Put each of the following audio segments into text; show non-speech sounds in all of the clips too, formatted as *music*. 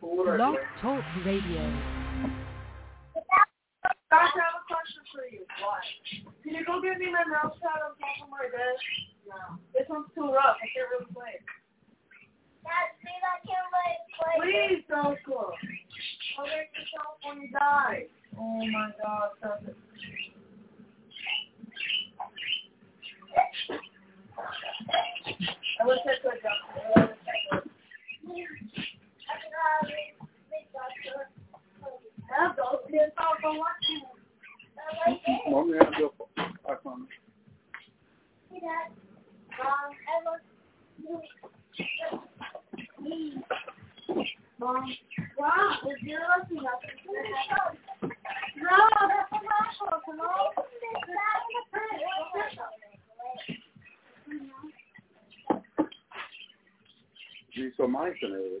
Blog Talk Radio. Gosh, I have a question for you. What? Can you go get me my mouse pad on top of my desk? No. This one's too rough. I can't really play. Dad, please, I can't play. play. Please, Joshua. I'll make yourself when you die. Oh my god, stop it. I wish I could, could. Have those kids out for watching. Mommy have your iPhone. Mom, wow, is your looking up? No, that's a natural, come on. Vi så majsen är det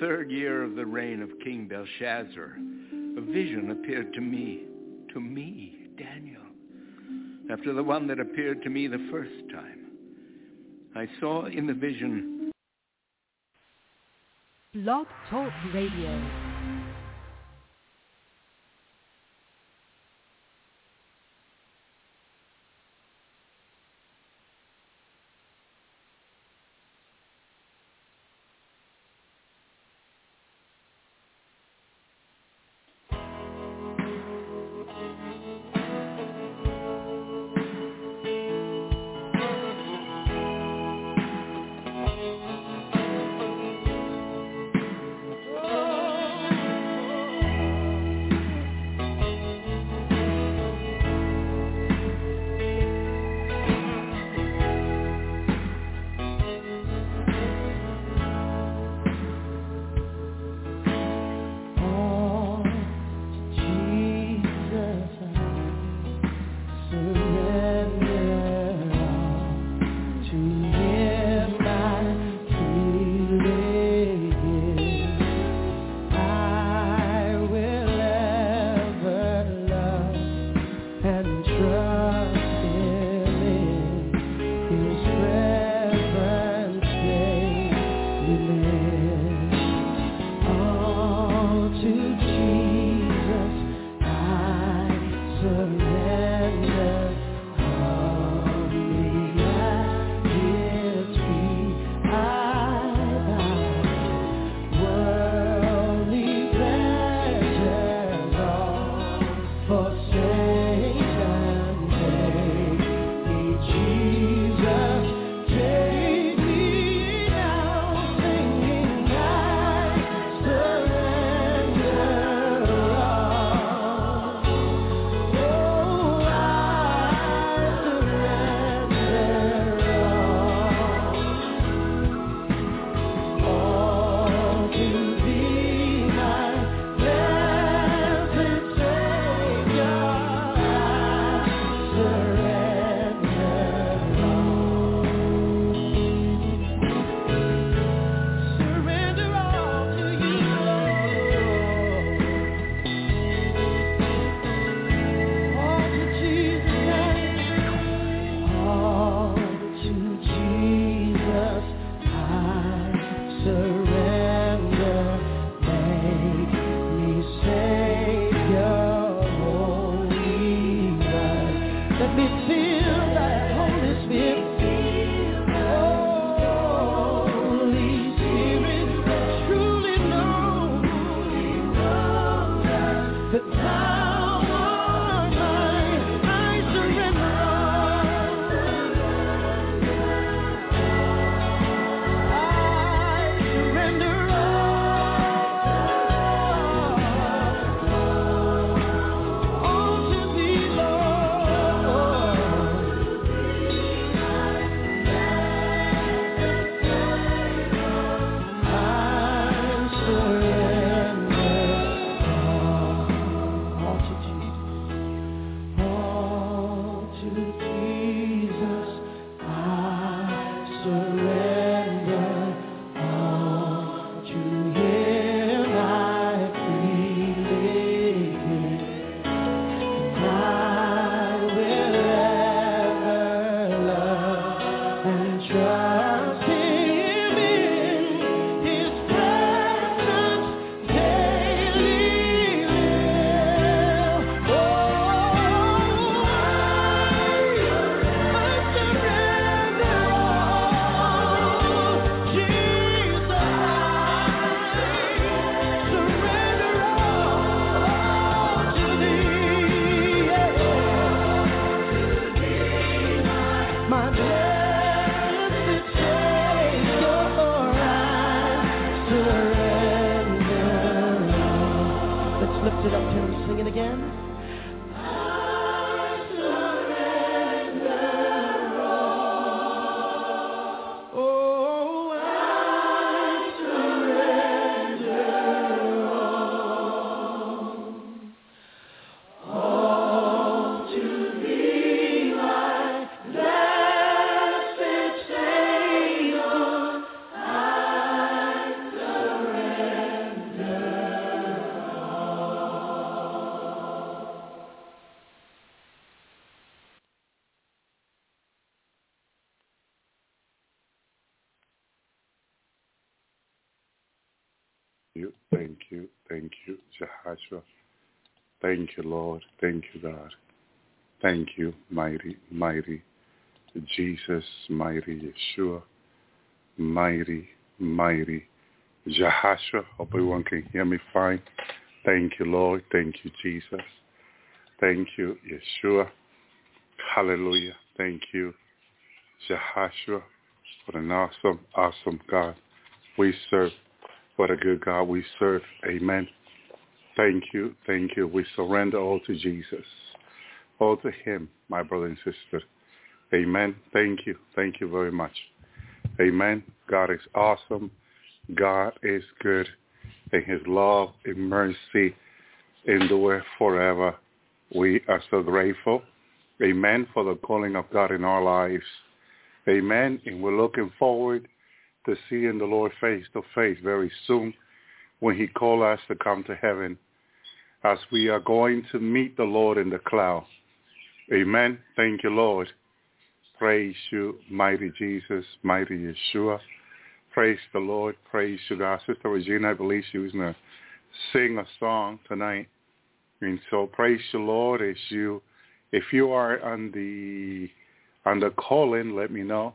third year of the reign of King Belshazzar, a vision appeared to me, to me, Daniel, after the one that appeared to me the first time. I saw in the vision Blog Talk Radio. away. Lord. Thank you, God. Thank you, mighty, mighty Jesus, mighty Yeshua, mighty, mighty Jehoshua. Hope everyone can hear me fine. Thank you, Lord. Thank you, Jesus. Thank you, Yeshua. Hallelujah. Thank you, Jehoshua. What an awesome, awesome God we serve. What a good God we serve. Amen. Thank you. Thank you. We surrender all to Jesus. All to him, my brother and sister. Amen. Thank you. Thank you very much. Amen. God is awesome. God is good. And his love and mercy endure forever. We are so grateful. Amen. For the calling of God in our lives. Amen. And we're looking forward to seeing the Lord face to face very soon when he calls us to come to heaven as we are going to meet the Lord in the cloud. Amen. Thank you, Lord. Praise you, mighty Jesus, mighty Yeshua. Praise the Lord. Praise you, God. Sister Regina, I believe she was going to sing a song tonight. And so praise the Lord as you, if you are on the, on the call-in, let me know.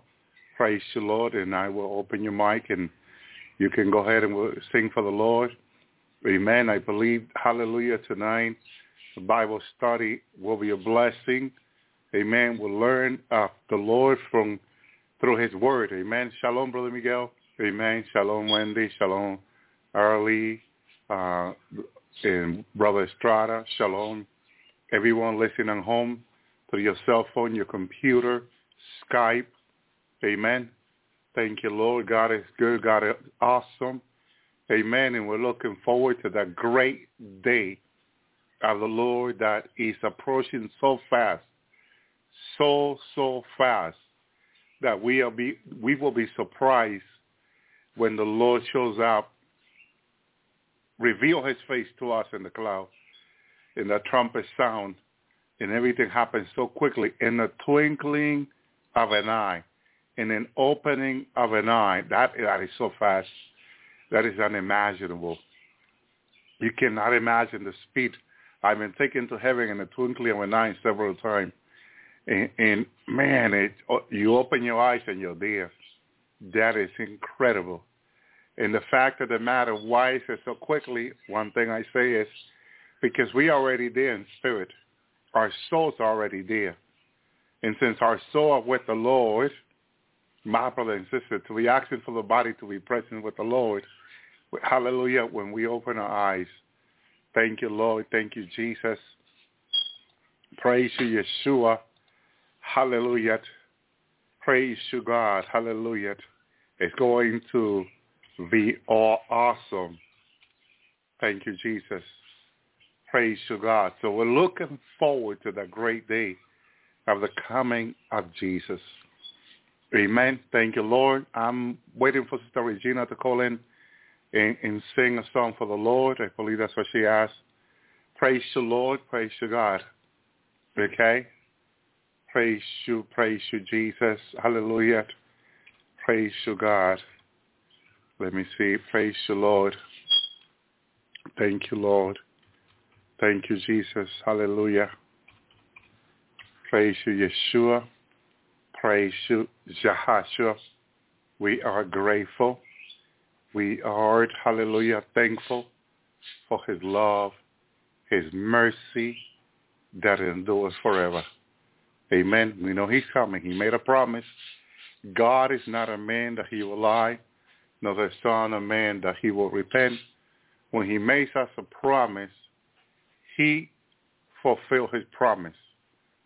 Praise the Lord, and I will open your mic, and you can go ahead and sing for the Lord. Amen. I believe, hallelujah, tonight the Bible study will be a blessing. Amen. We'll learn of the Lord from through his word. Amen. Shalom, Brother Miguel. Amen. Shalom, Wendy. Shalom, Arlie, uh, and Brother Estrada. Shalom. Everyone listening at home through your cell phone, your computer, Skype. Amen. Thank you, Lord. God is good. God is awesome. Amen. And we're looking forward to that great day of the Lord that is approaching so fast, so, so fast that we are be we will be surprised when the Lord shows up, reveal his face to us in the cloud, in the trumpet sound, and everything happens so quickly in the twinkling of an eye, in an opening of an eye. That that is so fast. That is unimaginable. You cannot imagine the speed. I've been taken to heaven in the twinkling of an eye several times. And, and man, it, you open your eyes and you're there. That is incredible. And the fact of the matter, why is it so quickly? One thing I say is because we already there in spirit. Our soul's already there. And since our soul are with the Lord, my brother and sister, to be asking for the body to be present with the Lord, hallelujah, when we open our eyes. Thank you, Lord. Thank you, Jesus. Praise you, Yeshua. Hallelujah. Praise you, God. Hallelujah. It's going to be all awesome. Thank you, Jesus. Praise you, God. So we're looking forward to the great day of the coming of Jesus. Amen. Thank you, Lord. I'm waiting for Sister Regina to call in and, and sing a song for the Lord. I believe that's what she asked. Praise you, Lord. Praise you, God. Okay? Praise you, praise you, Jesus. Hallelujah. Praise you, God. Let me see. Praise you, Lord. Thank you, Lord. Thank you, Jesus. Hallelujah. Praise you, Yeshua. Praise you, Jehoshua. We are grateful. We are, hallelujah, thankful for his love, his mercy that endures forever. Amen. We know he's coming. He made a promise. God is not a man that he will lie, nor the son of man that he will repent. When he makes us a promise, he fulfill his promise.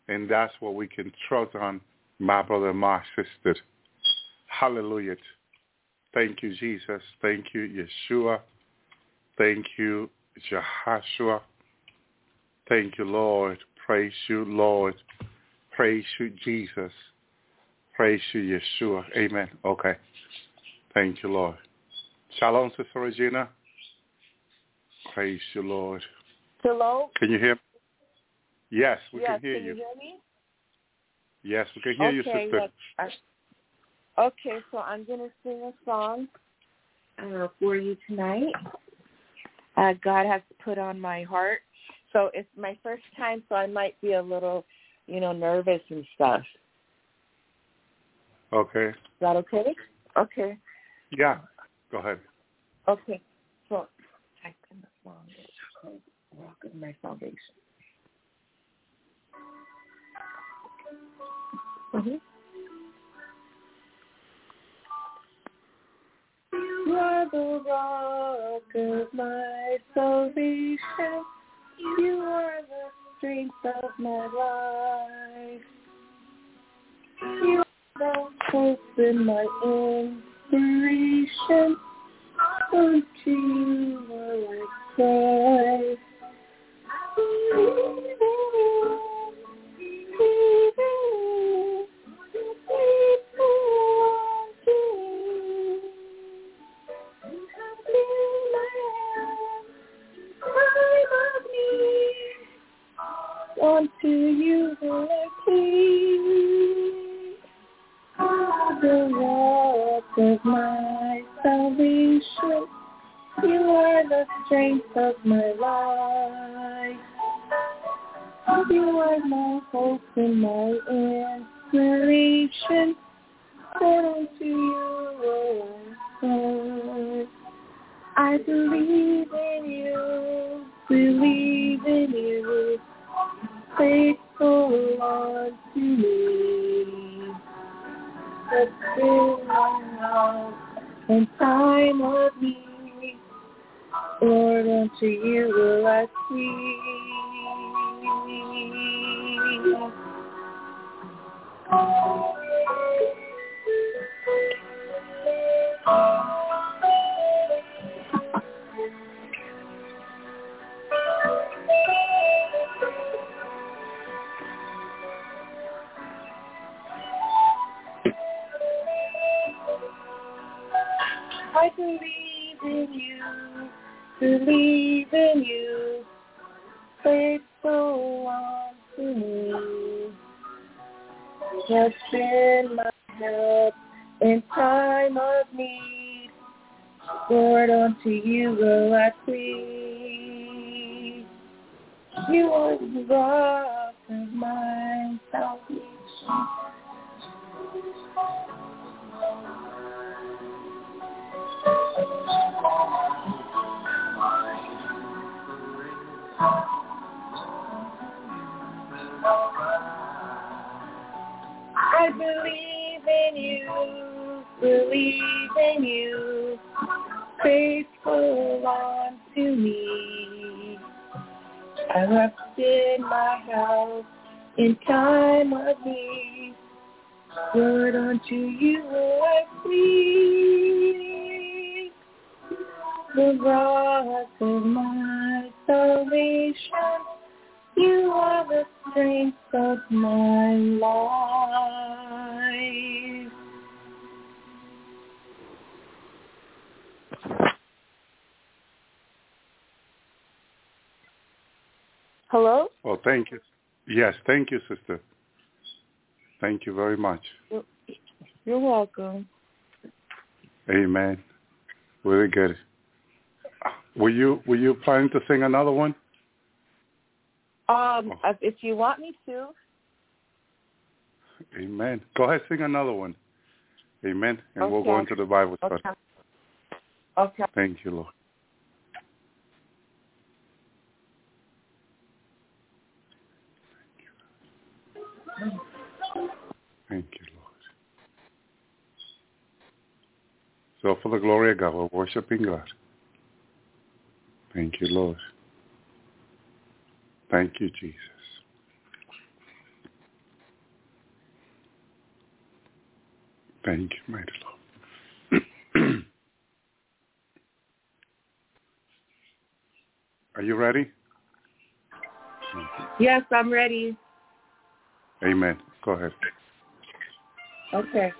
And that's what we can trust on, my brother, my sister. Hallelujah. Thank you, Jesus. Thank you, Yeshua. Thank you, Jehoshua. Thank you, Lord. Praise you, Lord. Praise you, Jesus. Praise you, Yeshua. Amen. Okay. Thank you, Lord. Shalom, Sister Regina. Praise you, Lord. Hello? Can you hear me? Yes, we yes, can hear you. can you. you hear me? Yes, we can hear you, sister. yes. I- okay, so I'm going to sing a song uh, for you tonight. Uh, God has put on my heart. So it's my first time, so I might be a little, you know, nervous and stuff. Okay. Is that okay? Okay. Yeah. Go ahead. Okay. So in the song. Rock of my salvation. Mm-hmm. You are the rock of my salvation. You are the strength of my life. You are the hope in my inspiration. Unto you will I cry. Unto you will I plead, the rock of my salvation. You are the strength of my life. You are my hope and my inspiration. But unto you will I cry. I believe in you, believe in you, faithful unto me. That's been my heart in time of need. Lord, unto you will I sing. I believe in you, believe in you, faithful unto me. Has been my help in time of need. Lord, unto you will I plead. You are the rock of my salvation. I believe in you, believe in you, faithful unto me. I left in my house in time of need. Lord, unto you I plead. The rock of my salvation. You are the strength of my life. Hello? Well, thank you. Yes, thank you, sister. Thank you very much. You're welcome. Amen. Very good. Were you were you planning to sing another one? Um, Oh. if you want me to, Amen. Go ahead, sing another one. Amen. And we'll go into the Bible study. okay. Okay. Thank you, Lord. Thank you, Lord. So for the glory of God, we're worshiping God. Thank you, Lord. Thank you, Jesus. Thank you, mighty Lord. *clears throat* Are you ready? Yes, I'm ready. Amen. Go ahead. Okay.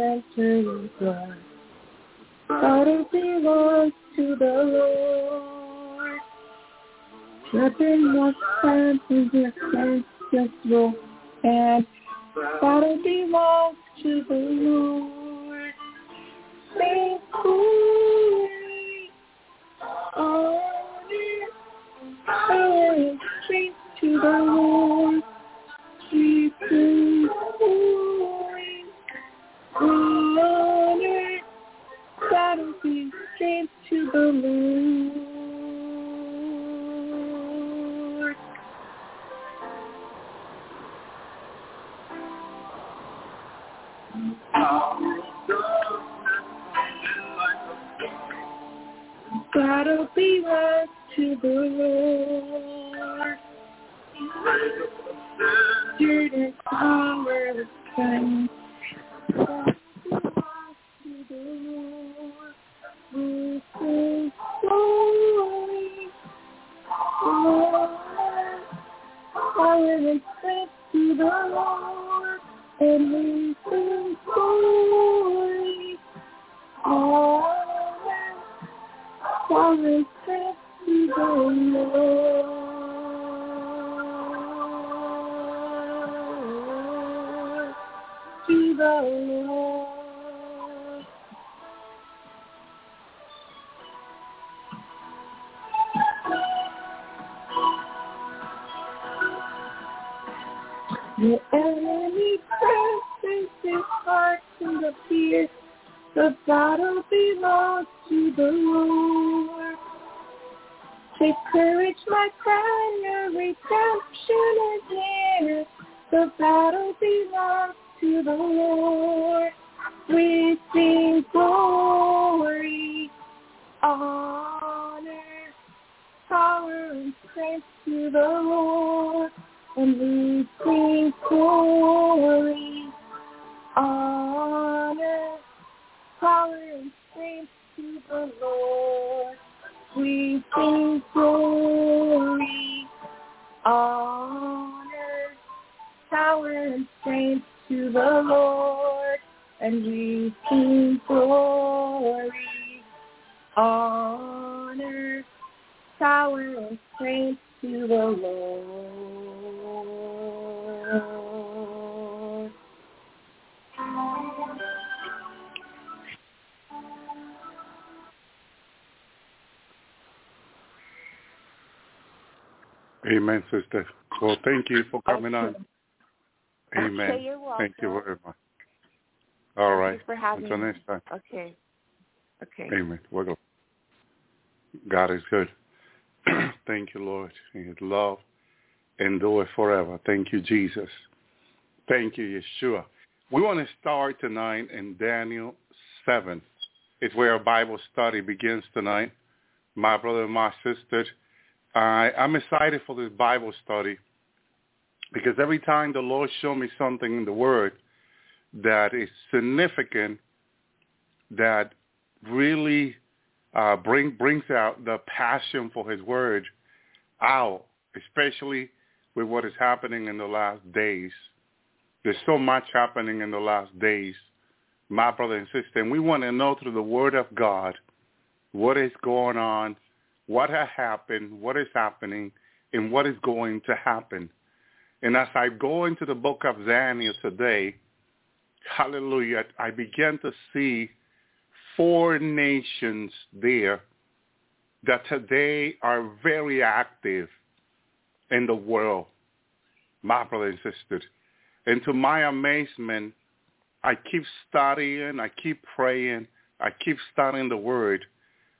And to God. Battle belongs to the Lord. Weapon of time against your and battle belongs to the Lord. Sing glory, honor, and to the Lord. The Lord. Battle belongs to the Lord. Spirit and power thank you for coming on. Amen. Okay, you're welcome. Thank you very much. All right. Thanks for having Until me. next time. Okay. Okay. Amen. We're. God is good. *clears throat* Thank you, Lord. His love endure forever. Thank you, Jesus. Thank you, Yeshua. We want to start tonight in Daniel 7. It's where our Bible study begins tonight. My brother and my sister, I, I'm excited for this Bible study because every time the Lord show me something in the Word that is significant, that really uh, bring brings out the passion for His Word out, especially with what is happening in the last days. There's so much happening in the last days, my brother and sister, and we want to know through the Word of God what is going on, what has happened, what is happening, and what is going to happen. And as I go into the book of Daniel today, hallelujah, I began to see four nations there that today are very active in the world, my brother and sister. And to my amazement, I keep studying, I keep praying I keep studying the word.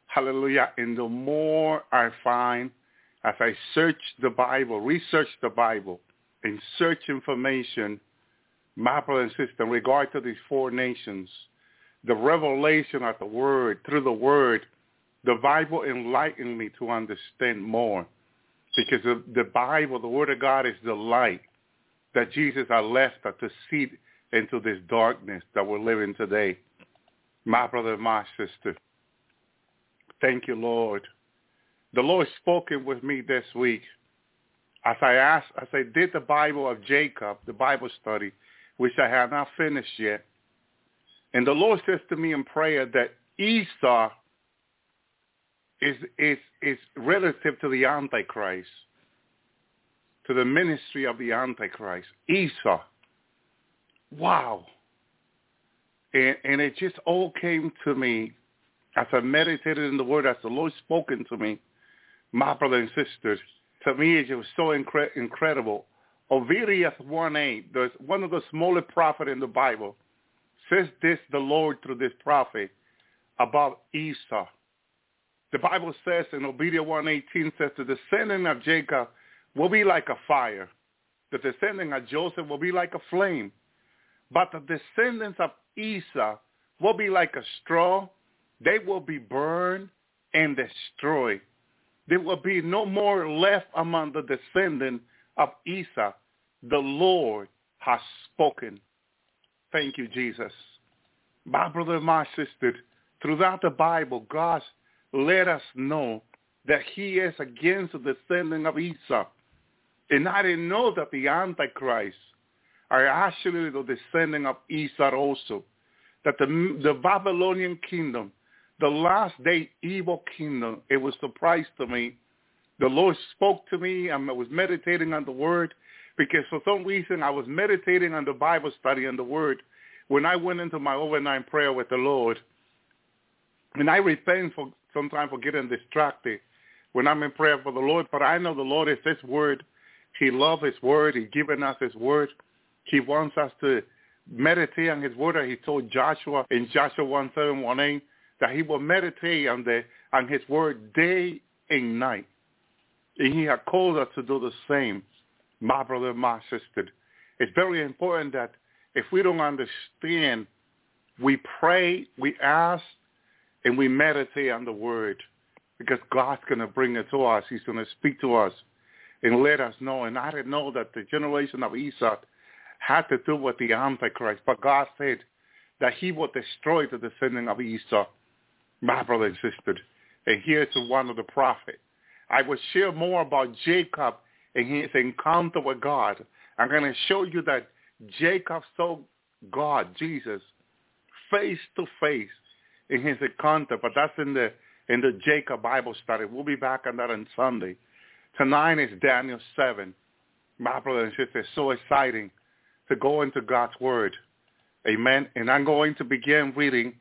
Hallelujah. And the more I find as I search the Bible, research the Bible, and search information, my brother and sister, in regard to these four nations, the revelation of the word, through the word, the Bible enlightened me to understand more. Because the, the Bible, the word of God is the light that Jesus has left us to see into this darkness that we're living today. My brother, my sister, thank you, Lord. The Lord spoken with me this week as I asked, as I did the Bible of Jacob, the Bible study, which I have not finished yet. And the Lord says to me in prayer that Esau is is is relative to the Antichrist, to the ministry of the Antichrist. Esau. Wow. And and it just all came to me as I meditated in the word, as the Lord spoken to me, my brothers and sisters. To me, it was so incre- incredible. Obadiah 1.8, there's one of the smallest prophets in the Bible, says this the Lord through this prophet about Esau. The Bible says in Obadiah 1.18 says the descendant of Jacob will be like a fire. The descendant of Joseph will be like a flame. But the descendants of Esau will be like a straw. They will be burned and destroyed. There will be no more left among the descendants of Esau. The Lord has spoken. Thank you, Jesus. My brother, my sister, throughout the Bible, God let us know that he is against the descendant of Esau. And I didn't know that the Antichrist are actually the descendant of Esau also. That the, the Babylonian kingdom, the last day evil kingdom, it was a surprise to me. The Lord spoke to me and I was meditating on the word because for some reason I was meditating on the Bible study and the word when I went into my overnight prayer with the Lord. And I repent for sometimes for getting distracted when I'm in prayer for the Lord. But I know the Lord is His word. He loves His word. He's given us His word. He wants us to meditate on His word. He told Joshua in Joshua 1, 7, 1, 8, that He will meditate on, the, on His word day and night. And He has called us to do the same, my brother, my sister. It's very important that if we don't understand, we pray, we ask, and we meditate on the word because God's going to bring it to us. He's going to speak to us and let us know. And I didn't know that the generation of Esau had to do with the Antichrist, but God said that he would destroy the descendant of Esau, my brother and sister. And here's one of the prophets. I will share more about Jacob and his encounter with God. I'm going to show you that Jacob saw God, Jesus, face to face in his encounter, but that's in the in the Jacob Bible study. We'll be back on that on Sunday. Tonight is Daniel 7. My brother and sister, it's so exciting to go into God's Word. Amen. And I'm going to begin reading,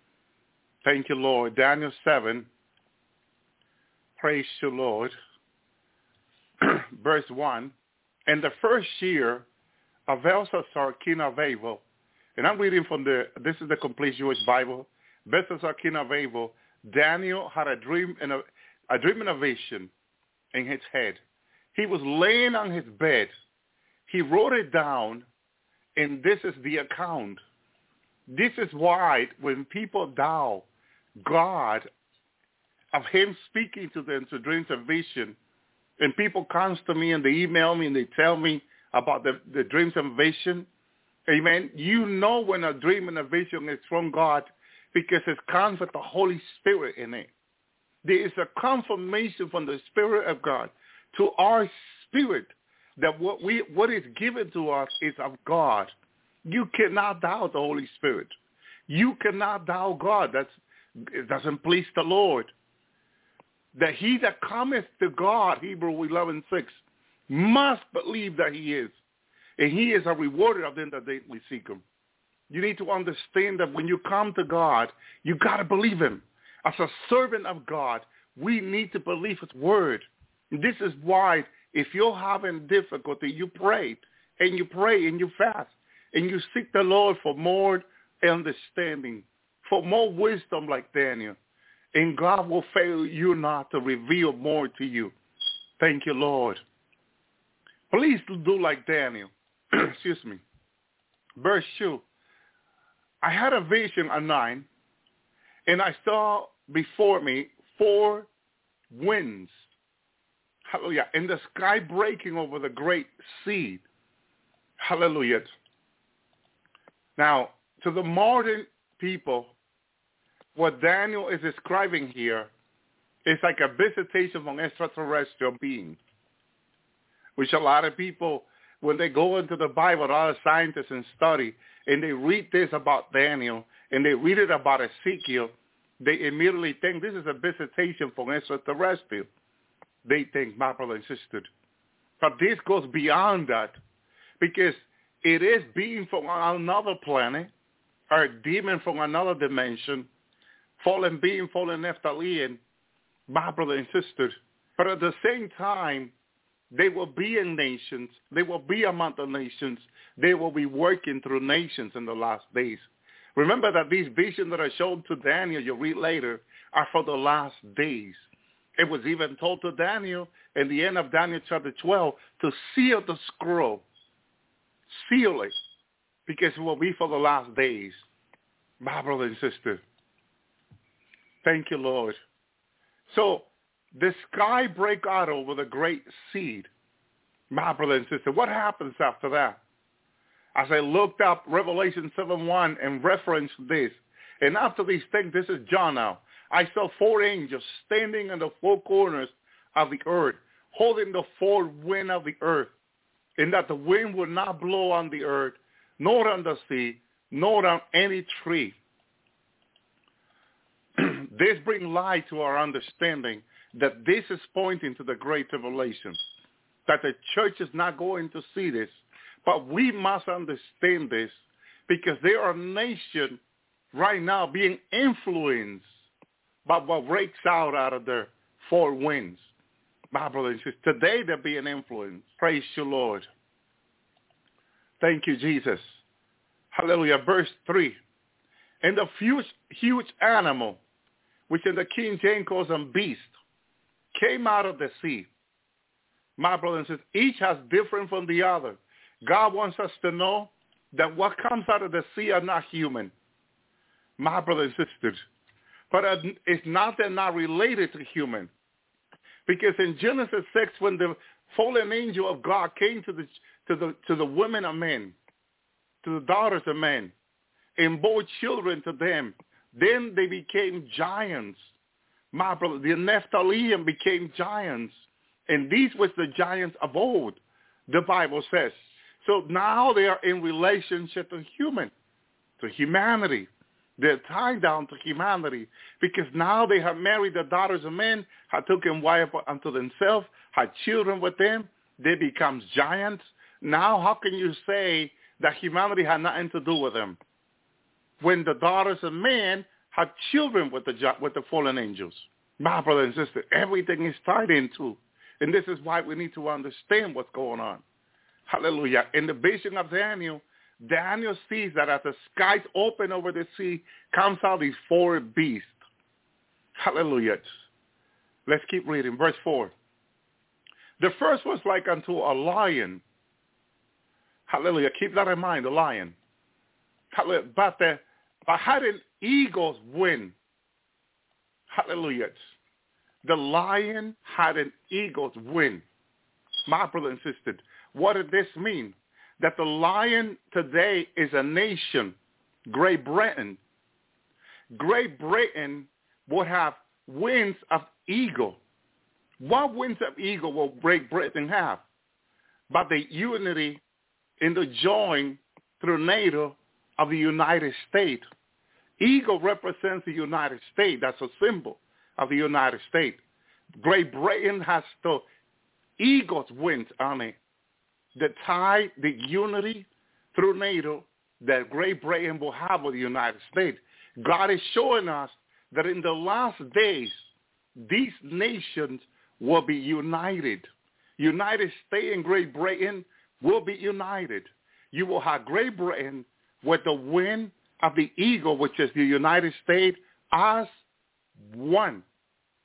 thank you, Lord, Daniel 7. Praise you, Lord. *clears throat* Verse 1. In the first year of Belshazzar, king of and I'm reading from the, this is the complete Jewish Bible, Belshazzar, king of Babel, Daniel had a dream and a, a dream and a vision in his head. He was laying on his bed. He wrote it down, and this is the account. This is why when people doubt God of him speaking to them to dreams and vision, and people come to me and they email me and they tell me about the, the dreams and vision, amen, you know when a dream and a vision is from God because it comes with the Holy Spirit in it. There is a confirmation from the Spirit of God to our spirit that what we what is given to us is of God. You cannot doubt the Holy Spirit. You cannot doubt God. That's it doesn't please the Lord. That he that cometh to God, Hebrew eleven six, must believe that he is. And he is a rewarder of them that daily seek him. You need to understand that when you come to God, you got to believe him. As a servant of God, we need to believe his word. This is why if you're having difficulty, you pray and you pray and you fast and you seek the Lord for more understanding, for more wisdom like Daniel. And God will fail you not to reveal more to you. Thank you, Lord. Please do like Daniel. *clears throat* Excuse me. Verse 2. I had a vision at nine, and I saw before me four winds. Hallelujah. And the sky breaking over the great sea. Hallelujah. Now, to the modern people, what Daniel is describing here is like a visitation from extraterrestrial beings, which a lot of people, when they go into the Bible, a lot of scientists and study, and they read this about Daniel, and they read it about Ezekiel, they immediately think this is a visitation from extraterrestrial. They think, my brother and sister. But this goes beyond that because it is being from another planet or a demon from another dimension, fallen being, fallen Nephtalian, my brother and sister. But at the same time, they will be in nations. They will be among the nations. They will be working through nations in the last days. Remember that these visions that are shown to Daniel, you read later, are for the last days. It was even told to Daniel in the end of Daniel chapter 12 to seal the scroll. Seal it because it will be for the last days. My brother and sister. Thank you, Lord. So the sky break out over the great seed. My brother and sister. What happens after that? As I looked up Revelation 7.1 and referenced this, and after these things, this is John now. I saw four angels standing in the four corners of the earth, holding the four wind of the earth, and that the wind would not blow on the earth, nor on the sea, nor on any tree. This brings light to our understanding that this is pointing to the great tribulation, that the church is not going to see this. But we must understand this because there are nations right now being influenced by what breaks out out of their four winds. My brothers and today they're being influenced. Praise you, Lord. Thank you, Jesus. Hallelujah. Verse 3. And the huge, huge animal, which in the King James calls them beast, came out of the sea. My brothers and each has different from the other. God wants us to know that what comes out of the sea are not human. My brothers and sisters, but it's not they're not related to human. Because in Genesis 6, when the fallen angel of God came to the, to the, to the women of men, to the daughters of men, and bore children to them, then they became giants. My brother, the Nephtaliim became giants. And these was the giants of old, the Bible says. So now they are in relationship to human, to humanity. They're tied down to humanity because now they have married the daughters of men, have taken wife unto themselves, had children with them. They become giants. Now how can you say that humanity had nothing to do with them? When the daughters of men had children with the, with the fallen angels. My brother and sister, everything is tied into. And this is why we need to understand what's going on. Hallelujah. In the vision of Daniel, Daniel sees that as the skies open over the sea, comes out these four beasts. Hallelujah. Let's keep reading. Verse 4. The first was like unto a lion. Hallelujah. Keep that in mind, a lion. But, the, but had an eagle's wing. Hallelujah. The lion had an eagle's wing. My brother insisted. what did this mean? that the lion today is a nation, Great Britain. Great Britain would have wings of eagle. What wings of eagle will Great Britain have? But the unity in the join through NATO of the United States. Eagle represents the United States. That's a symbol of the United States. Great Britain has the eagle's wings on it the tie, the unity through NATO that Great Britain will have with the United States. God is showing us that in the last days, these nations will be united. United States and Great Britain will be united. You will have Great Britain with the wind of the eagle, which is the United States, as one.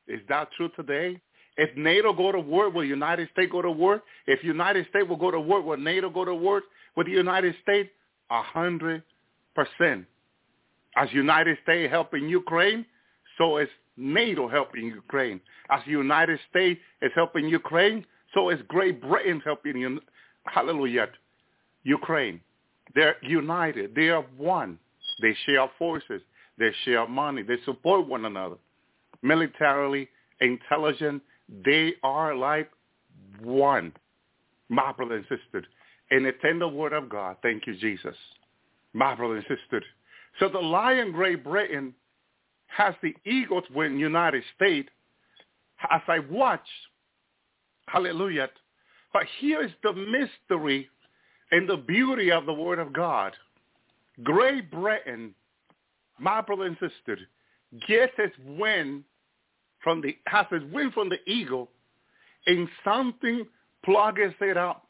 Is that true today? If NATO go to war, will United States go to war? If United States will go to war, will NATO go to war with the United States? A hundred percent. As United States helping Ukraine, so is NATO helping Ukraine. As United States is helping Ukraine, so is Great Britain helping, hallelujah, Ukraine. They're united. They are one. They share forces. They share money. They support one another. Militarily, intelligent, they are like one. My brother and sister. In the tender word of God, thank you, Jesus. My brother and sister. So the lion Great Britain has the eagles win United States as I watch. Hallelujah. But here is the mystery and the beauty of the word of God. Great Britain, my brother and sister, gets its win from the has its win from the eagle, and something plugs it up.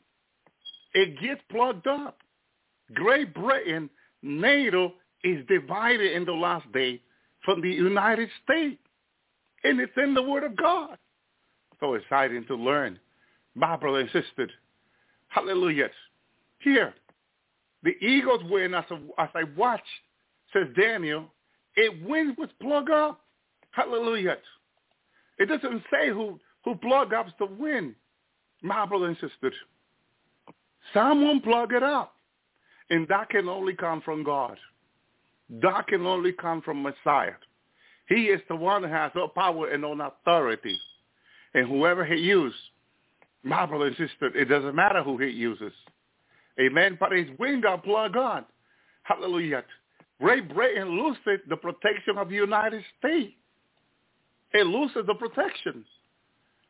It gets plugged up. Great Britain, NATO is divided in the last day from the United States. And it's in the Word of God. So exciting to learn. My brother and sister. Hallelujah. Here, the Eagles win as, a, as I watch, says Daniel, it wins with plug up. Hallelujah. It doesn't say who, who plug ups the win. My brother and sister. Someone plug it up. And that can only come from God. That can only come from Messiah. He is the one who has all power and all authority. And whoever he uses, my brother and sister, it doesn't matter who he uses. Amen. But his wing got plugged on. Hallelujah. Great Britain loses the protection of the United States. It loses the protection.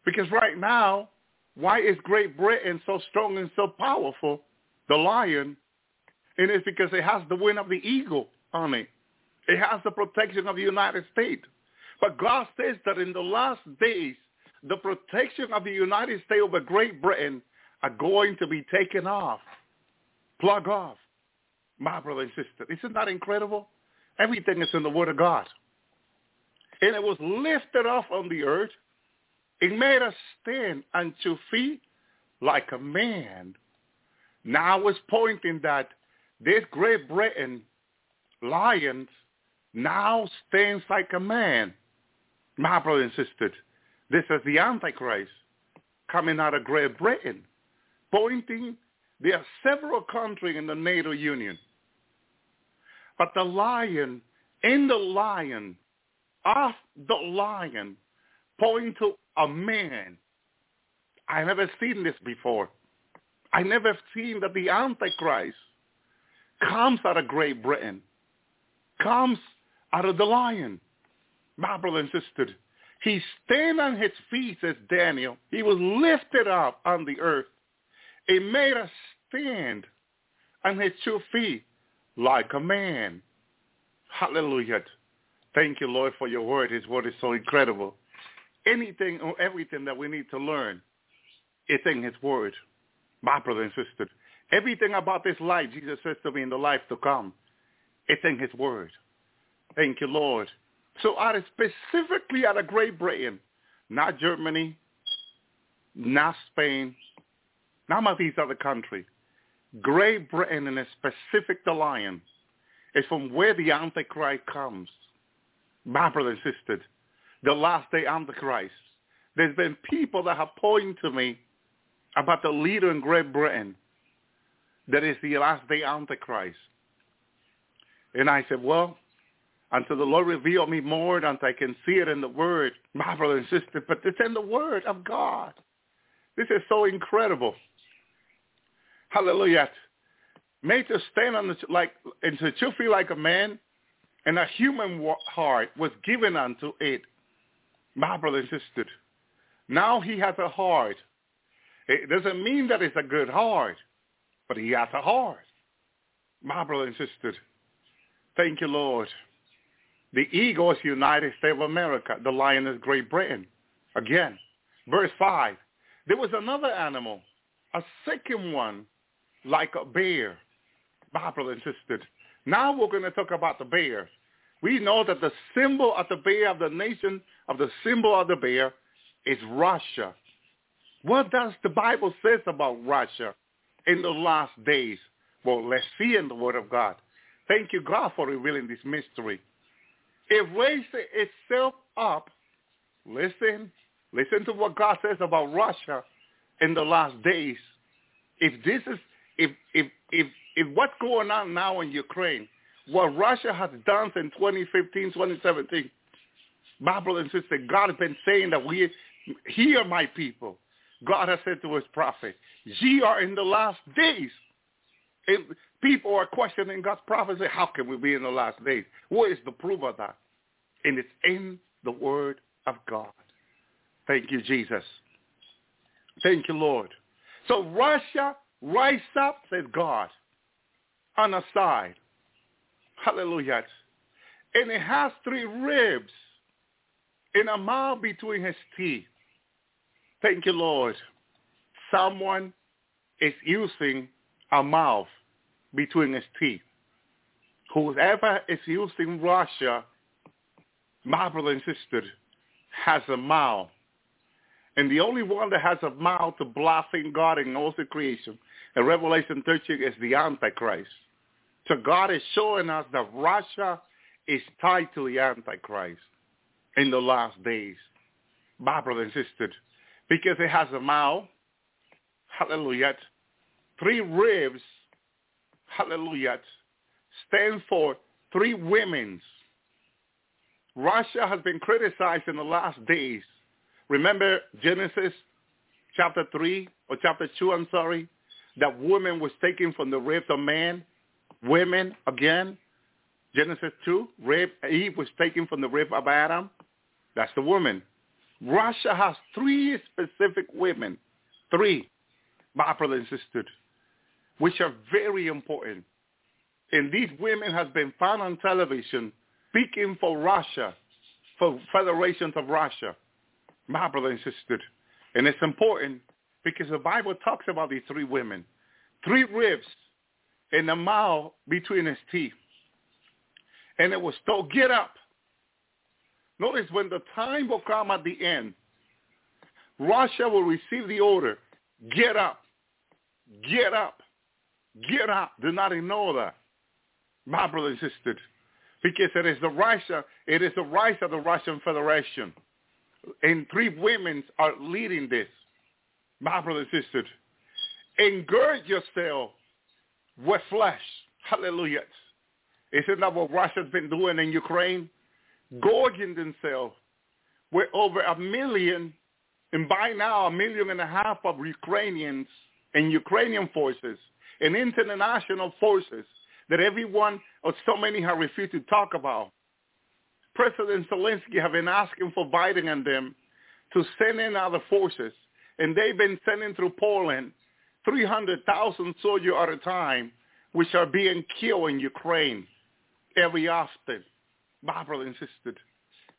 Because right now, why is Great Britain so strong and so powerful? The lion. And it's because it has the wing of the eagle on it. It has the protection of the United States. But God says that in the last days, the protection of the United States over Great Britain are going to be taken off, plug off. My brother and sister, isn't that incredible? Everything is in the Word of God. And it was lifted off on the earth. It made us stand on two feet like a man. Now it's pointing that this Great Britain lion now stands like a man. My brother and sister, this is the Antichrist coming out of Great Britain, pointing there are several countries in the NATO Union. But the lion, in the lion, of the lion, pointing to a man. I never seen this before. I never seen that the Antichrist comes out of Great Britain comes out of the lion. My brother and he stand on his feet, says Daniel. He was lifted up on the earth. He made us stand on his two feet like a man. Hallelujah. Thank you, Lord, for your word. His word is so incredible. Anything or everything that we need to learn is in his word. My brother and sister, everything about this life, Jesus says to me in the life to come, it's in his word. Thank you, Lord. So out of specifically out of Great Britain, not Germany, not Spain, none of these other countries. Great Britain and a specific alliance is from where the Antichrist comes. My brother and sister, the last day Antichrist. There's been people that have pointed to me about the leader in Great Britain that is the last day Antichrist. And I said, well, until the Lord reveal me more, until I can see it in the Word, my brother and sister, but it's in the Word of God. This is so incredible. Hallelujah. Made to stand on the, like, and to feel like a man, and a human heart was given unto it. My brother and sister, now he has a heart. It doesn't mean that it's a good heart, but he has a heart. My brother and sister, Thank you, Lord. The eagle is United States of America. The lion is Great Britain. Again, verse 5. There was another animal, a second one, like a bear. My insisted. Now we're going to talk about the bear. We know that the symbol of the bear, of the nation, of the symbol of the bear is Russia. What does the Bible says about Russia in the last days? Well, let's see in the Word of God. Thank you, God, for revealing this mystery. It raised itself up. Listen, listen to what God says about Russia in the last days. If this is, if if if if what's going on now in Ukraine, what Russia has done since 2015, 2017, Bible and sister, God has been saying that we hear my people. God has said to his prophet, ye are in the last days. People are questioning God's prophecy. How can we be in the last days? What is the proof of that? And it's in the word of God. Thank you, Jesus. Thank you, Lord. So Russia, rise up, says God, on a side. Hallelujah. And it has three ribs in a mouth between his teeth. Thank you, Lord. Someone is using a mouth between his teeth. Whoever is using Russia, my brother and sister, has a mouth. And the only one that has a mouth to blaspheme God and also creation And Revelation 13 is the Antichrist. So God is showing us that Russia is tied to the Antichrist in the last days. My brother and sister, because it has a mouth, hallelujah, three ribs, hallelujah, stand for three women's. Russia has been criticized in the last days. Remember Genesis chapter 3 or chapter 2, I'm sorry, that woman was taken from the rib of man. Women, again, Genesis 2, rib, Eve was taken from the rib of Adam. That's the woman. Russia has three specific women, three, my brother and sister, which are very important. And these women has been found on television speaking for Russia, for federations of Russia, my brother and sister. And it's important because the Bible talks about these three women, three ribs in the mouth between his teeth. And it was told, get up. Notice when the time will come at the end, Russia will receive the order, get up, get up, get up. Do not ignore that, my brother and sister, because it is the Russia, it is the rise of the Russian Federation. And three women are leading this, my brother and sister. Engird yourself with flesh. Hallelujah. Isn't that what Russia's been doing in Ukraine? Gorging themselves with over a million, and by now a million and a half of Ukrainians and Ukrainian forces and international forces that everyone or so many have refused to talk about. President Zelensky have been asking for Biden and them to send in other forces, and they've been sending through Poland 300,000 soldiers at a time, which are being killed in Ukraine every often. My insisted.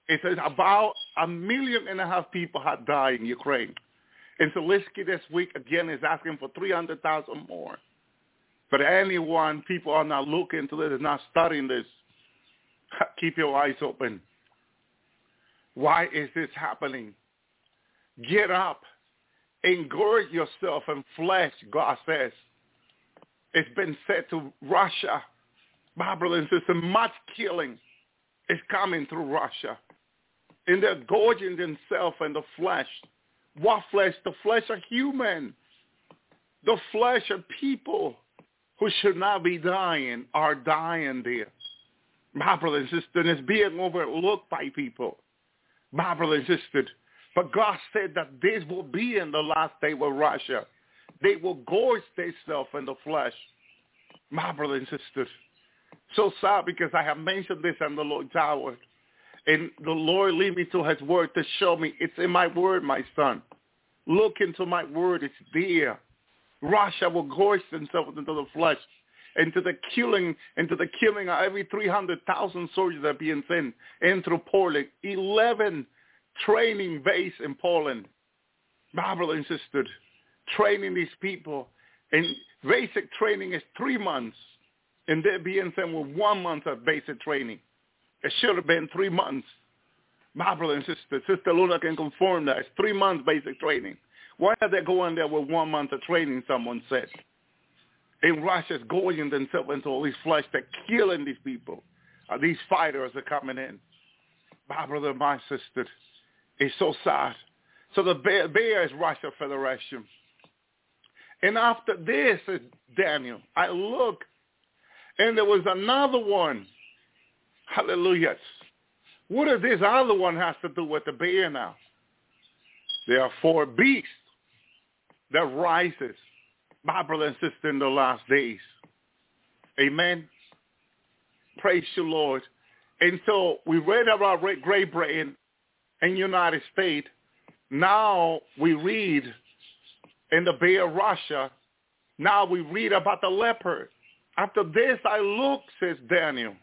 it says about a million and a half people have died in Ukraine. And Zelensky this week again is asking for 300,000 more. But anyone, people are not looking to this, not studying this. *laughs* Keep your eyes open. Why is this happening? Get up. Engorge yourself in flesh, God says. It's been said to Russia, brother and sister, much killing is coming through Russia. And they're gorging themselves in the flesh. What flesh? The flesh of human. The flesh of people who should not be dying are dying there. My brother and and it's being overlooked by people. My brother and sister. But God said that this will be in the last day with Russia. They will gorge themselves in the flesh. My brother and sister. So sad because I have mentioned this in the Lord's Hour. And the Lord lead me to his word to show me it's in my word, my son. Look into my word. It's there. Russia will gorge themselves into the flesh, into the killing, into the killing of every 300,000 soldiers that are being sent into Poland. 11 training base in Poland. Brother and training these people. And basic training is three months. And they're being sent with one month of basic training. It should have been three months. My brother and sister, Sister Luna can confirm that. It's three months basic training. Why are they going there with one month of training, someone said? And Russia's going themselves into all these flesh. They're killing these people. Uh, these fighters are coming in. My brother, my sister, it's so sad. So the bear, bear is Russia Federation. And after this, Daniel, I look, and there was another one. Hallelujah. What does this other one has to do with the bear now? There are four beasts that rises, my brother and sister, in the last days. Amen. Praise you, Lord. And so we read about Great Britain and United States. Now we read in the Bay of Russia. Now we read about the leopard. After this I looked, says Daniel,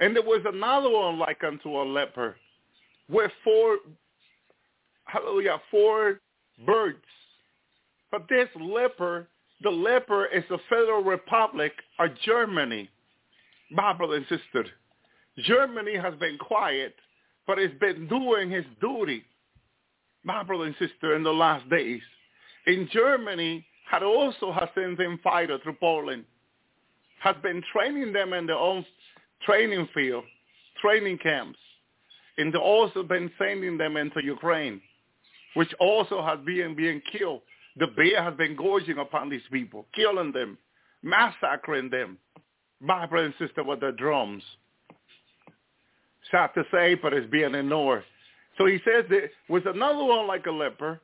and there was another one like unto a leopard, with four, hallelujah, four birds. But this leopard, the leper is the Federal Republic of Germany. My brother and sister, Germany has been quiet, but it's been doing his duty, my brother and sister, in the last days. In Germany, had also has sent in fighters through Poland, has been training them in their own training field, training camps, and also been sending them into Ukraine, which also has been being killed. The bear has been gorging upon these people, killing them, massacring them, my brother and sister, with their drums. Sad to say, but it's being ignored. So he says there was another one like a leper,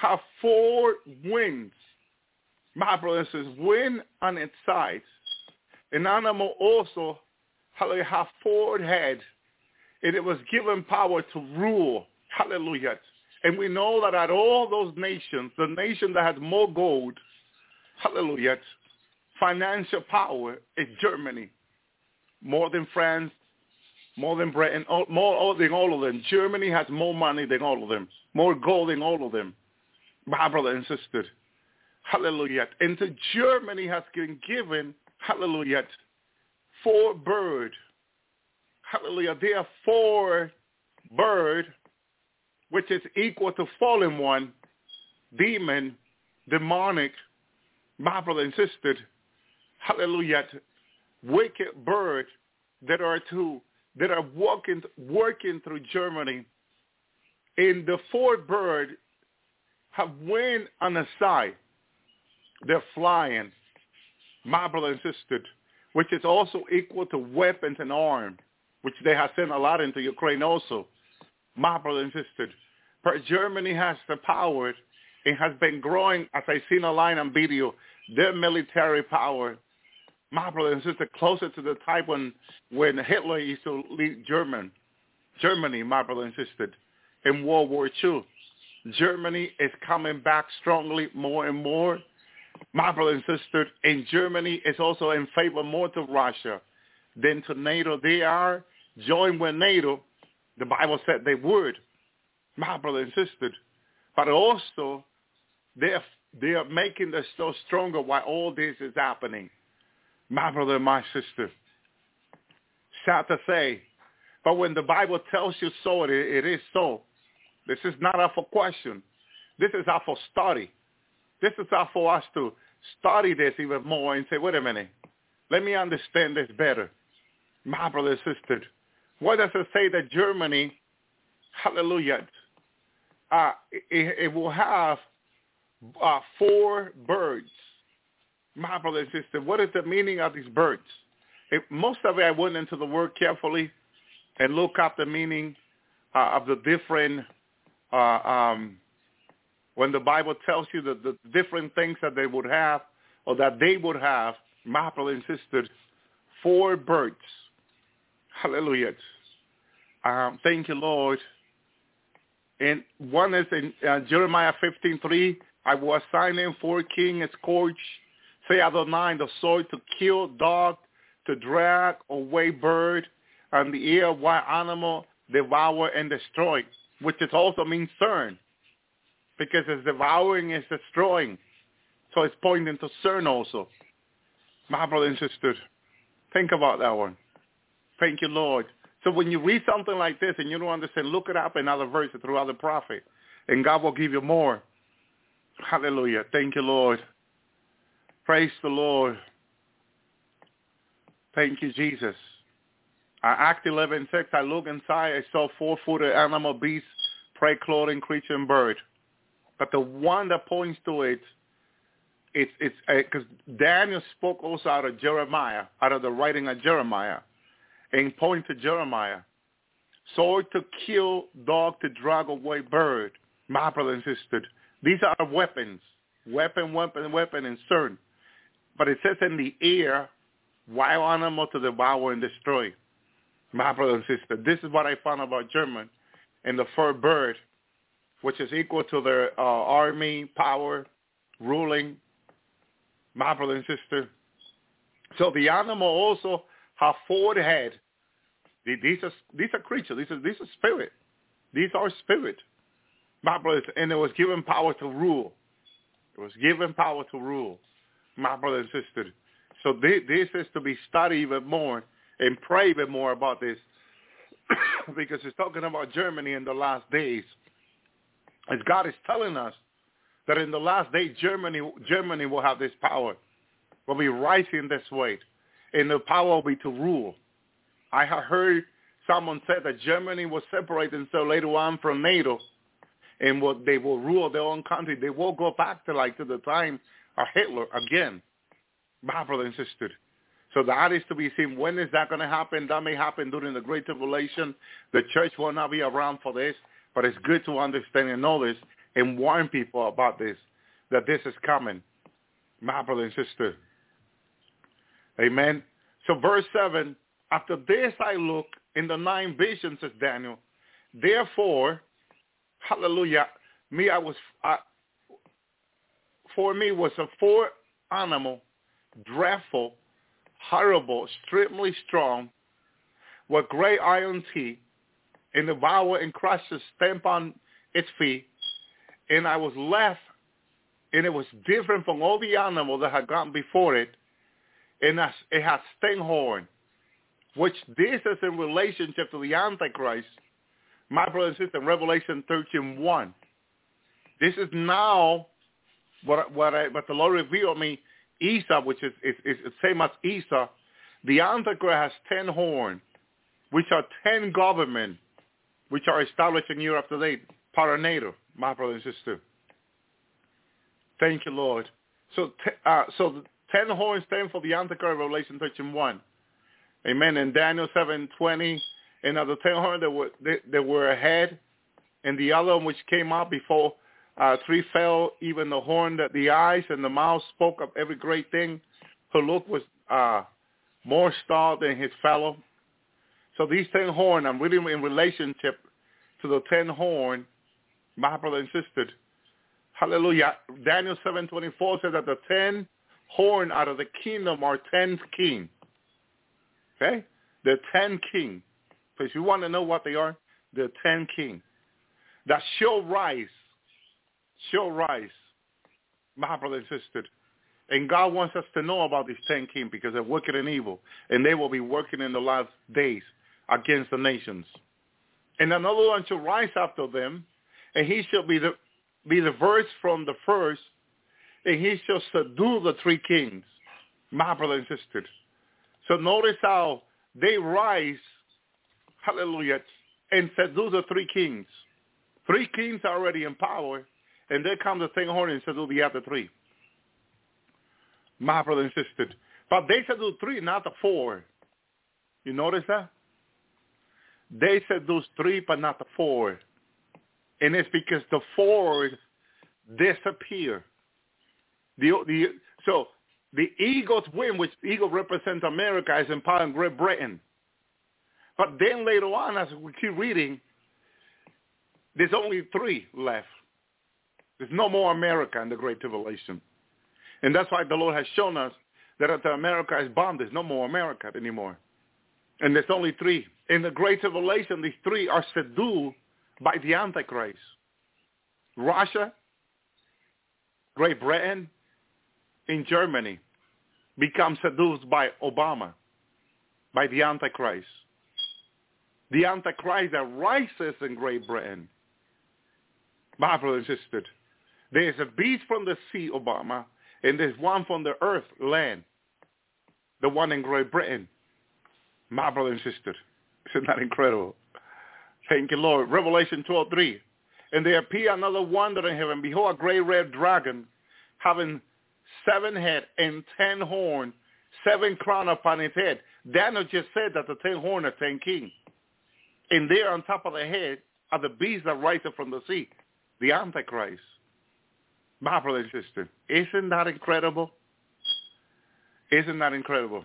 have four wings. My brother says, wind on its sides. An animal also hallelujah, have four heads, and it was given power to rule. Hallelujah. And we know that at all those nations, the nation that has more gold, hallelujah, financial power is Germany. More than France, more than Britain, more than all of them. Germany has more money than all of them, more gold than all of them. My brother and sister, hallelujah. And to Germany has been given, hallelujah, four bird. Hallelujah. There are four bird, which is equal to fallen one, demon, demonic, my brother and sister, hallelujah, wicked bird that are to that are working working through Germany. And the four bird have wind on the side. They're flying. My brother and sister, which is also equal to weapons and arms, which they have sent a lot into Ukraine also. My brother but Germany has the power and has been growing, as I seen a line on video, their military power, my brother and sister, closer to the type when when Hitler used to lead German, Germany, my brother and sister, in World War II. Germany is coming back strongly more and more my brother and sister, in Germany is also in favor more to Russia than to NATO. They are joined with NATO. The Bible said they would, my brother and sister. But also, they're, they're making us so stronger while all this is happening. My brother and my sister. Sad to say. But when the Bible tells you so, it, it is so. This is not up for question. This is up for study. This is how for us to study this even more and say, wait a minute, let me understand this better. My brother and sister, what does it say that Germany, hallelujah, uh, it, it, will have uh, four birds. My brother and sister, what is the meaning of these birds? Most of it, I went into the word carefully and look up the meaning uh, of the different uh, um, when the Bible tells you that the different things that they would have or that they would have, my brother insisted, four birds. Hallelujah. Um, thank you, Lord. And one is in uh, Jeremiah 15:3. I will assign him for king a scourge, say Adonai, the sword to kill dog, to drag away bird, and the ear wild animal, devour and destroy, which it also means CERN because it's devouring, it's destroying. So it's pointing to CERN also. My brother and sister, Think about that one. Thank you, Lord. So when you read something like this and you don't understand, look it up in other verses through other prophets, and God will give you more. Hallelujah. Thank you, Lord. Praise the Lord. Thank you, Jesus. I Act 11, 6, I look inside, I saw four-footed animal, beast, prey, clothing, creature, and bird. But the one that points to it, it's it's because uh, Daniel spoke also out of Jeremiah, out of the writing of Jeremiah, and point to Jeremiah. Sword to kill, dog to drag away, bird. My brother and sister, these are weapons, weapon, weapon, weapon, and certain. But it says in the air, wild animal to devour and destroy. My brother and sister, this is what I found about German and the fur bird, which is equal to their uh, army, power, ruling. My brother and sister. So the animal also have four head. These are these are creatures. These are these are spirit. These are spirit. My brothers, and it was given power to rule. It was given power to rule. My brother and sister. So this, is to be studied even more and pray even more about this *coughs* because it's talking about Germany in the last days. As God is telling us that in the last day Germany Germany will have this power, will be rising this way, and the power will be to rule. I have heard someone say that Germany was separated so later on from NATO, and what they will rule their own country. They will go back to like to the time of Hitler again my brother and sister. So that is to be seen. When is that going to happen? That may happen during the Great Tribulation. The church will not be around for this, but it's good to understand and know this and warn people about this, that this is coming. My brother and sister. Amen. So verse 7, after this I look in the nine visions, says Daniel. Therefore, hallelujah, me I was, I, for me was a four animal dreadful, horrible, extremely strong, with great iron teeth, and devour and crush the stamp on its feet. And I was left, and it was different from all the animals that had gone before it, and it had sting horn, which this is in relationship to the Antichrist. My brother and sister, Revelation 13, 1. This is now what, what, I, what the Lord revealed me Esau, which is, is, is same as Esau, the Antichrist has ten horns, which are ten governments, which are established in Europe today, Paranator, my brother and sister. Thank you, Lord. So, uh, so ten horns stand for the Antichrist, Revelation 13, 1. Amen. And Daniel 7, 20, and of the ten horns that were, they were ahead, and the other one which came out before uh, three fell, even the horn that the eyes and the mouth spoke of every great thing. Her look was uh, more star than his fellow. So these ten horn, I'm reading in relationship to the ten horn, my brother and sister. Hallelujah. Daniel 7.24 says that the ten horn out of the kingdom are ten king. Okay? The ten king. If you want to know what they are, the ten king. That shall rise shall rise, my brother and sister. And God wants us to know about these ten kings because they're wicked and evil, and they will be working in the last days against the nations. And another one shall rise after them, and he shall be the be the verse from the first, and he shall subdue the three kings, my brother and sister. So notice how they rise, hallelujah, and subdue the three kings. Three kings are already in power, and there comes the thing horn and oh, the other three. My brother insisted. But they do three, not the four. You notice that? They those three, but not the four. And it's because the four disappear. The, the, so the eagles win, which eagle represents America, is empowering Great Britain. But then later on, as we keep reading, there's only three left. There's no more America in the Great Tribulation. And that's why the Lord has shown us that after America is bombed, there's no more America anymore. And there's only three. In the Great Tribulation, these three are subdued by the Antichrist. Russia, Great Britain, and Germany become seduced by Obama. by the Antichrist. The Antichrist that rises in Great Britain. My brother and sister, there's a beast from the sea, Obama, and there's one from the earth, land. The one in Great Britain. My brother and sister. Isn't that incredible? Thank you, Lord. Revelation 12:3. And there appeared another wonder in heaven. Behold, a great red dragon, having seven head and ten horn, seven crown upon its head. Daniel just said that the ten horn are ten kings. And there on top of the head are the beasts that rise up from the sea, the Antichrist. My brother and sister, isn't that incredible? Isn't that incredible?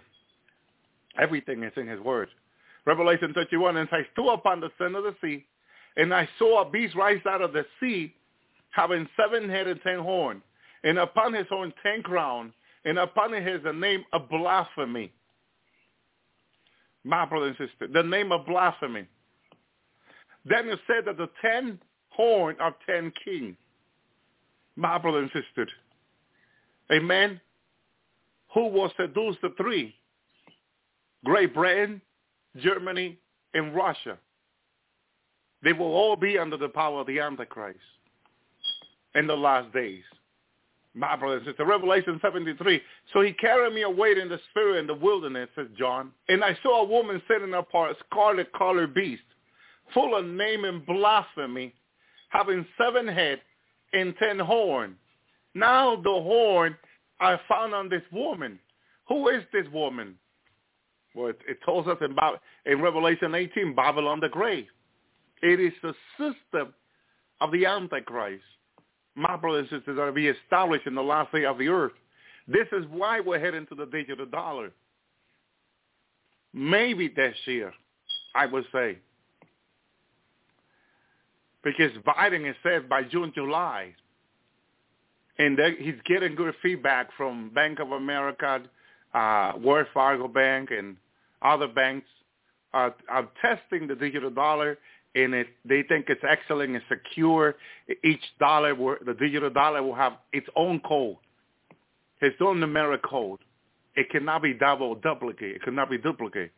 Everything is in his word. Revelation 31, and I stood upon the center of the sea, and I saw a beast rise out of the sea, having seven head and ten horns, and upon his own ten crown, and upon his the name of blasphemy. My brother and sister, the name of blasphemy. Daniel said that the ten horn of ten king. My brother and sister. Amen. Who will seduce the three? Great Britain, Germany, and Russia. They will all be under the power of the Antichrist in the last days. My brothers and sisters, Revelation 73. So he carried me away in the spirit in the wilderness, says John. And I saw a woman sitting upon a scarlet colored beast, full of name and blasphemy, having seven heads and ten horns. Now the horn I found on this woman. Who is this woman? Well, it, it tells us in, in Revelation 18, Babylon the Great. It is the system of the Antichrist. My brothers and sisters are to be established in the last day of the earth. This is why we're heading to the digital dollar. Maybe this year, I would say. Because Biden has said by June, July, and he's getting good feedback from Bank of America, uh, Wells Fargo Bank, and other banks are, are testing the digital dollar, and it, they think it's excellent and secure. Each dollar, will, the digital dollar, will have its own code, its own numeric code. It cannot be double duplicate. It cannot be duplicate.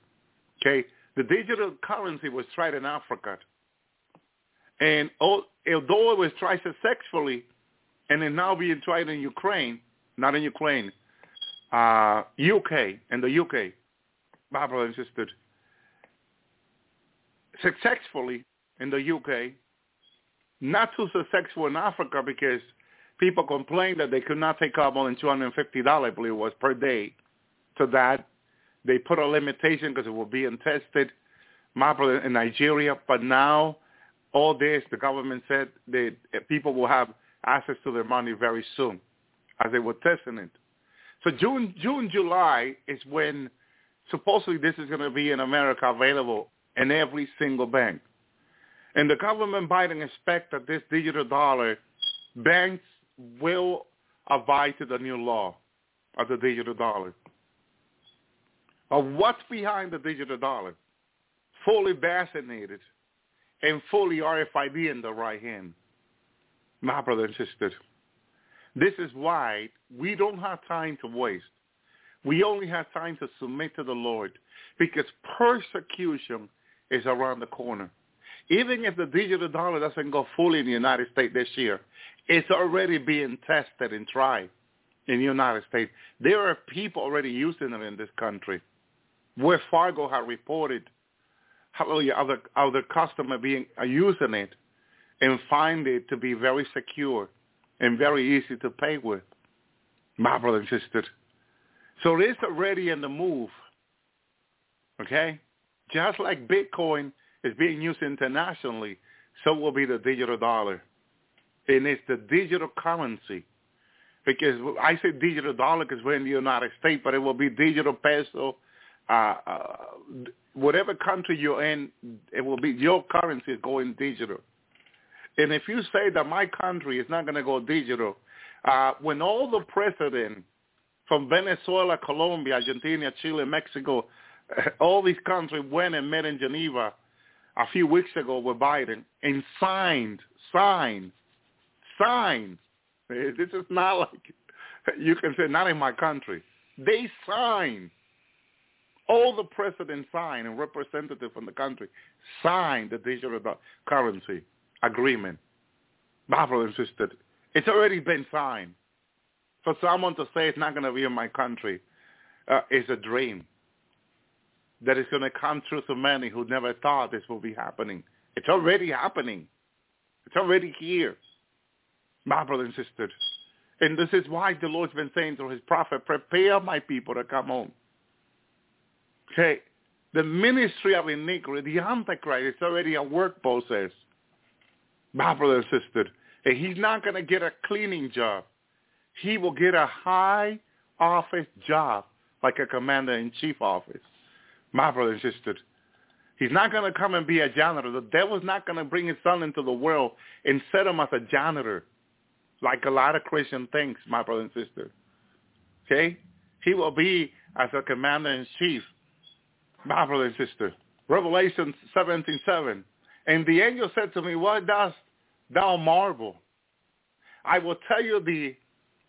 Okay, the digital currency was tried in Africa, and although it was tried successfully, and it's now being tried in Ukraine, not in Ukraine, uh, UK, in the UK, and sister, successfully in the UK, not too successful in Africa because people complained that they could not take out more than $250, I believe it was, per day. To that, they put a limitation because it was being tested, in Nigeria. But now, all this, the government said that uh, people will have access to their money very soon as they were testing it. So June, June, July is when supposedly this is going to be in America available in every single bank. And the government Biden expect that this digital dollar, banks will abide to the new law of the digital dollar. Of what's behind the digital dollar? Fully vaccinated and fully RFID in the right hand. My brother and sister, this is why we don't have time to waste. We only have time to submit to the Lord because persecution is around the corner. Even if the digital dollar doesn't go fully in the United States this year, it's already being tested and tried in the United States. There are people already using it in this country. Wells Fargo had reported hallelujah, other other customer being uh, using it and find it to be very secure and very easy to pay with. My brother and sister. So it's already in the move. Okay? Just like Bitcoin is being used internationally, so will be the digital dollar. And it's the digital currency. Because I say digital dollar because we're in the United States, but it will be digital peso. Uh, uh, whatever country you're in, it will be your currency going digital. And if you say that my country is not going to go digital, uh, when all the presidents from Venezuela, Colombia, Argentina, Chile, Mexico, *laughs* all these countries went and met in Geneva a few weeks ago with Biden and signed, signed, signed. *laughs* This is not like you can say not in my country. They signed all the presidents signed and representatives from the country signed the digital currency agreement. My insisted. it's already been signed. For someone to say it's not going to be in my country uh, is a dream that is going to come true to many who never thought this would be happening. It's already happening. It's already here. My brother and sister. And this is why the Lord's been saying through his prophet, prepare my people to come home. Okay. The ministry of iniquity, the Antichrist, is already a work process. My brother and sister. And he's not going to get a cleaning job. He will get a high office job like a commander-in-chief office. My brother and sister. He's not going to come and be a janitor. The devil's not going to bring his son into the world and set him as a janitor like a lot of Christian thinks, my brother and sister. Okay? He will be as a commander-in-chief, my brother and sister. Revelation 17:7. And the angel said to me, Why dost thou marvel? I will tell you the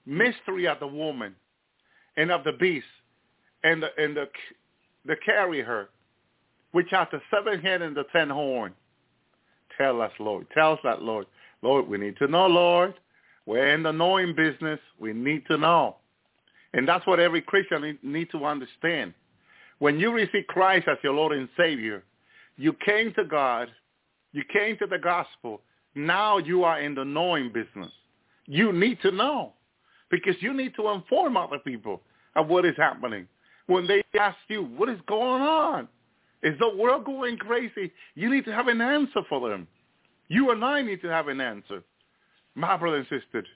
mystery of the woman and of the beast and the, and the, the carrier, which hath the seven head and the ten horn. Tell us, Lord. Tell us that, Lord. Lord, we need to know, Lord. We're in the knowing business. We need to know. And that's what every Christian need, need to understand. When you receive Christ as your Lord and Savior, you came to God, you came to the gospel. Now you are in the knowing business. You need to know because you need to inform other people of what is happening. When they ask you, what is going on? Is the world going crazy? You need to have an answer for them. You and I need to have an answer my brother and sister.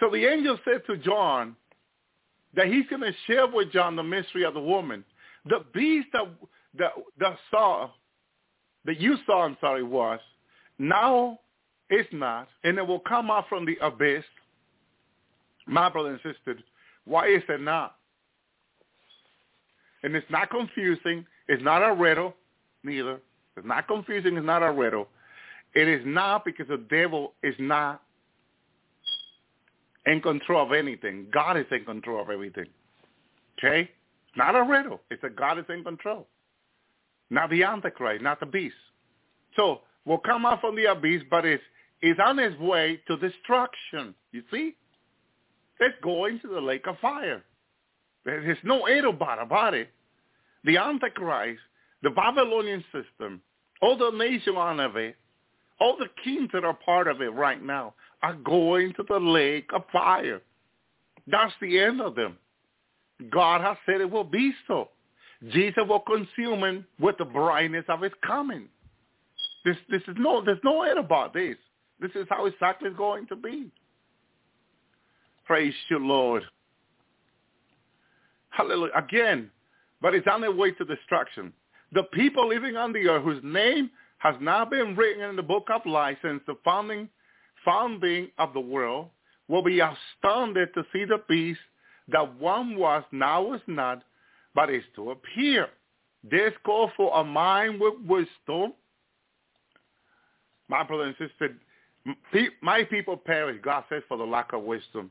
So the angel said to John that he's going to share with John the mystery of the woman. The beast that, that, that saw, that you saw, I'm sorry, was, now it's not, and it will come out from the abyss. My brother and sister, why is it not? And it's not confusing. It's not a riddle, neither. It's not confusing. It's not a riddle. It is not because the devil is not in control of anything. God is in control of everything. Okay? Not a riddle. It's that God is in control. Not the Antichrist, not the beast. So will come out from the abyss, but it's, it's on its way to destruction. You see? It's going to the lake of fire. There's no about about it. The Antichrist, the Babylonian system, all the nation on of it, all the kings that are part of it right now are going to the lake of fire. That's the end of them. God has said it will be so. Jesus will consume him with the brightness of his coming. This, this is no, there's no end about this. This is how exactly it's going to be. Praise you, Lord. Hallelujah. Again, but it's on their way to destruction. The people living on the earth whose name has now been written in the book of life since the founding, founding of the world will be astounded to see the beast that one was, now is not, but is to appear. This call for a mind with wisdom. My brother and sister, my people perish, God says, for the lack of wisdom.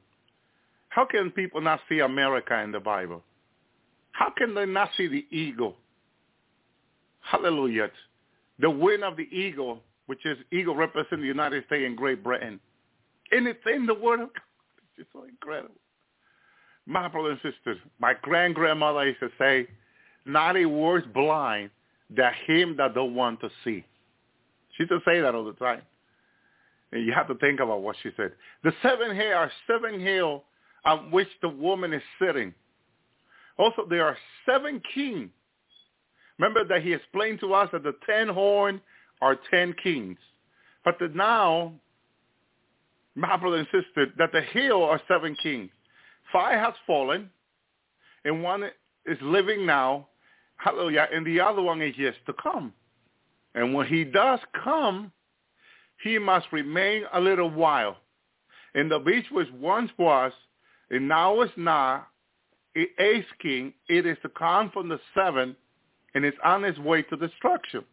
How can people not see America in the Bible? How can they not see the eagle? Hallelujah the wing of the eagle, which is eagle representing the United States and Great Britain. It's in the Word of God. It's so incredible. My brother and sisters, my grand-grandmother used to say, not a worse blind than him that don't want to see. She used to say that all the time. And you have to think about what she said. The seven hair are seven hills on which the woman is sitting. Also, there are seven kings Remember that he explained to us that the ten horn are ten kings. But that now, my brother and sister, that the hill are seven kings. Five has fallen, and one is living now, hallelujah, and the other one is yet to come. And when he does come, he must remain a little while. And the beast which once was, and now is not, a king, it is to come from the seven and it's on its way to destruction.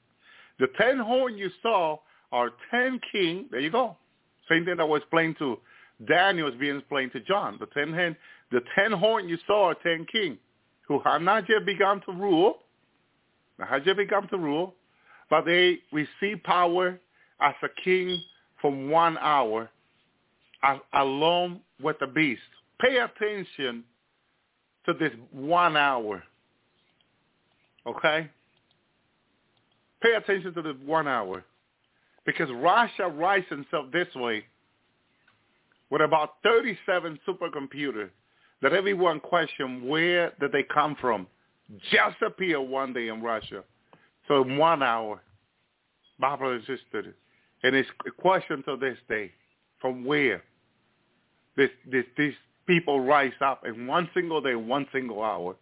The ten horn you saw are ten kings. There you go. Same thing that was explained to Daniel is being explained to John. The ten hand, the ten horn you saw are ten kings who have not yet begun to rule, not yet begun to rule, but they receive power as a king from one hour along with the beast. Pay attention to this one hour. Okay? Pay attention to this one hour. Because Russia writes himself this way with about 37 supercomputers that everyone questioned where did they come from. Just appear one day in Russia. So in one hour, my brother and and it's a question to this day, from where this, this, these people rise up in one single day, one single hour,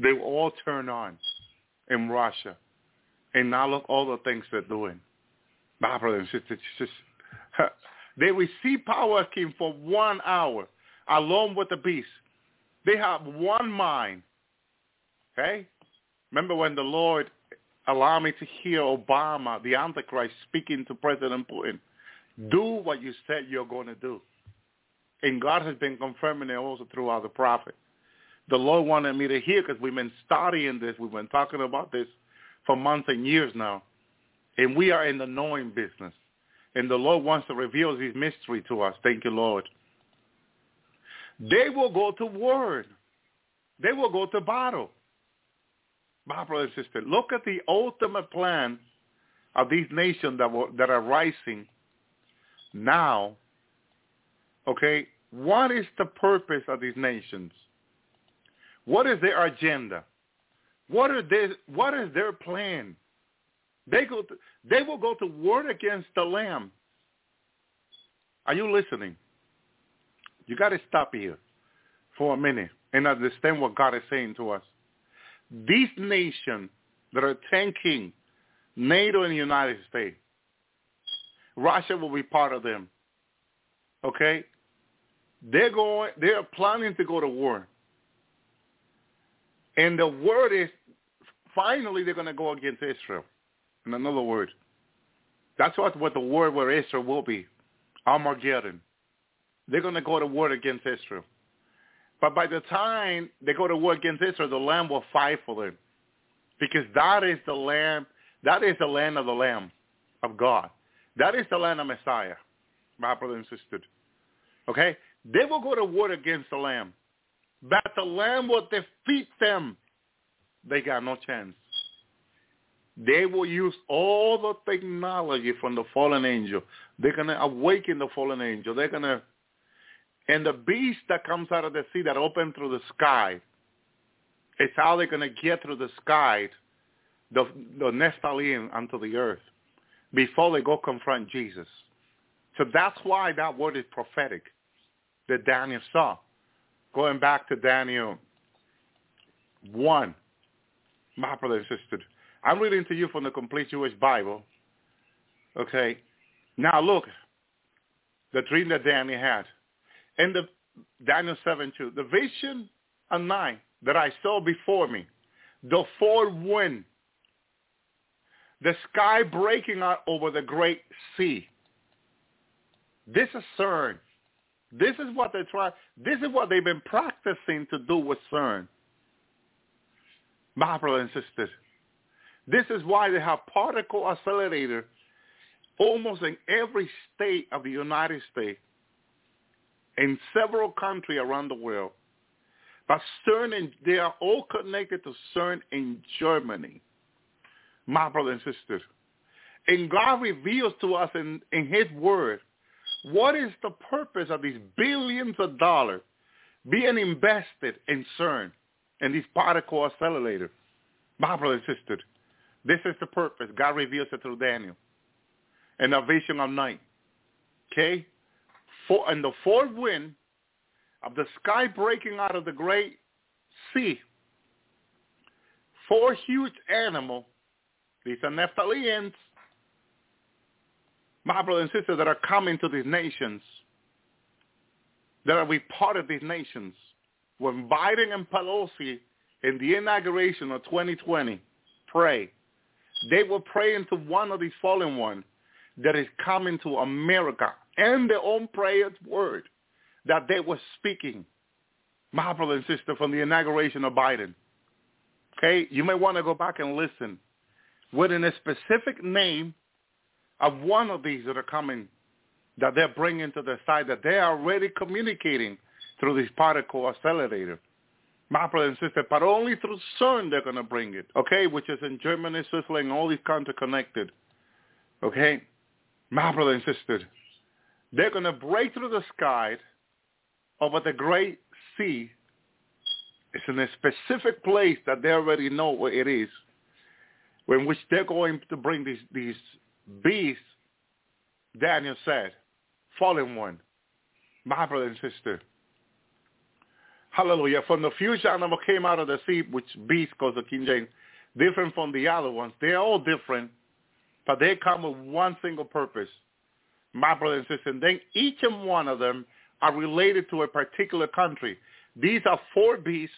they will all turn on in Russia. And now look all the things they're doing. My brother and just, *laughs* they receive power king for one hour along with the beast. They have one mind. Okay? Remember when the Lord allowed me to hear Obama, the Antichrist, speaking to President Putin, do what you said you're going to do. And God has been confirming it also throughout the prophet. The Lord wanted me to hear because we've been studying this. We've been talking about this for months and years now. And we are in the knowing business. And the Lord wants to reveal his mystery to us. Thank you, Lord. They will go to war. They will go to battle. My brother and sister, look at the ultimate plan of these nations that, were, that are rising now Okay? What is the purpose of these nations? What is their agenda? What are they, what is their plan? They go to, they will go to war against the lamb. Are you listening? You got to stop here for a minute and understand what God is saying to us. These nations that are tanking NATO and the United States, Russia will be part of them. Okay? They're going they're planning to go to war. And the word is finally they're gonna go against Israel. In another word. That's what, what the word where Israel will be. Armageddon. They're gonna go to war against Israel. But by the time they go to war against Israel, the Lamb will fight for them. Because that is the Lamb, that is the land of the Lamb of God. That is the land of Messiah, my brother and sister. Okay? They will go to war against the Lamb. But the Lamb will defeat them. They got no chance. They will use all the technology from the fallen angel. They're going to awaken the fallen angel. They're going to, and the beast that comes out of the sea that opens through the sky, it's how they're going to get through the sky, the, the Nephilim onto the earth before they go confront Jesus. So that's why that word is prophetic that Daniel saw. Going back to Daniel 1, my brother and sister, I'm reading to you from the Complete Jewish Bible. Okay. Now look, the dream that Daniel had. In the Daniel 7, 2, the vision and nine that I saw before me, the four wind, the sky breaking out over the great sea. This is CERN. This is what they try. This is what they've been practicing to do with CERN. My brothers and sisters, this is why they have particle accelerator almost in every state of the United States, in several countries around the world. But CERN, and they are all connected to CERN in Germany. My brothers and sisters. And God reveals to us in, in his word what is the purpose of these billions of dollars being invested in CERN and these particle accelerators? And sister, this is the purpose. God reveals it through Daniel. And a vision of night. Okay? For, and the fourth wind of the sky breaking out of the great sea, four huge animals, these are Nephilims, my brothers and sisters that are coming to these nations, that are be part of these nations, when Biden and Pelosi in the inauguration of 2020 pray, they will pray into one of these fallen ones that is coming to America and their own prayers word that they were speaking, my brother and sister, from the inauguration of Biden Okay? You may want to go back and listen. Within a specific name of one of these that are coming, that they're bringing to the side, that they are already communicating through this particle accelerator. My brother and sister, but only through CERN they're going to bring it, okay, which is in Germany, Switzerland, all these countries connected, okay? My brother and sister, they're going to break through the sky over the great sea. It's in a specific place that they already know where it is, in which they're going to bring these, these Mm-hmm. beasts, Daniel said, fallen one, my brother and sister. Hallelujah. From the future animal came out of the sea, which beast calls the King James, different from the other ones. They're all different, but they come with one single purpose. My brother and sister, and then each and one of them are related to a particular country. These are four beasts,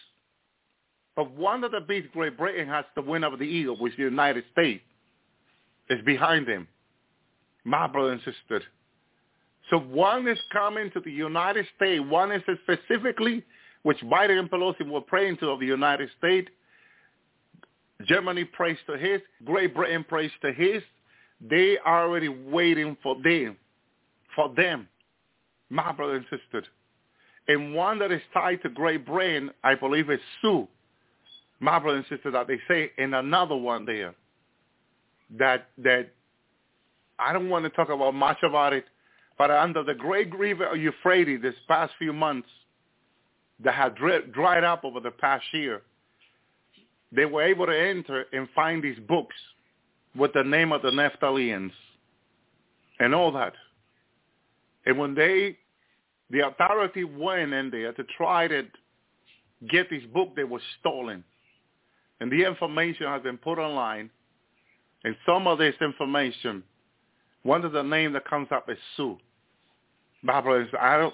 but one of the beasts, Great Britain, has the wing of the eagle, which is the United States. Is behind him, My brother and sister. So one is coming to the United States. One is specifically which Biden and Pelosi were praying to of the United States. Germany prays to his. Great Britain prays to his. They are already waiting for them, for them, my brother and sister. And one that is tied to Great Britain, I believe is Sue, my brother and sister, that they say, and another one there that that I don't want to talk about much about it, but under the great river Euphrates this past few months, that had dried up over the past year, they were able to enter and find these books with the name of the Naphtalians and all that. And when they, the authority went in there to try to get this book, they were stolen. And the information has been put online. And some of this information, one of the names that comes up is Sue. Barbara, I don't,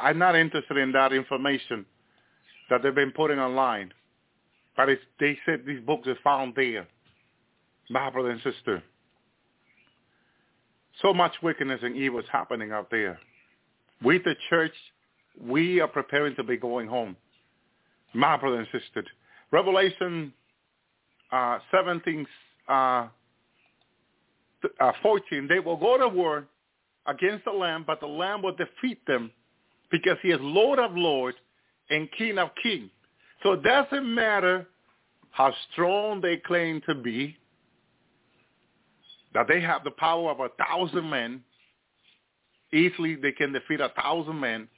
I'm not interested in that information that they've been putting online. But they said these books are found there. My brother and sister. So much wickedness and evil is happening out there. We, the church, we are preparing to be going home. My brother and sister. Revelation uh, 17, uh, uh, 14, they will go to war against the Lamb, but the Lamb will defeat them because he is Lord of lords and King of kings. So it doesn't matter how strong they claim to be, that they have the power of a thousand men. Easily they can defeat a thousand men.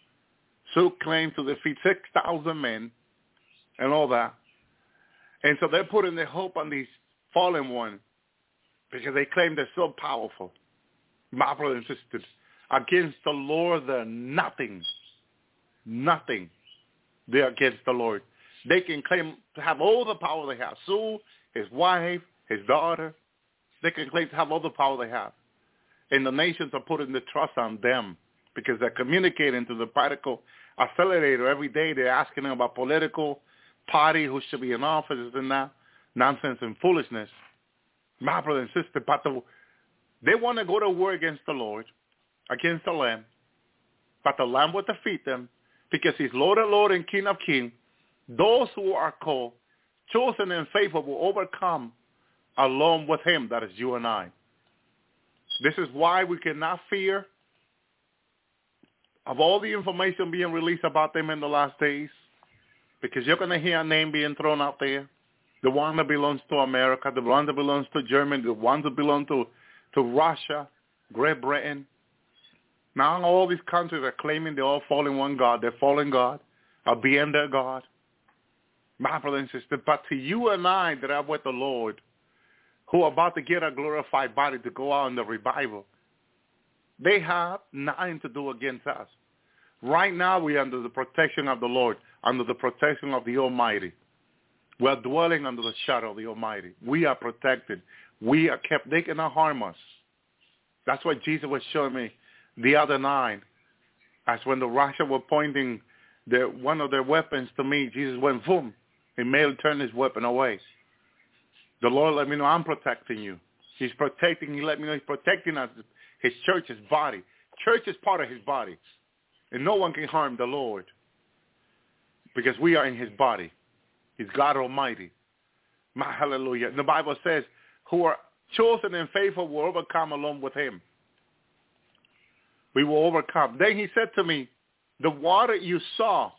So claim to defeat 6,000 men and all that. And so they're putting their hope on these fallen ones because they claim they're so powerful. My brothers and sisters, against the Lord, they're nothing. Nothing. They're against the Lord. They can claim to have all the power they have. Sue, his wife, his daughter, they can claim to have all the power they have. And the nations are putting the trust on them because they're communicating to the particle accelerator every day. They're asking them about political party, who should be in office, and that nonsense and foolishness. My brother and sister, the, they want to go to war against the Lord, against the Lamb, but the Lamb will defeat them because he's Lord of Lord and King of King. Those who are called, chosen and faithful will overcome along with him, that is you and I. This is why we cannot fear of all the information being released about them in the last days, because you're going to hear a name being thrown out there, the one that belongs to America, the one that belongs to Germany, the one that belongs to, to Russia, Great Britain. Now all these countries are claiming they're all following one God. They're following God, are being their God. My brother and sister, but to you and I that are with the Lord, who are about to get a glorified body to go out in the revival, they have nothing to do against us. Right now we are under the protection of the Lord, under the protection of the Almighty. We are dwelling under the shadow of the Almighty. We are protected. We are kept. They cannot harm us. That's what Jesus was showing me the other night. As when the Russians were pointing their, one of their weapons to me, Jesus went boom, and Male turn his weapon away. The Lord let me know I'm protecting you. He's protecting. He let me know he's protecting us. His church, his body. Church is part of his body, and no one can harm the Lord because we are in his body. He's God Almighty. My hallelujah. The Bible says, who are chosen and faithful will overcome along with him. We will overcome. Then he said to me, the water you saw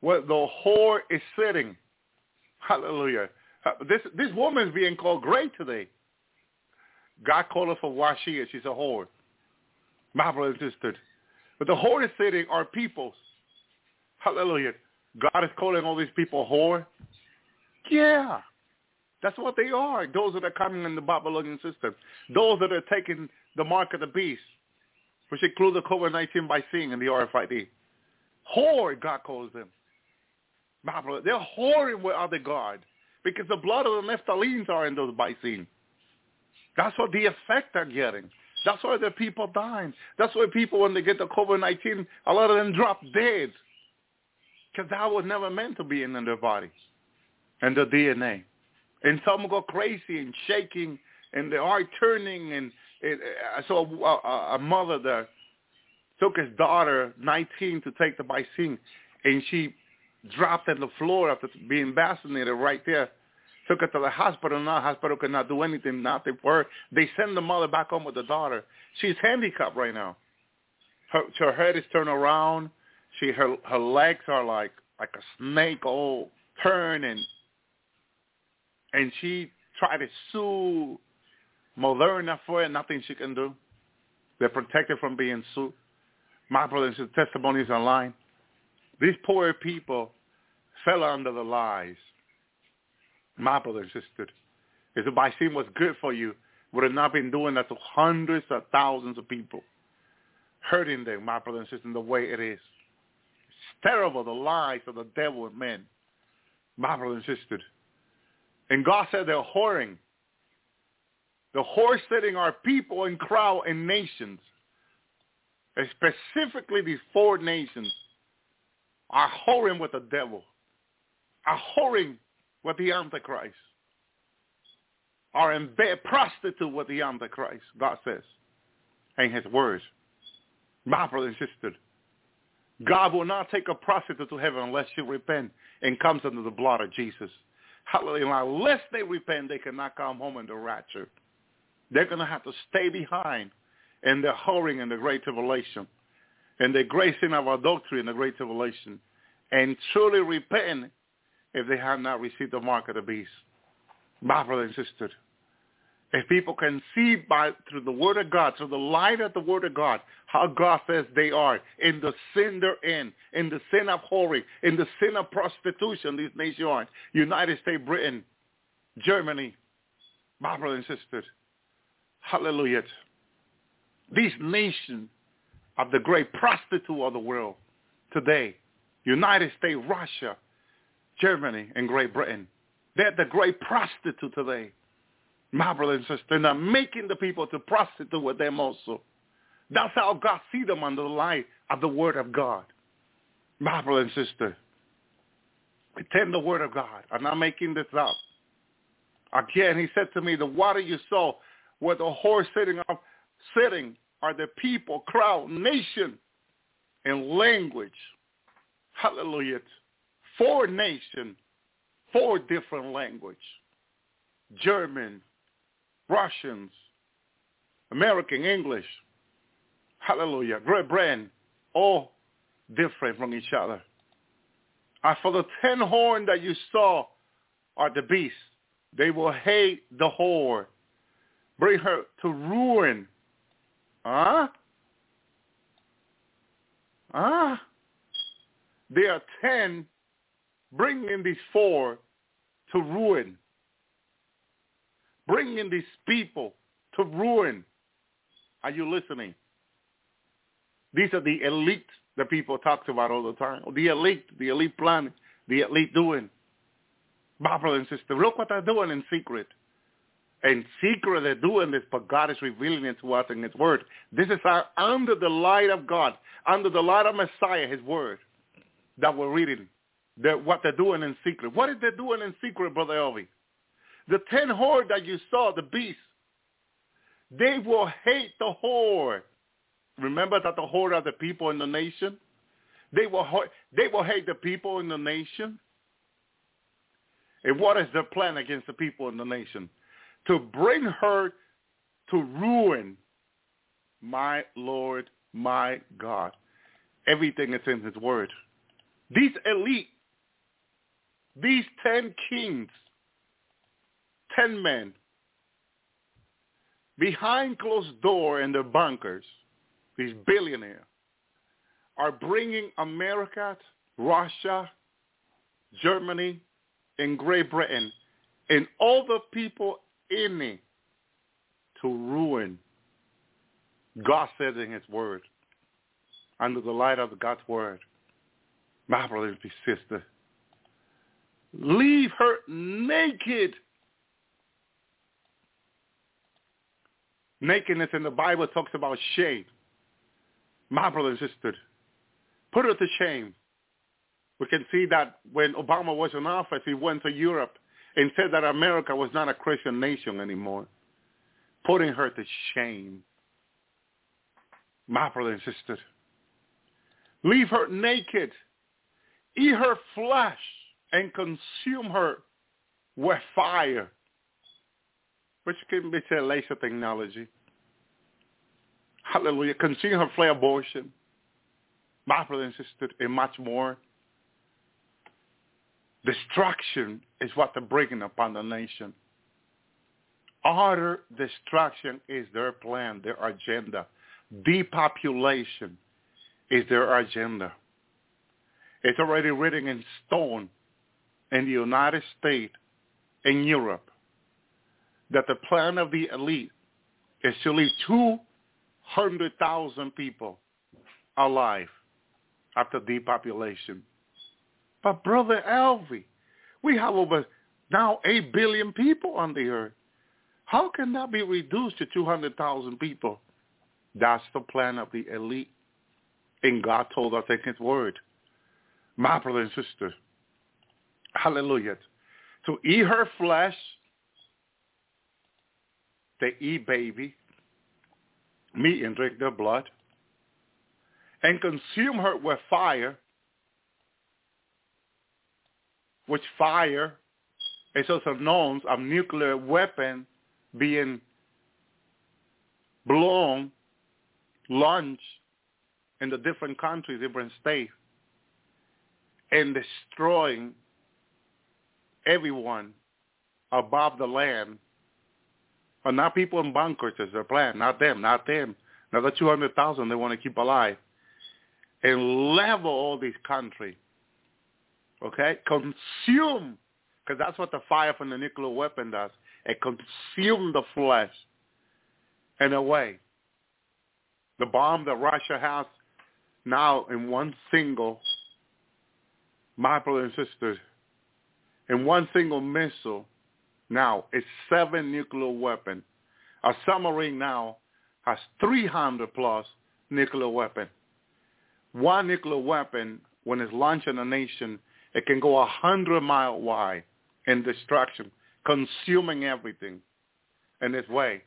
where the whore is sitting. Hallelujah. Uh, This this woman is being called great today. God called her for what she is. She's a whore. My brother and sister. But the whore is sitting are people. Hallelujah. God is calling all these people whore. Yeah. That's what they are. Those that are coming in the Babylonian system. Those that are taking the mark of the beast, which include the COVID-19 vaccine and the RFID. Whore, God calls them. Brother, they're whoring with other God because the blood of the Nephthalims are in those vaccine. That's what the effect they're getting. That's why the people dying. That's why people, when they get the COVID-19, a lot of them drop dead because that was never meant to be in their body and the DNA. And some go crazy and shaking and they are turning. And it, uh, I saw a, a mother that took his daughter, 19, to take the vaccine, and she dropped on the floor after being vaccinated right there. Took her to the hospital. Now the hospital could not do anything, nothing for her. They send the mother back home with the daughter. She's handicapped right now. Her, her head is turned around. She her her legs are like like a snake, all turned, and and she tried to sue Moderna for it. Nothing she can do. They're protected from being sued. My brothers and testimonies online. These poor people fell under the lies. My brother and sister, if the vaccine was good for you, would have not been doing that to hundreds of thousands of people, hurting them, my brother and sister, the way it is. Terrible, the lies of the devil and men, my brother and. And God said they're whoring. The whore setting our people and crowd and nations, and specifically these four nations, are whoring with the devil, are whoring with the Antichrist, are in bed prostitute with the Antichrist, God says, in his words. My brother and sister, God will not take a prostitute to heaven unless she repent and comes under the blood of Jesus. Hallelujah. Unless they repent, they cannot come home in the rapture. They're going to have to stay behind in the whoring in the great tribulation and the great sin of adultery in the great tribulation and truly repent if they have not received the mark of the beast. My brother and sister, if people can see by through the word of God, through the light of the word of God, how God says they are in the sin they're in, in the sin of whoring, in the sin of prostitution, these nations are. United States, Britain, Germany, my brother and sister, hallelujah. These nations are the great prostitute of the world today. United States, Russia, Germany, and Great Britain. They're the great prostitute today. My brother and sister, not making the people to prostitute with them also. That's how God see them under the light of the word of God. My brother and sister, attend the word of God. I'm not making this up. Again, he said to me, the water you saw where the horse sitting up, sitting are the people, crowd, nation, and language. Hallelujah. Four nation, four different language. German, Russians, American English, hallelujah, Great Britain, all different from each other. As for the ten horn that you saw are the beasts. They will hate the whore, bring her to ruin. Huh? Huh? There are ten, bringing these four to ruin bringing these people to ruin. Are you listening? These are the elite that people talk about all the time. The elite, the elite plan, the elite doing. My brother and sister, look what they're doing in secret. In secret they're doing this, but God is revealing it to us in his word. This is our, under the light of God, under the light of Messiah, his word, that we're reading. They're, what they're doing in secret. What is they doing in secret, Brother Elvi? The ten horde that you saw, the beast, they will hate the horde. Remember that the horde are the people in the nation? They will, they will hate the people in the nation. And what is their plan against the people in the nation? To bring her to ruin my Lord, my God. Everything is in his word. These elite, these ten kings, ten men, behind closed door in their bunkers, these billionaires, are bringing America, Russia, Germany, and Great Britain, and all the people in it to ruin God says in his word, under the light of God's word, my brother and sister, leave her naked. Nakedness in the Bible talks about shame. My brother and sister, put her to shame. We can see that when Obama was in office, he went to Europe and said that America was not a Christian nation anymore, putting her to shame my brother and sister. Leave her naked. Eat her flesh and consume her with fire, which can be a laser technology. Hallelujah. Consume her flesh abortion. My brother and sister, and much more. Destruction is what they're bringing upon the nation. Utter destruction is their plan, their agenda. Depopulation is their agenda. It's already written in stone in the United States and Europe that the plan of the elite is to leave 200,000 people alive after depopulation. But Brother Elvi, we have over now 8 billion people on the earth. How can that be reduced to 200,000 people? That's the plan of the elite. And God told us in his word. My brother and sister, hallelujah, to eat her flesh, they eat baby, meat and drink their blood, and consume her with fire, which fire is also known as nuclear weapon being blown launched in the different countries, different states, and destroying everyone above the land. But not people in bunkers as their plan. Not them, not them. Not the 200,000 they want to keep alive. And level all these countries. Okay? Consume. Because that's what the fire from the nuclear weapon does. It consumes the flesh in a way the bomb that Russia has now in one single, my brothers and sisters, in one single missile now is seven nuclear weapons. A submarine now has 300 plus nuclear weapons. One nuclear weapon, when it's launched in a nation, it can go a hundred mile wide in destruction, consuming everything in its way.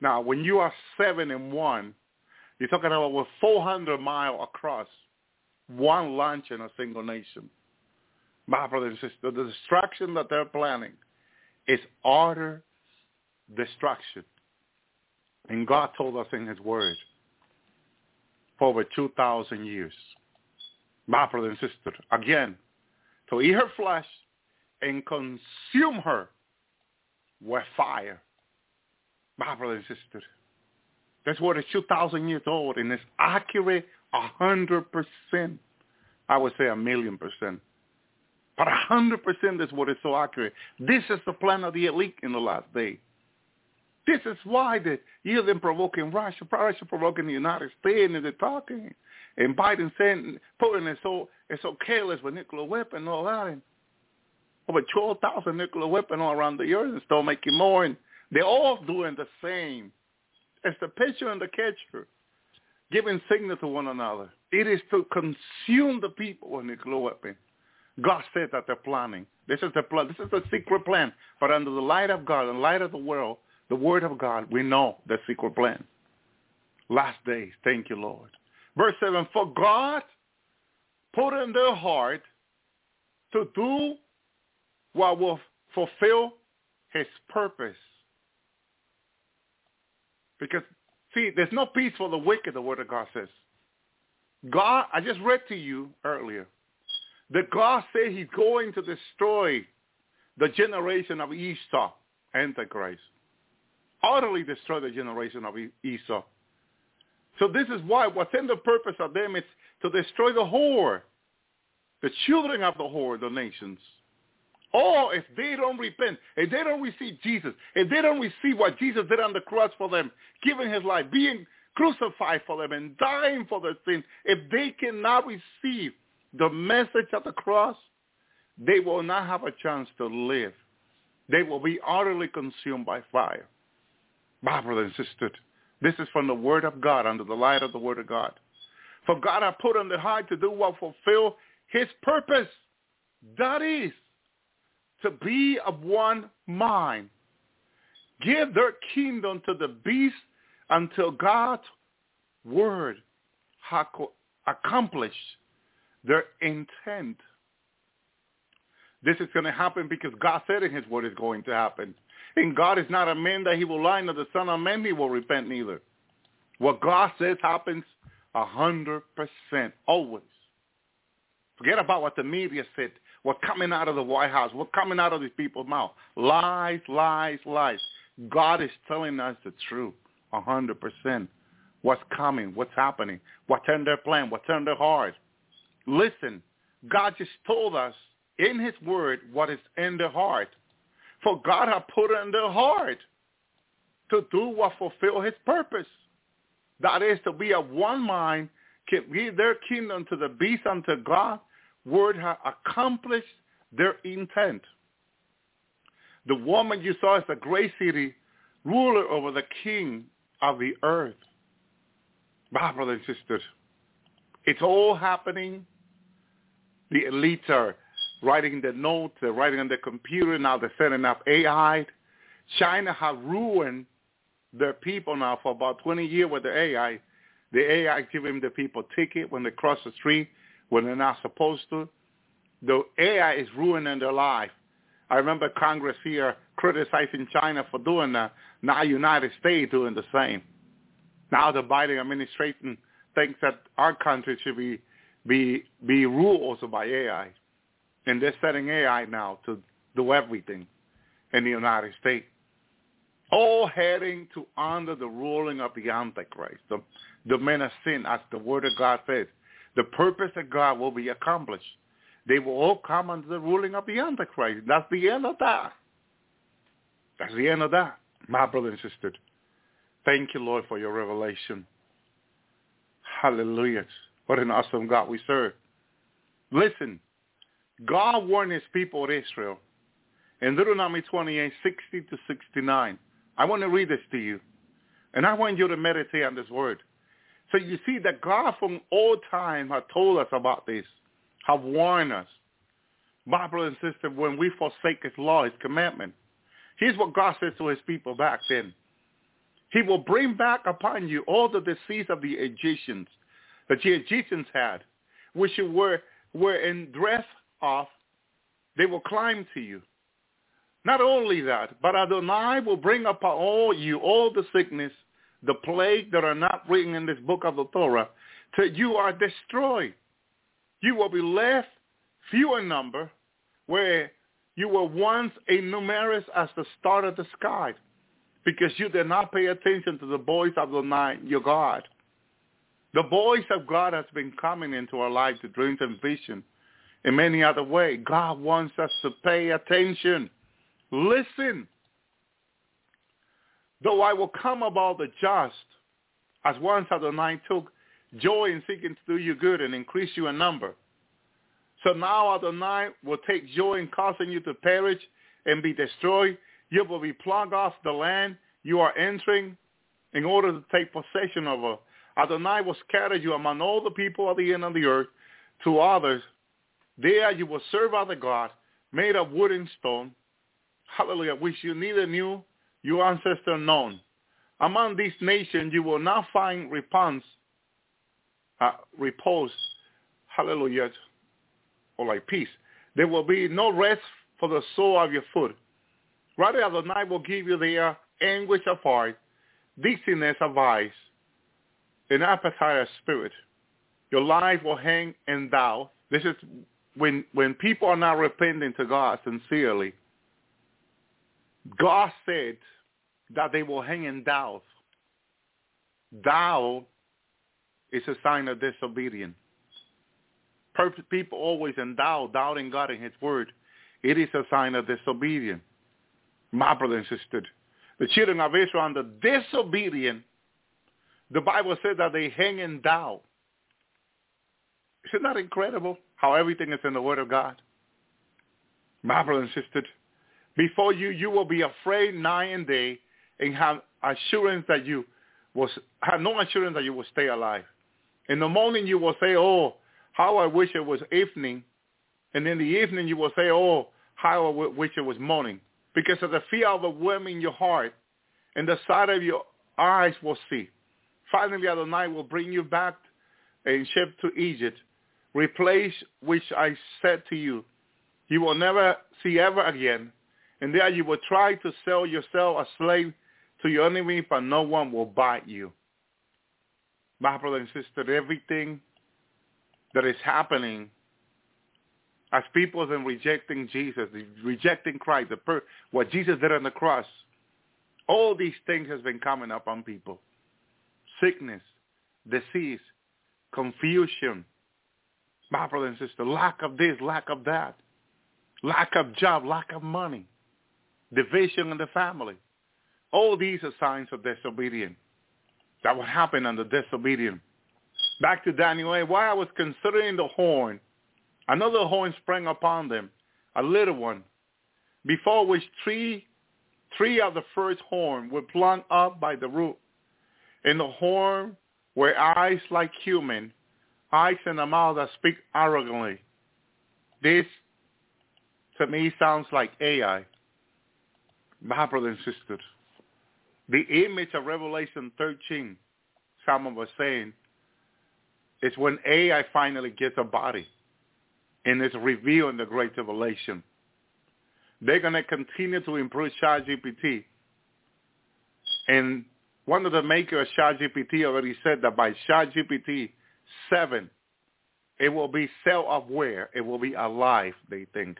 Now, when you are seven in one, you're talking about with 400 mile across, one launch in a single nation. My brother and sister, the destruction that they're planning is utter destruction. And God told us in his word for over 2,000 years. My brother and sister, again, to eat her flesh and consume her with fire. My brother and sister, that's is 2,000 years old, and it's accurate a 100%. I would say a million percent. But 100% is what is so accurate. This is the plan of the elite in the last day. This is why the, then provoking Russia, Russia provoking the United States, and they're talking. And Biden saying, Putin is so, is so careless with nuclear weapon and all that. And over 12,000 nuclear weapons all around the earth and still making more. And they're all doing the same. It's the pitcher and the catcher giving signal to one another. It is to consume the people with nuclear weapon. God said that they're planning. This is the plan. This is the secret plan. But under the light of God, and light of the world, the word of God, we know the secret plan. Last days. Thank you, Lord. Verse 7, for God put in their heart to do what will fulfill his purpose. Because, see, there's no peace for the wicked, the Word of God says. God, I just read to you earlier that God said he's going to destroy the generation of Esau, Antichrist. Utterly destroy the generation of Esau. So this is why what's in the purpose of them is to destroy the whore, the children of the whore, the nations. Or if they don't repent, if they don't receive Jesus, if they don't receive what Jesus did on the cross for them, giving his life, being crucified for them and dying for their sin, if they cannot receive the message of the cross, they will not have a chance to live. They will be utterly consumed by fire. My brother and sister, this is from the Word of God, under the light of the Word of God. For God hath put on the heart to do what fulfill his purpose. That is, to be of one mind. Give their kingdom to the beast until God's word accomplished their intent. This is going to happen because God said in his word is going to happen. And God is not a man that he will lie, nor the son of man he will repent neither. What God says happens a hundred percent, always. Forget about what the media said, what coming out of the White House, what coming out of these people's mouth. Lies, lies, lies. God is telling us the truth, a hundred percent. What's coming, what's happening, what's in their plan, what's in their heart. Listen, God just told us in his word what is in the heart. For God has put in the heart to do what fulfill his purpose. That is to be of one mind, give their kingdom to the beast unto God, word has accomplished their intent. The woman you saw is a great city, ruler over the king of the earth. My brothers and sisters, it's all happening. The elites are writing the notes, they're writing on the computer, now they're setting up AI. China have ruined their people now for about 20 years with the AI. The AI giving the people ticket when they cross the street when they're not supposed to. The AI is ruining their life. I remember Congress here criticizing China for doing that. Now United States doing the same. Now the Biden administration thinks that our country should be be be ruled also by AI, and they're setting AI now to do everything in the United States all heading to under the ruling of the Antichrist, the, the men of sin, as the word of God says. The purpose of God will be accomplished. They will all come under the ruling of the Antichrist. That's the end of that. That's the end of that, my brother and sister. Thank you, Lord, for your revelation. Hallelujah. What an awesome God we serve. Listen, God warned his people of Israel in Deuteronomy 28, 60 to 69. I want to read this to you. And I want you to meditate on this word. So you see that God from all time has told us about this, have warned us. My brother and sister, when we forsake his law, his commandment, here's what God says to his people back then. He will bring back upon you all the disease of the Egyptians that the Egyptians had, which were, were in dress of. They will climb to you. Not only that, but Adonai will bring upon all you all the sickness, the plague that are not written in this book of the Torah, till you are destroyed. You will be left few in number, where you were once a numerous as the star of the sky, because you did not pay attention to the voice of Adonai, your God. The voice of God has been coming into our lives, to dreams and vision, in many other ways. God wants us to pay attention. Listen. Though I will come about the just, as once Adonai took joy in seeking to do you good and increase you in number. So now Adonai will take joy in causing you to perish and be destroyed. You will be plucked off the land you are entering in order to take possession of it. Adonai will scatter you among all the people of the end of the earth to others. There you will serve other gods made of wood and stone hallelujah, which you neither knew your ancestor known. Among these nations you will not find repose, uh, repose, hallelujah, or like peace. There will be no rest for the sole of your foot. Rather, Adonai will give you their anguish of heart, dizziness of eyes, appetite of spirit. Your life will hang in doubt. This is when when people are not repenting to God sincerely. God said that they will hang in doubt. Doubt is a sign of disobedience. People always in doubt, doubting God and his word. It is a sign of disobedience. My brother and sister, the children of Israel under disobedience, the Bible says that they hang in doubt. Isn't that incredible how everything is in the word of God? My brother and sister, before you, you will be afraid night and day and have assurance that you will have no assurance that you will stay alive. In the morning you will say, oh, how I wish it was evening. And in the evening you will say, oh, how I wish it was morning. Because of the fear in your heart and the sight of your eyes will see. Finally, Adonai will bring you back and ship to Egypt. Replace which I said to you, you will never see ever again. And there you will try to sell yourself a slave to your enemy, but no one will buy you. My brother and sister, everything that is happening as people are rejecting Jesus, rejecting Christ, per- what Jesus did on the cross, all these things has been coming up on people. Sickness, disease, confusion, my brother and sister, lack of this, lack of that, lack of job, lack of money, division in the family. All these are signs of disobedience. That would happen under disobedience. Back to Daniel 8, while I was considering the horn, another horn sprang upon them, a little one, before which three, three of the first horn were plucked up by the root. In the horn were eyes like human, eyes and a mouth that speak arrogantly. This, to me, sounds like AI. My brothers and sisters, the image of Revelation 13, someone was saying, is when AI finally gets a body and is revealed in the Great Revelation. They're going to continue to improve ChatGPT. And one of the makers of ChatGPT already said that by ChatGPT 7, it will be self-aware. It will be alive, they think.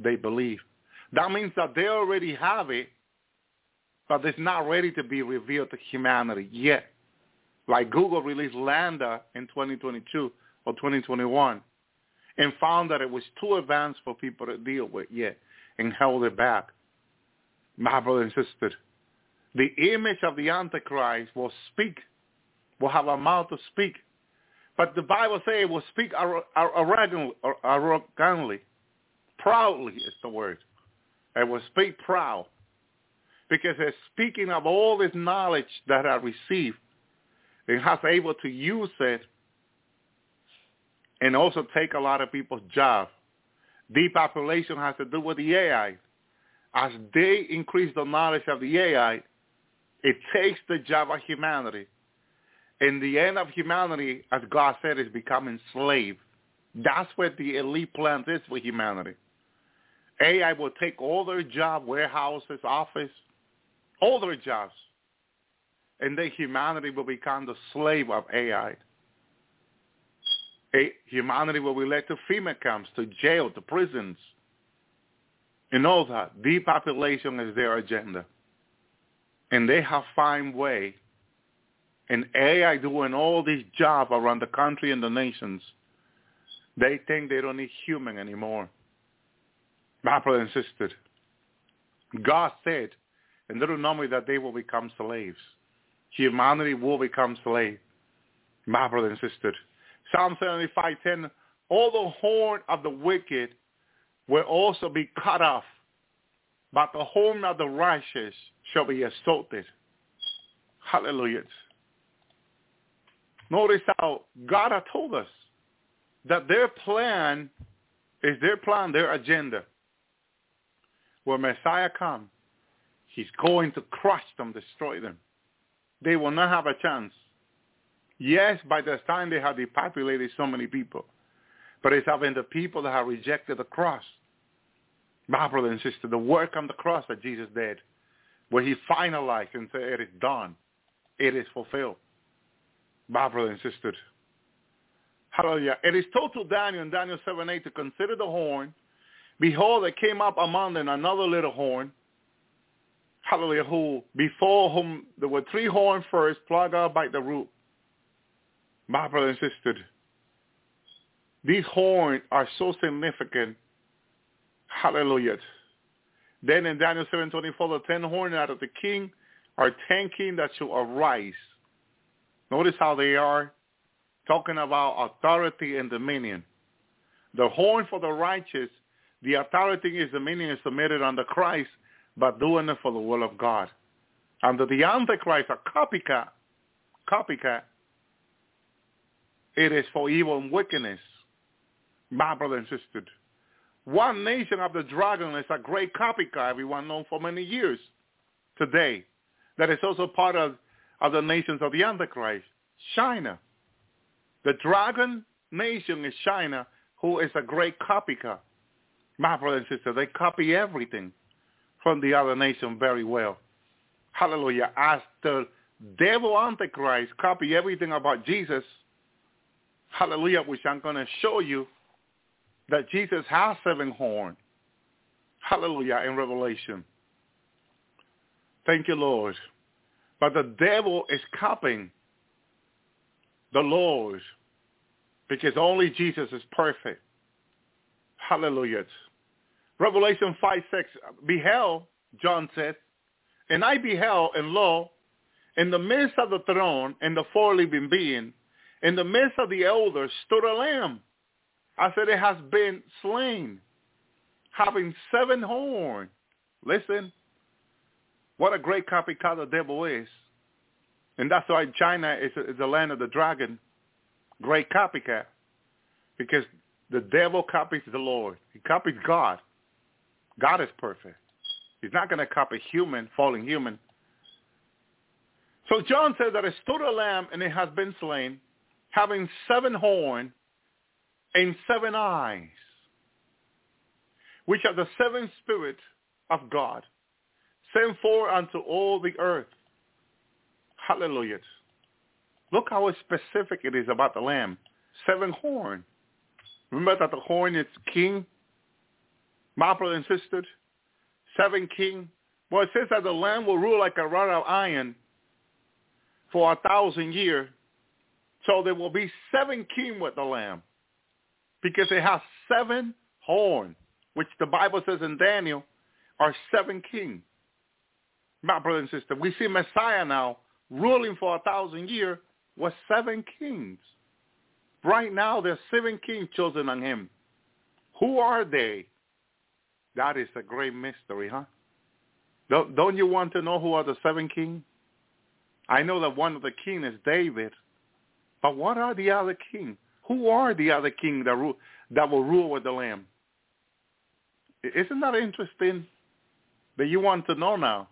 They believe. That means that they already have it, but it's not ready to be revealed to humanity yet. Like Google released LaMDA in 2022 or 2021 and found that it was too advanced for people to deal with yet and held it back. My brother and sister, the image of the Antichrist will speak, will have a mouth to speak. But the Bible says it will speak arrogantly, proudly is the word. It will speak proud because it's speaking of all this knowledge that I received and has able to use it and also take a lot of people's jobs. Depopulation has to do with the AI. As they increase the knowledge of the AI, it takes the job of humanity. And the end of humanity, as God said, is becoming slave. That's what the elite plan is for humanity. AI will take all their jobs, warehouses, office, all their jobs, and then humanity will become the slave of AI. A, humanity will be led to FEMA camps, to jail, to prisons, and all that. Depopulation is their agenda. And they have found way, and AI doing all this job around the country and the nations, they think they don't need human anymore. My brother and sister, God said in Deuteronomy that they will become slaves humanity will become slave. My brother and sister. Psalm 75:10, all the horn of the wicked will also be cut off, but the horn of the righteous shall be exalted. Hallelujah. Notice how God has told us that their plan is their plan, their agenda. When Messiah comes, he's going to crush them, destroy them they will not have a chance. Yes, by the time they have depopulated so many people, but it's having the people that have rejected the cross. My brother and sister, the work on the cross that Jesus did, where he finalized and said, it is done. It is fulfilled. My brother and sister. Hallelujah. It is told to Daniel in Daniel 7, 8 to consider the horn. Behold, there came up among them another little horn. Hallelujah. Who, before whom there were three horns first, plucked out by the root. My brother and sister, these horns are so significant. Hallelujah. Then in Daniel 7.24, the ten horns out of the king are ten kings that shall arise. Notice how they are talking about authority and dominion. The horn for the righteous, the authority is dominion is submitted under Christ, but doing it for the will of God. Under the Antichrist, a copycat, copycat, it is for evil and wickedness. My brother and sister. One nation of the dragon is a great copycat, everyone known for many years today. That is also part of, of the nations of the Antichrist. China. The dragon nation is China, who is a great copycat. My brother and sister, they copy everything from the other nation very well. Hallelujah. As the devil Antichrist copy everything about Jesus, hallelujah, which I'm going to show you that Jesus has seven horns. Hallelujah, in Revelation. Thank you, Lord. But the devil is copying the Lord because only Jesus is perfect. Hallelujah. Revelation 5, 6, beheld, John said, and I beheld, and lo, in the midst of the throne and the four living beings, in the midst of the elders stood a lamb. I said it has been slain, having seven horns. Listen, what a great copycat the devil is. And that's why China is, is the land of the dragon. Great copycat. Because the devil copies the Lord. He copies God. God is perfect. He's not going to copy human, fallen human. So John says that it stood a lamb and it has been slain, having seven horns and seven eyes, which are the seven spirits of God, sent forth unto all the earth. Hallelujah. Look how specific it is about the lamb. Seven horn. Remember that the horn is king, my brother and sisters? Seven king. Well, it says that the lamb will rule like a rod of iron for a thousand years. So there will be seven king with the lamb because it has seven horns, which the Bible says in Daniel are seven kings. My brother and sister, we see Messiah now ruling for a thousand years with seven kings. Right now, there's seven kings chosen on him. Who are they? That is a great mystery, huh? Don't, don't you want to know who are the seven kings? I know that one of the kings is David, but what are the other kings? Who are the other king that, that will rule with the Lamb? Isn't that interesting that you want to know now?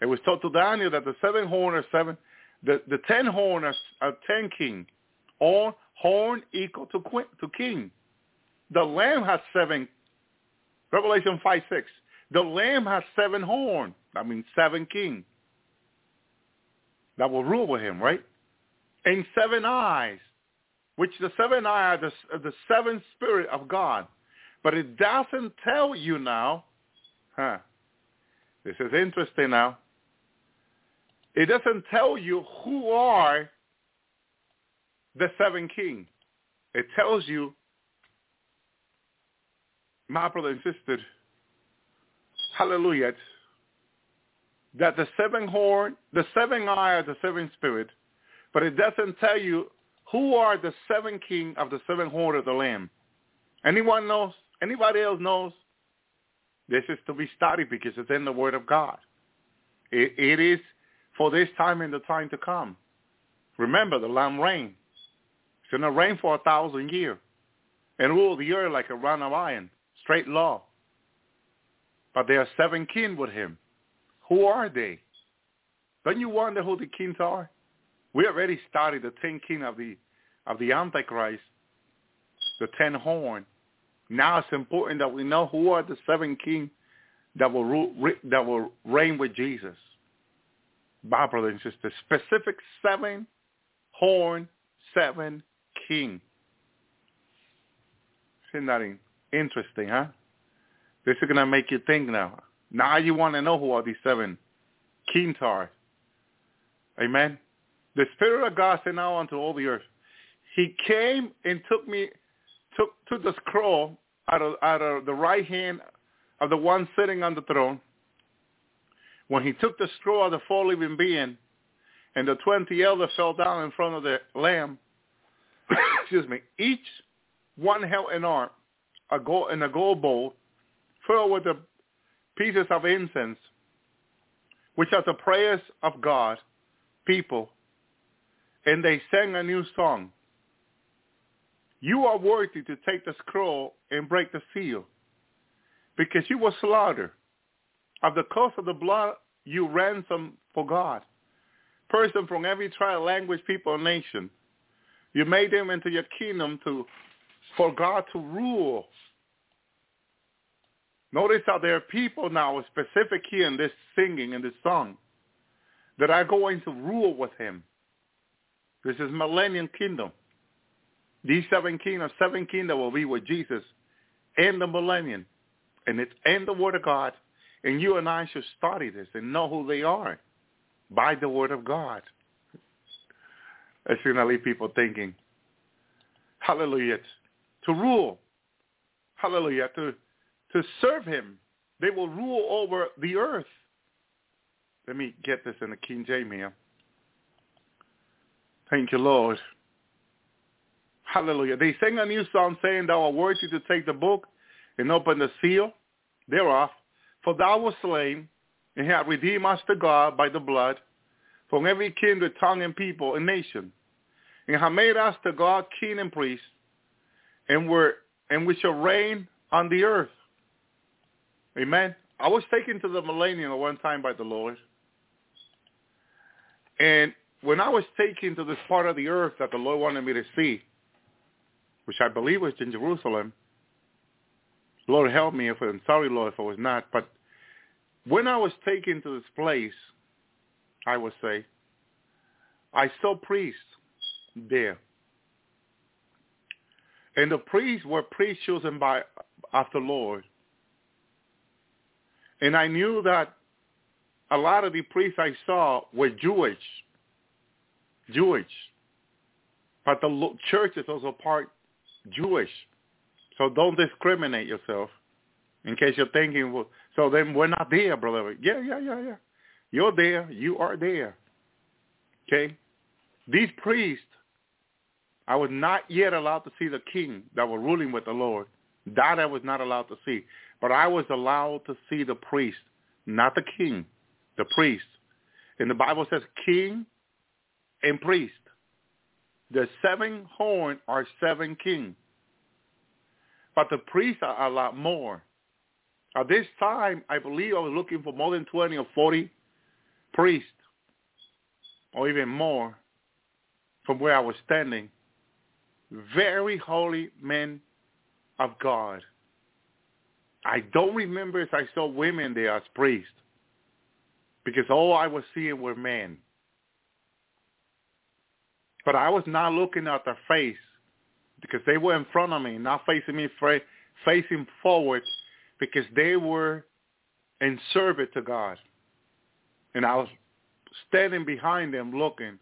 It was told to Daniel that the seven horn are seven, the, the ten horn are, ten king. or horn equal to, to king. The lamb has seven, Revelation 5, 6. The lamb has seven horns. I mean, seven king. That will rule with him, right? And seven eyes, which the seven eyes are the, the seven spirit of God. But it doesn't tell you now, huh? This is interesting now. It doesn't tell you who are the seven kings. It tells you, my brother and sister, hallelujah, that the seven horn, the seven eye are the seven spirit, but it doesn't tell you who are the seven king of the seven horn of the lamb. Anyone knows? Anybody else knows? This is to be studied because it's in the Word of God. it, it is for this time and the time to come. Remember, the Lamb reign. It's going to reign for a thousand years and rule the earth like a rod of iron, straight law. But there are seven kings with him. Who are they? Don't you wonder who the kings are? We already started the ten king of the of the Antichrist, the ten horn. Now it's important that we know who are the seven king that will rule, that will reign with Jesus. My brothers and sisters, specific seven horn, seven king. Isn't that interesting, huh? This is gonna make you think now. Now you want to know who are these seven kings are. Amen. The Spirit of God sent out unto all the earth. He came and took me, took took the scroll out of out of the right hand of the one sitting on the throne. When he took the scroll of the four living being, and the twenty elders fell down in front of the Lamb. *coughs* excuse me. Each one held an arm, a gold in a gold bowl, filled with the pieces of incense, which are the prayers of God, people, and they sang a new song. You are worthy to take the scroll and break the seal, because you were slaughtered. Of the cost of the blood, you ransom for God. Person from every tribe, language, people, and nation. You made them into your kingdom to, for God to rule. Notice how there are people now, specific here in this singing, in this song, that are going to rule with him. This is millennium kingdom. These seven kingdoms, seven kingdoms will be with Jesus in the millennium. And it's in the Word of God. And you and I should study this and know who they are by the Word of God. It's going to leave people thinking, hallelujah, to rule. Hallelujah, to, to serve him. They will rule over the earth. Let me get this in the King James here. Thank you, Lord. Hallelujah. They sing a new song saying, Thou art worthy to take the book and open the seal thereof. For thou wast slain and hast redeemed us to God by the blood from every kindred, tongue, and people and nation, and have made us to God king and priest, and we're and we shall reign on the earth. Amen. I was taken to the millennium one time by the Lord. And when I was taken to this part of the earth that the Lord wanted me to see, which I believe was in Jerusalem, Lord help me if I'm sorry, Lord, if I was not. But when I was taken to this place, I would say, I saw priests there. And the priests were priests chosen by of the Lord. And I knew that a lot of the priests I saw were Jewish. Jewish. But the church is also part Jewish. So don't discriminate yourself in case you're thinking, well, so then we're not there, brother. Yeah, yeah, yeah, yeah. You're there. You are there. Okay? These priests, I was not yet allowed to see the king that was ruling with the Lord. That I was not allowed to see. But I was allowed to see the priest, not the king, the priest. And the Bible says king and priest. The seven horn are seven kings. But the priests are a lot more. At this time, I believe I was looking for more than 20 or 40 priests, or even more, from where I was standing. Very holy men of God. I don't remember if I saw women there as priests, because all I was seeing were men. But I was not looking at their face because they were in front of me, not facing me, facing forward because they were in service to God. And I was standing behind them looking,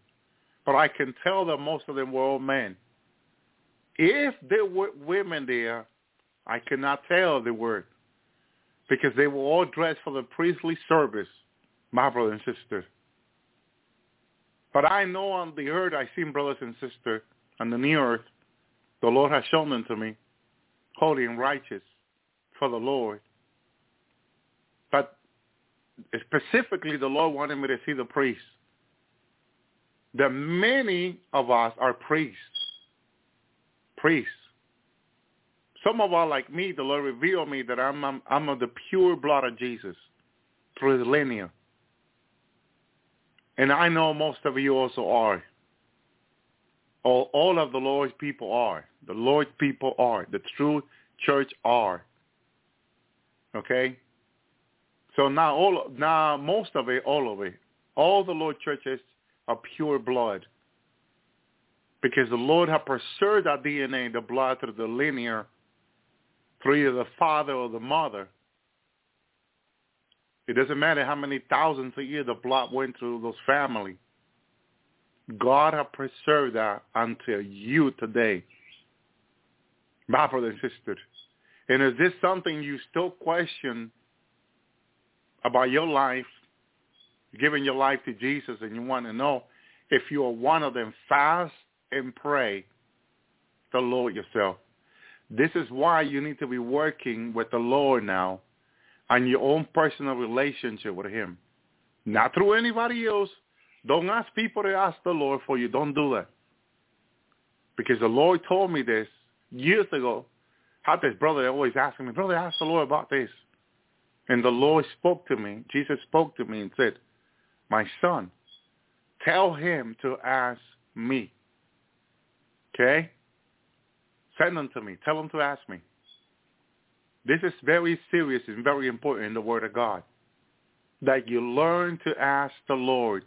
but I can tell that most of them were old men. If there were women there, I cannot tell they were because they were all dressed for the priestly service, my brother and sister. But I know on the earth I seen brothers and sisters on the new earth. The Lord has shown them to me, holy and righteous for the Lord. But specifically, the Lord wanted me to see the priests. That many of us are priests. Priests. Some of us, like me, the Lord revealed me that I'm, I'm, I'm of the pure blood of Jesus through his lineage. And I know most of you also are. All, all of the Lord's people are. The Lord's people are. The true church are. Okay? So now all now most of it, all of it, all the Lord churches are pure blood. Because the Lord has preserved our DNA, the blood through the linear, through either the father or the mother. It doesn't matter how many thousands a year the blood went through those families. God has preserved that until you today. My brother and sister. And is this something you still question about your life, giving your life to Jesus, and you want to know if you are one of them, fast and pray the Lord yourself. This is why you need to be working with the Lord now on your own personal relationship with him. Not through anybody else. Don't ask people to ask the Lord for you. Don't do that. Because the Lord told me this years ago. Had this brother always asking me, brother, ask the Lord about this. And the Lord spoke to me. Jesus spoke to me and said, my son, tell him to ask me. Okay? Send them to me. Tell them to ask me. This is very serious and very important in the Word of God. That you learn to ask the Lord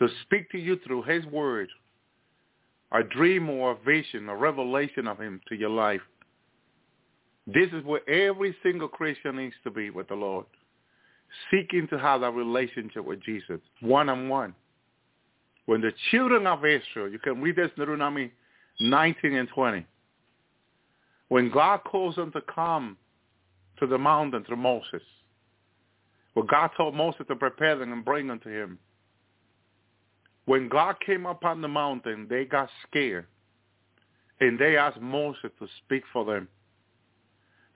to speak to you through his Word, a dream or a vision, a revelation of him to your life. This is where every single Christian needs to be with the Lord, seeking to have a relationship with Jesus, one-on-one. When the children of Israel, you can read this in Deuteronomy 19 and 20. When God calls them to come to the mountain through Moses, well, God told Moses to prepare them and bring them to him. When God came up on the mountain, they got scared. And they asked Moses to speak for them.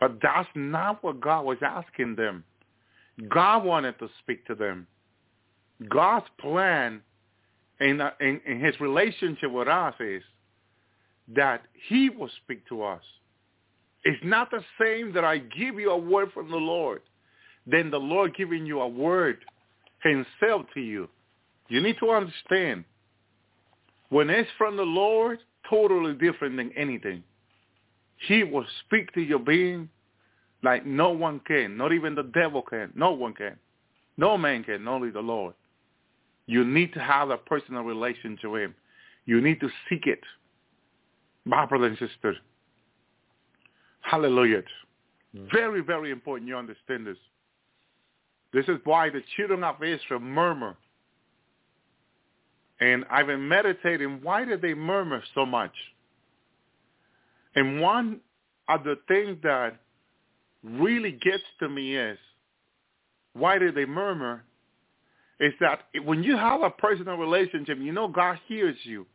But that's not what God was asking them. God wanted to speak to them. God's plan in, uh, in, in his relationship with us is that he will speak to us. It's not the same that I give you a word from the Lord, then the Lord giving you a word himself to you. You need to understand, when it's from the Lord, totally different than anything. He will speak to your being like no one can, not even the devil can. No one can. No man can, only the Lord. You need to have a personal relation to him. You need to seek it. My brother and sister. Hallelujah. Mm. Very, very important you understand this. This is why the children of Israel murmur. And I've been meditating, why did they murmur so much? And one of the things that really gets to me is, why did they murmur? Is that when you have a personal relationship, you know God hears you.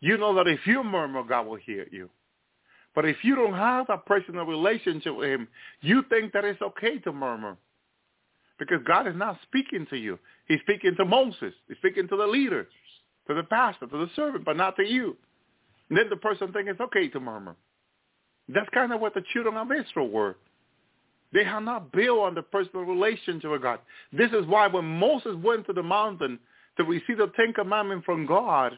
You know that if you murmur, God will hear you. But if you don't have a personal relationship with him, you think that it's okay to murmur. Because God is not speaking to you. He's speaking to Moses. He's speaking to the leader, to the pastor, to the servant, but not to you. And then the person thinks it's okay to murmur. That's kind of what the children of Israel were. They had not built on the personal relationship with God. This is why when Moses went to the mountain to receive the Ten Commandments from God,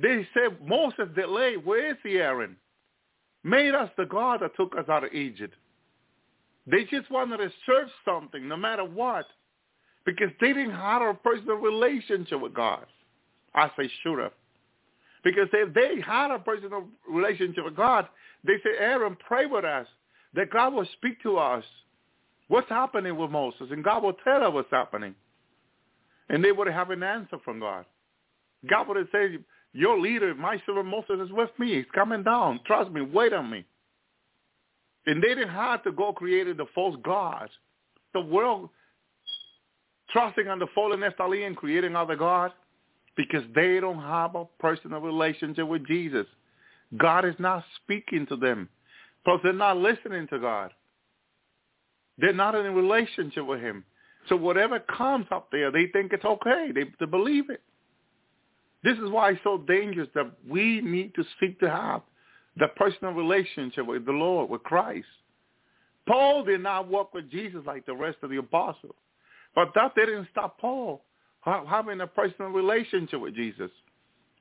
they said, Moses delayed. Where is he, Aaron? Made us the God that took us out of Egypt. They just wanted to serve something, no matter what, because they didn't have a personal relationship with God. I say should have. Because if they had a personal relationship with God, they say, Aaron, pray with us that God will speak to us. What's happening with Moses? And God will tell us what's happening. And they would have an answer from God. God would have said, your leader, my servant Moses, is with me. He's coming down. Trust me. Wait on me. And they didn't have to go creating the false gods. The world trusting on the fallen Nephilim, creating other gods, because they don't have a personal relationship with Jesus. God is not speaking to them because they're not listening to God. They're not in a relationship with him. So whatever comes up there, they think it's okay. They, they believe it. This is why it's so dangerous that we need to seek to have the personal relationship with the Lord, with Christ. Paul did not walk with Jesus like the rest of the apostles. But that didn't stop Paul having a personal relationship with Jesus,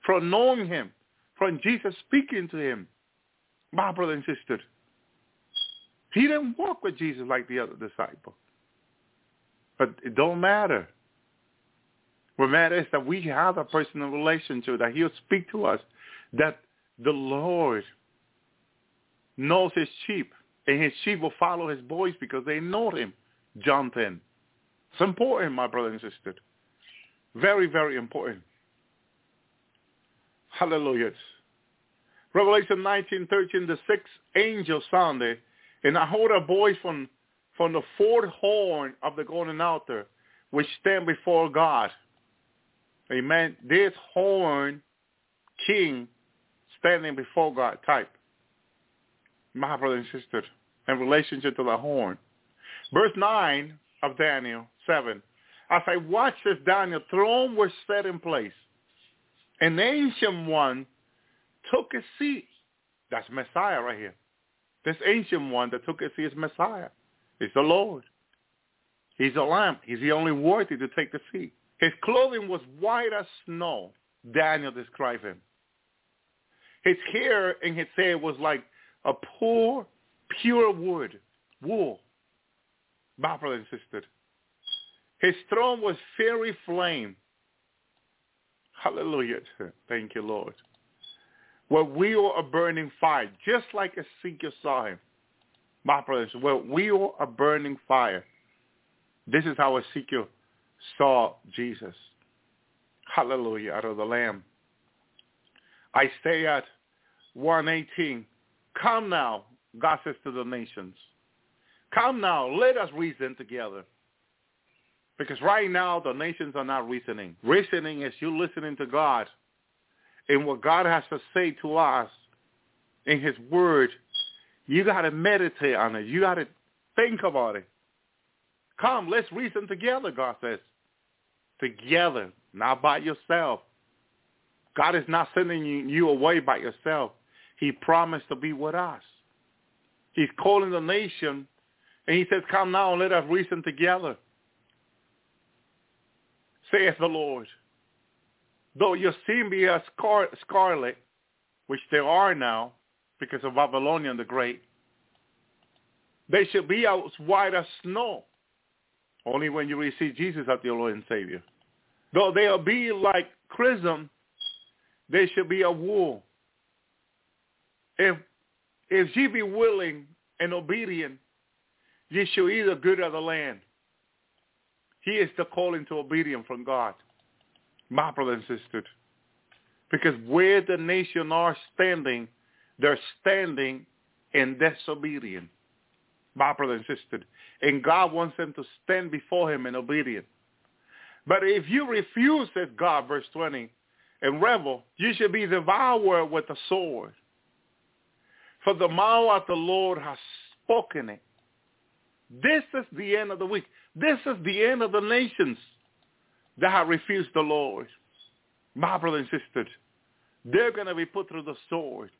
from knowing him, from Jesus speaking to him. My brother and sister. He didn't walk with Jesus like the other disciple. But it don't matter. What matters is that we have a personal relationship, that he'll speak to us, that the Lord knows his sheep, and his sheep will follow his voice because they know him. John 10. It's important, my brother and sister. Very, very important. Hallelujah. Revelation 19, 13, the sixth angel sounded, and I heard a voice from, from the fourth horn of the golden altar, which stand before God. Amen. This horn king standing before God type. My brother and sister, in relationship to the horn. Verse 9 of Daniel 7. As I watched this Daniel, throne was set in place. An ancient one took a seat. That's Messiah right here. This ancient one that took a seat is Messiah. It's the Lord. He's the lamb. He's the only worthy to take the seat. His clothing was white as snow. Daniel described him. His hair and his hair was like a poor, pure wood, wool. My insisted. His throne was fiery flame. Hallelujah. Thank you, Lord. Where we were a burning fire, just like Ezekiel saw him. My brothers, where we were a burning fire. This is how Ezekiel saw Jesus. Hallelujah, out of the Lamb. I stay at 118. Come now, God says to the nations. Come now, let us reason together. Because right now the nations are not reasoning. Reasoning is you listening to God and what God has to say to us in his word. You got to meditate on it. You got to think about it. Come, let's reason together, God says. Together, not by yourself. God is not sending you away by yourself. He promised to be with us. He's calling the nation, and he says, come now and let us reason together saith the Lord. Though your sin be as scar- scarlet, which there are now, because of Babylonian the Great, they shall be as white as snow, only when you receive Jesus as your Lord and Savior. Though they'll be like chrism, they shall be a wool. If if ye be willing and obedient, ye shall eat the good of the land. He is the calling to obedience from God. My brother and sister. Because where the nation are standing, they're standing in disobedience. My brother and sister. And God wants them to stand before him in obedience. But if you refuse, says God, verse 20, and rebel, you shall be devoured with the sword. For the mouth of the Lord has spoken it. This is the end of the week. This is the end of the nations that have refused the Lord. My brothers and sisters, they're going to be put through the sword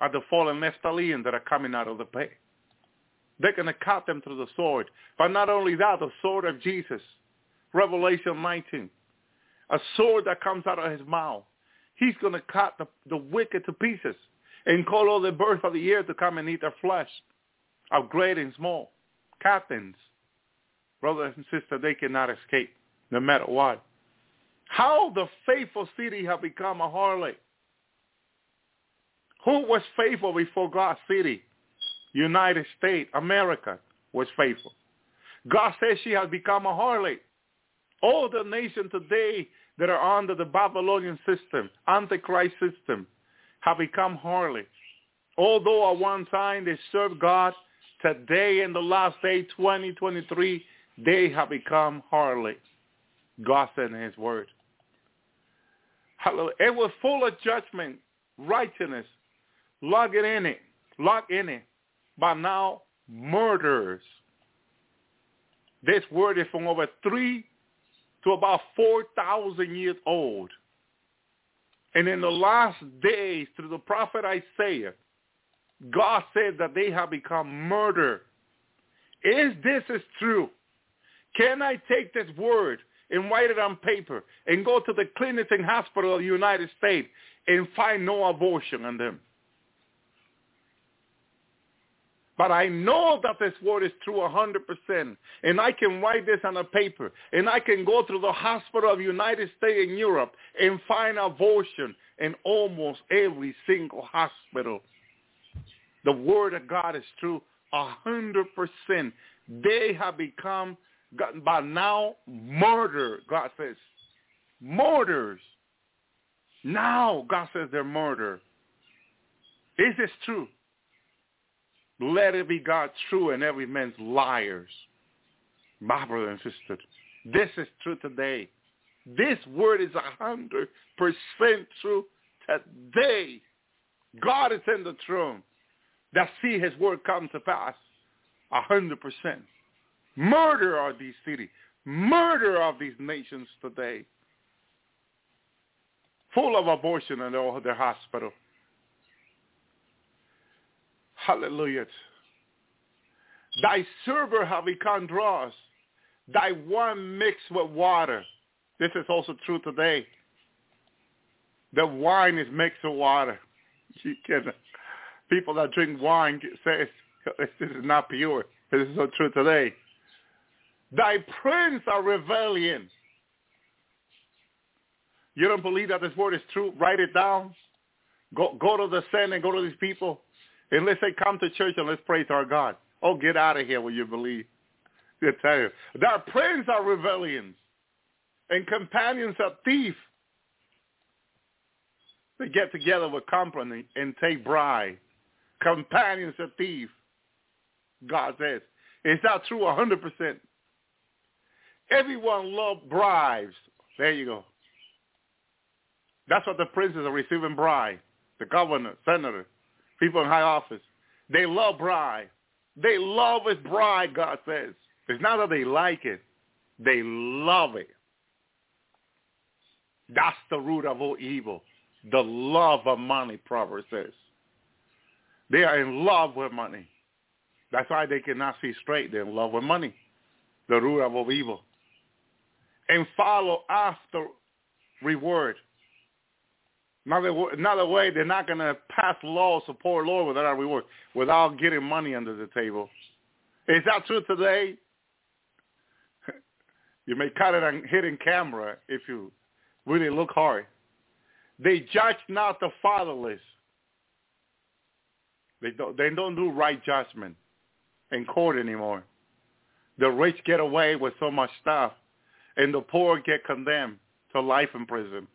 at the fallen Nephtalians that are coming out of the pit. They're going to cut them through the sword. But not only that, the sword of Jesus. Revelation 19. A sword that comes out of his mouth. He's going to cut the, the wicked to pieces and call all the birds of the air to come and eat their flesh, of great and small, captains, brothers and sisters, they cannot escape no matter what. How the faithful city have become a harlot. Who was faithful before God's city? United States, America was faithful. God says she has become a harlot. All the nations today that are under the Babylonian system, Antichrist system, have become harlots. Although at one time they served God, today in the last day, 2023, they have become harlots. God said in his word. It was full of judgment, righteousness, lock it in it, lock in it. But now murderers. This word is from over three to about 4,000 years old. And in the last days, through the prophet Isaiah, God said that they have become murder. Is this is true? Can I take this word and write it on paper and go to the clinics and hospital of the United States and find no abortion on them? But I know that this word is true 100%. And I can write this on a paper. And I can go through the hospital of the United States and Europe and find abortion in almost every single hospital. The word of God is true 100%. They have become, by now, murder, God says. Murders. Now, God says they're murder. Is this true? Let it be God's true and every man's liars. My brother and sister, this is true today. This word is a hundred percent true today. God is in the throne. That see his word come to pass. A hundred percent. Murder of these cities. Murder of these nations today. Full of abortion in all their hospital. Hallelujah. Thy server have become dross. Thy wine mixed with water. This is also true today. The wine is mixed with water. *laughs* You can, people that drink wine say *laughs* this is not pure. This is so true today. Thy prince are rebellion. You don't believe that this word is true? Write it down. Go go to the Senate go to these people. And let's say, come to church and let's praise our God. Oh, get out of here when you believe. I tell you. Their prayers are rebellions and companions of thieves. They get together with company and take bribe. Companions of thieves, God says. Is that true 100%? Everyone loves bribes. There you go. That's what the princes are receiving bribe. The governor, senator, people in high office. They love bride. They love his bride, God says. It's not that they like it. They love it. That's the root of all evil. The love of money, Proverbs says. They are in love with money. That's why they cannot see straight. They're in love with money. The root of all evil. And follow after reward. Another, another way, they're not going to pass laws to poor Lord without reward, without getting money under the table. Is that true today? *laughs* you may cut it on hidden camera if you really look hard. They judge not the fatherless. They don't, they don't do right judgment in court anymore. The rich get away with so much stuff, and the poor get condemned to life in prison.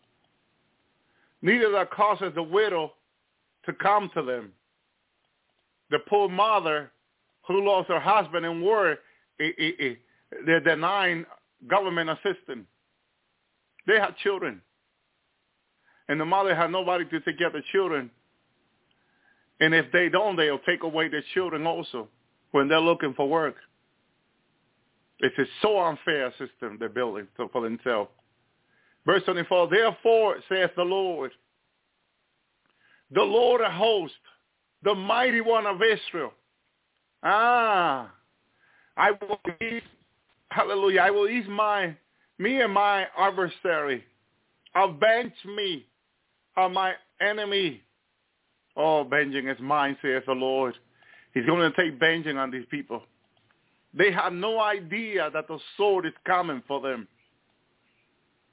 Neither that causes the widow to come to them. The poor mother who lost her husband in war, eh, eh, eh, they're denying government assistance. They had children. And the mother had nobody to take care of the children. And if they don't, they'll take away their children also when they're looking for work. It's a so unfair system they're building for themselves. Verse 24, therefore, saith the Lord, the Lord of hosts, the mighty one of Israel. Ah, I will ease, hallelujah, I will ease my, me and my adversary. Avenge me of my enemy. Oh, vengeance is mine, saith the Lord. He's going to take vengeance on these people. They have no idea that the sword is coming for them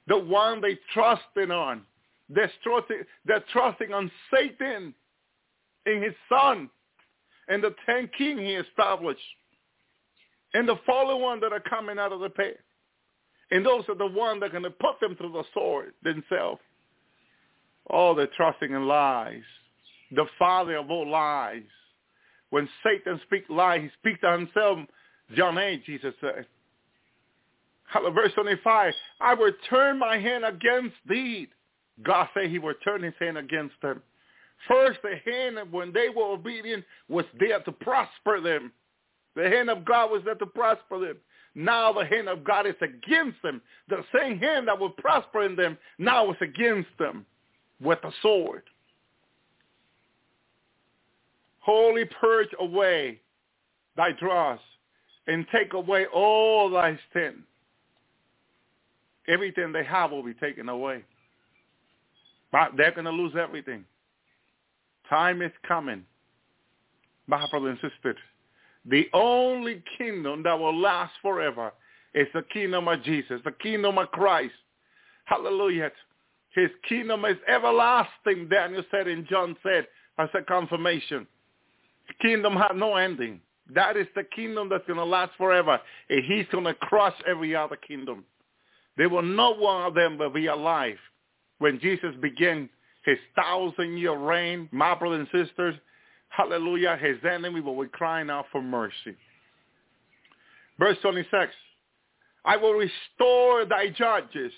the one they trusted on. They're trusting, they're trusting on Satan in his son and the ten king he established and the fallen one that are coming out of the pit. And those are the ones that are going to put them through the sword themselves. Oh, they're trusting in lies. The father of all lies. When Satan speaks lies, he speaks to himself. John 8, Jesus said. Verse 25, I will turn my hand against thee. God said he would turn his hand against them. First, the hand when they were obedient was there to prosper them. The hand of God was there to prosper them. Now the hand of God is against them. The same hand that would prosper in them now is against them with a sword. Holy purge away thy dross and take away all thy sin everything they have will be taken away. They're going to lose everything. Time is coming. My brother and sister, The only kingdom that will last forever is the kingdom of Jesus, the kingdom of Christ. Hallelujah. His kingdom is everlasting, Daniel said and John said as a confirmation. Kingdom has no ending. That is the kingdom that's going to last forever. And he's going to crush every other kingdom. There will not one of them will be alive when Jesus began his thousand-year reign. My brothers and sisters, hallelujah, his enemy will be crying out for mercy. Verse 26, I will restore thy judges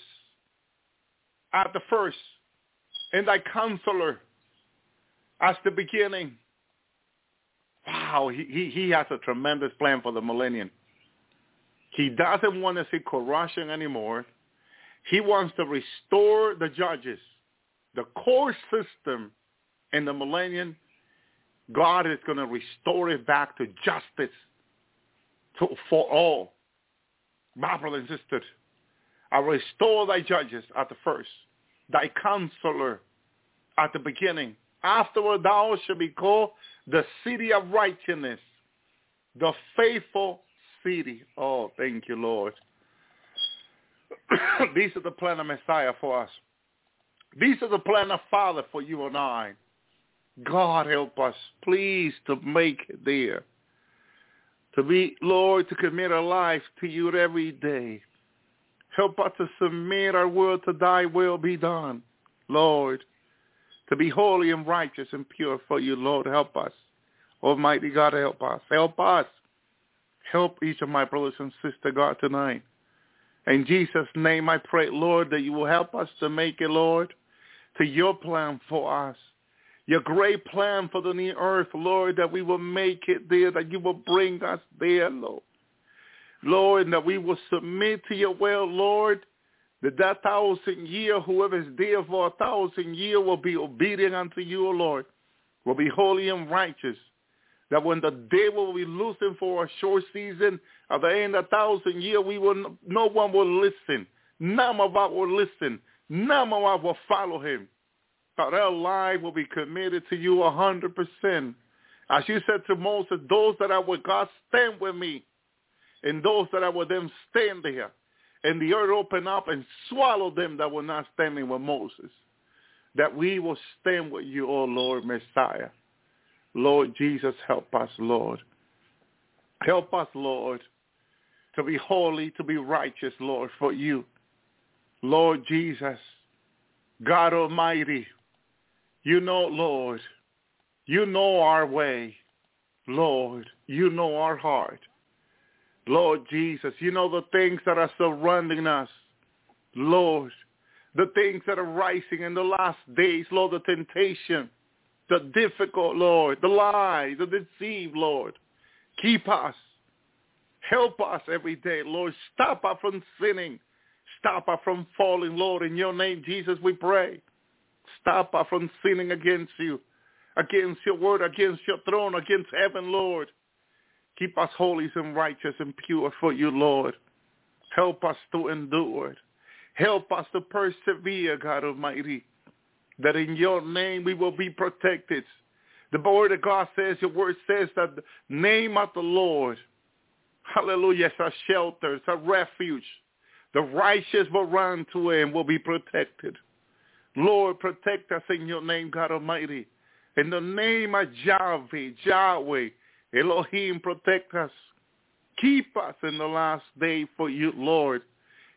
at the first, and thy counselor as the beginning. Wow, he, he, he has a tremendous plan for the millennium. He doesn't want to see corruption anymore. He wants to restore the judges. The core system in the millennium, God is going to restore it back to justice to, for all. My brothers and sisters, I restore thy judges at the first, thy counselor at the beginning. Afterward thou shalt be called the city of righteousness, the faithful city. Oh, thank you, Lord. *coughs* These are the plan of Messiah for us. These are the plan of Father for you and I. God help us, please, to make it there. To be, Lord, to commit our life to you every day. Help us to submit our will to thy will be done, Lord. To be holy and righteous and pure for you, Lord, help us. Almighty God, help us. Help us. Help each of my brothers and sisters, God, tonight. In Jesus' name I pray, Lord, that you will help us to make it, Lord, to your plan for us. Your great plan for the new earth, Lord, that we will make it there, that you will bring us there, Lord. Lord, and that we will submit to your will, Lord, that that thousand year, whoever is there for a thousand year will be obedient unto you, Lord, will be holy and righteous. That when the day will be loosened for a short season, at the end of a thousand year, we will no one will listen. None of us will listen. None of us will follow him. But our life will be committed to you a hundred percent. As you said to Moses, those that are with God stand with me. And those that are with them stand there. And the earth open up and swallow them that were not standing with Moses. That we will stand with you, O Lord Messiah. Lord Jesus, help us, Lord. Help us, Lord, to be holy, to be righteous, Lord, for you. Lord Jesus, God Almighty, you know, Lord, you know our way. Lord, you know our heart. Lord Jesus, you know the things that are surrounding us. Lord, the things that are rising in the last days, Lord, the temptation, the difficult, Lord, the lie, the deceive, Lord. Keep us. Help us every day, Lord. Stop us from sinning. Stop us from falling, Lord. In your name, Jesus, we pray. Stop us from sinning against you, against your word, against your throne, against heaven, Lord. Keep us holy and righteous and pure for you, Lord. Help us to endure. Help us to persevere, God Almighty that in your name we will be protected. The word of God says, your word says that the name of the Lord, hallelujah, is a shelter, it's a refuge. The righteous will run to it and will be protected. Lord, protect us in your name, God Almighty. In the name of Yahweh, Yahweh, Elohim, protect us. Keep us in the last day for you, Lord.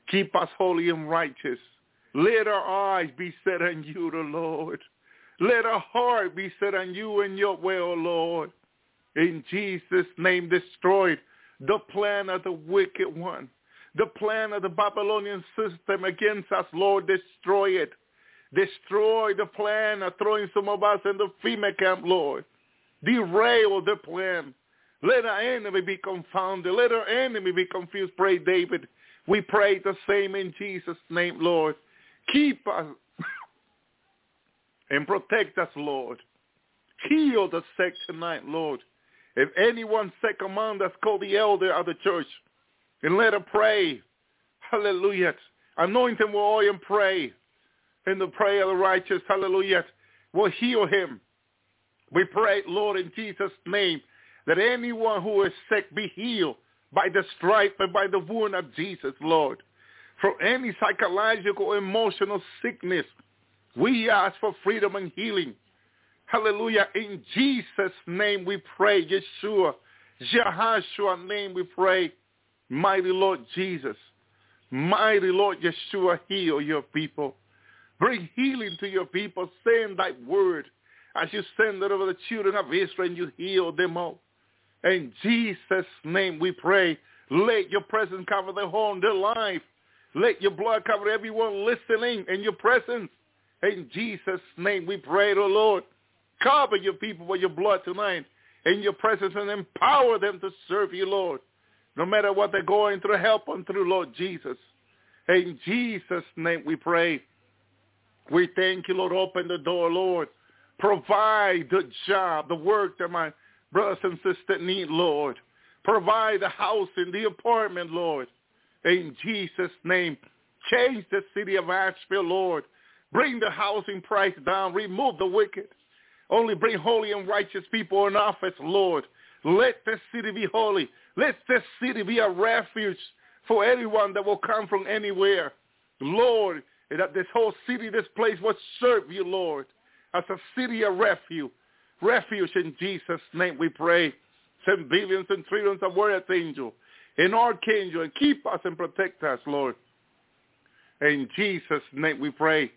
Keep us holy and righteous. Let our eyes be set on you, the Lord. Let our heart be set on you and your will, Lord. In Jesus' name, destroy the plan of the wicked one. The plan of the Babylonian system against us, Lord, destroy it. Destroy the plan of throwing some of us in the FEMA camp, Lord. Derail the plan. Let our enemy be confounded. Let our enemy be confused. Pray, David. We pray the same in Jesus' name, Lord. Keep us and protect us, Lord. Heal the sick tonight, Lord. If anyone sick among us, call the elder of the church and let her pray. Hallelujah. Anoint him with oil and pray. And the prayer of the righteous, hallelujah, will heal him. We pray, Lord, in Jesus' name, that anyone who is sick be healed by the stripe and by the wound of Jesus, Lord. From any psychological, emotional sickness, we ask for freedom and healing. Hallelujah. In Jesus' name we pray. Yeshua, Jehoshua name we pray. Mighty Lord Jesus, mighty Lord Yeshua, heal your people. Bring healing to your people. Send thy word as you send it over the children of Israel and you heal them all. In Jesus' name we pray. Let your presence cover their home, their life. Let your blood cover everyone listening in your presence. In Jesus' name we pray, oh Lord. Cover your people with your blood tonight in your presence and empower them to serve you, Lord. No matter what they're going through, help them through, Lord Jesus. In Jesus' name we pray. We thank you, Lord. Open the door, Lord. Provide the job, the work that my brothers and sisters need, Lord. Provide the house and the apartment, Lord. In Jesus' name, change the city of Asheville, Lord. Bring the housing price down. Remove the wicked. Only bring holy and righteous people in office, Lord. Let this city be holy. Let this city be a refuge for anyone that will come from anywhere. Lord, that this whole city, this place will serve you, Lord, as a city of refuge. Refuge in Jesus' name we pray. Send billions and trillions of warrior angel and archangel and keep us and protect us, Lord. In Jesus' name we pray.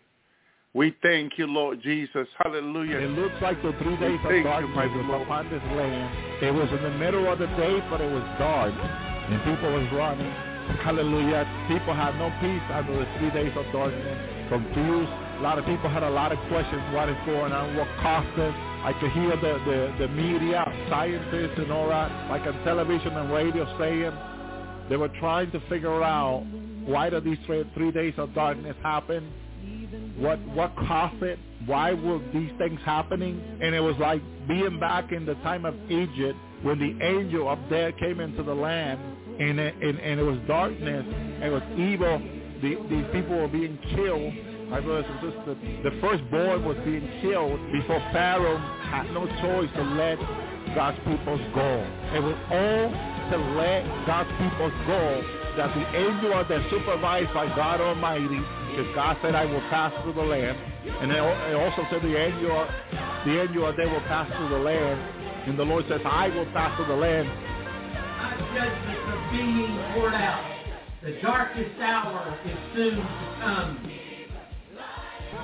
We thank you, Lord Jesus. Hallelujah. It looks like the three days of darkness was Lord. upon this land. It was in the middle of the day, but it was dark, and people was running. Hallelujah. People had no peace after the three days of darkness, confused. A lot of people had a lot of questions. What is going on? What caused it? I could hear the, the, the media, scientists and all that, like on television and radio saying they were trying to figure out why did these three, three days of darkness happen? What what caused it? Why were these things happening? And it was like being back in the time of Egypt when the angel of death came into the land and it, and, and it was darkness, and it was evil. The, these people were being killed. My brothers and sisters, the firstborn was being killed before Pharaoh had no choice to let God's people go. It was all to let God's people go that the angel that supervised by God Almighty, because God said, I will pass through the land. And it al- also said the angel, the angel they will pass through the land. And the Lord says, I will pass through the land. God's judgments are being poured out. The darkest hour is soon to come.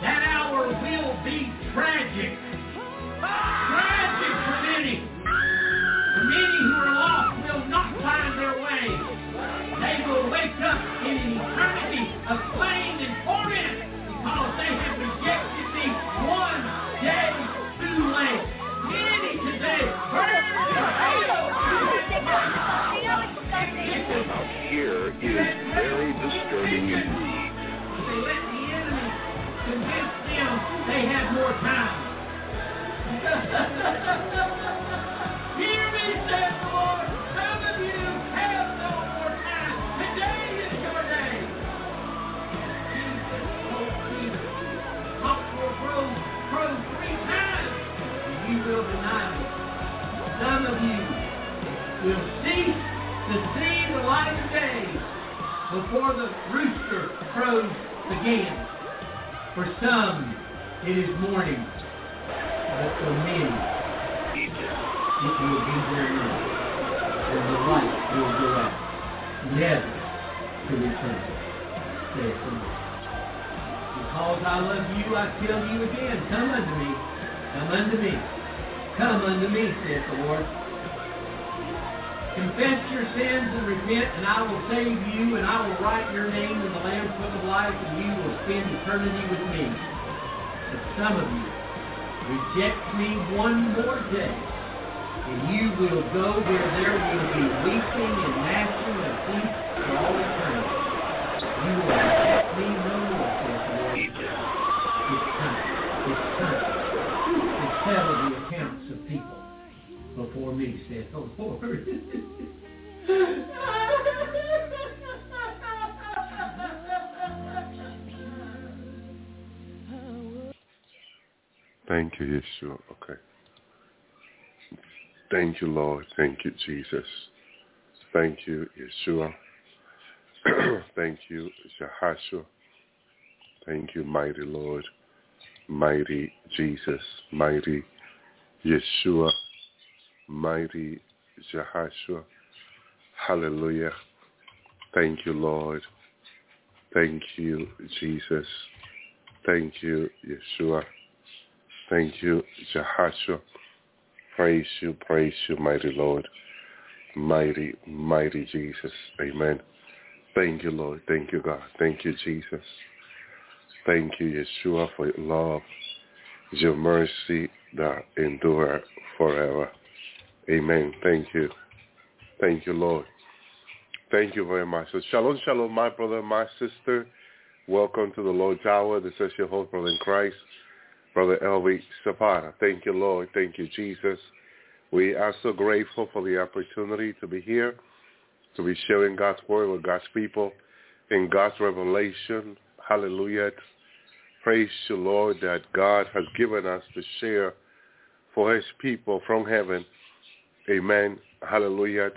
That hour will be tragic. Tragic for many. Many who are lost will not find their way. They will wake up in an eternity of pain and torment because they have rejected me one day too late. Many today burn hell. Here is very disturbing indeed. They let the enemy convince them they have more time. *laughs* Is before the rooster crows again. For some, it is morning, but for many, it will be their night, and the light will go out, never to return, saith the Lord. Because I love you, I tell you again, come unto me, come unto me, come unto me, saith the Lord. Confess your sins and repent, and I will save you, and I will write your name in the Lamb's Book of Life, and you will spend eternity with me. But some of you reject me one more day, and you will go where there will be weeping and gnashing of teeth for all eternity. You will reject me no more, says the Lord. It's time. It's time to settle the accounts of people before me, saith the Lord. *laughs* Thank you, Yeshua. Okay. Thank you, Lord. Thank you, Jesus. Thank you, Yeshua. *clears throat* Thank you, Yahashua. Thank you, mighty Lord, mighty Jesus, mighty Yeshua, mighty Yahashua. Hallelujah. Thank you, Lord. Thank you, Jesus. Thank you, Yeshua. Thank you, Yahashua. Praise you, praise you, mighty Lord. Mighty, mighty Jesus. Amen. Thank you, Lord. Thank you, God. Thank you, Jesus. Thank you, Yeshua, for your love, your mercy that endure forever. Amen. Thank you. Thank you, Lord. Thank you very much. So shalom, shalom, my brother, my sister. Welcome to the Lord's Hour. This is your host, brother in Christ, Brother Elvi Zapata. Thank you, Lord. Thank you, Jesus. We are so grateful for the opportunity to be here, to be sharing God's word with God's people in God's revelation. Hallelujah. Praise the Lord that God has given us to share for his people from heaven. Amen. Hallelujah.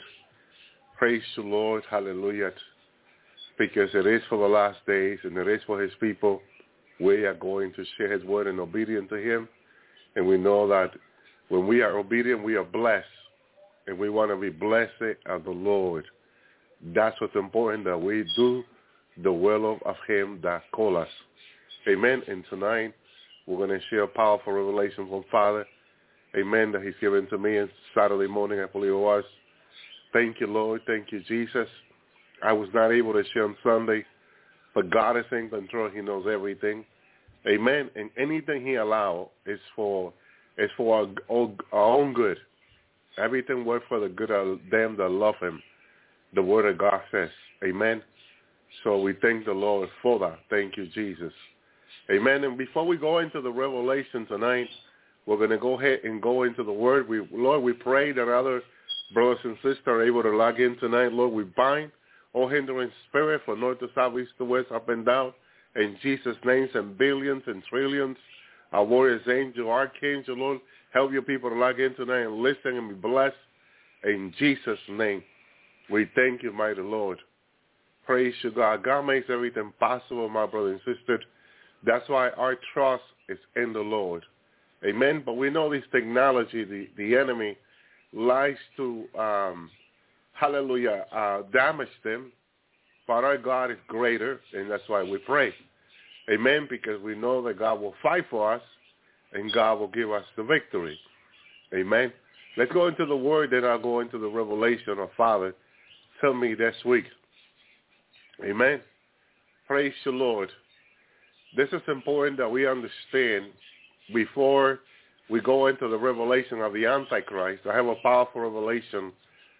Praise the Lord. Hallelujah. Because it is for the last days and it is for his people. We are going to share his word in obedience to him. And we know that when we are obedient, we are blessed. And we want to be blessed of the Lord. That's what's important, that we do the will of, of him that called us. Amen. And tonight, we're going to share a powerful revelation from Father. Amen. That he's given to me on Saturday morning, I believe it was. Thank you, Lord. Thank you, Jesus. I was not able to share on Sunday, but God is in control. He knows everything. Amen. And anything he allow is for is for our, our own good. Everything works for the good of them that love him. The word of God says. Amen. So we thank the Lord for that. Thank you, Jesus. Amen. And before we go into the revelation tonight, we're going to go ahead and go into the word. We, Lord, we pray that other brothers and sisters are able to log in tonight. Lord, we bind all hindering spirit from north to south, east to west, up and down. In Jesus' names and billions and trillions. Our warriors, angel, archangel, Lord, help your people to log in tonight and listen and be blessed. In Jesus' name, we thank you, mighty Lord. Praise you, God. God makes everything possible, my brother and sister. That's why our trust is in the Lord. Amen. But we know this technology, the, the enemy likes to, um, hallelujah, uh, damage them. But our God is greater, and that's why we pray. Amen. Because we know that God will fight for us, and God will give us the victory. Amen. Let's go into the word, then I'll go into the revelation of Father. Tell me this week. Amen. Praise the Lord. This is important that we understand before we go into the revelation of the Antichrist. I have a powerful revelation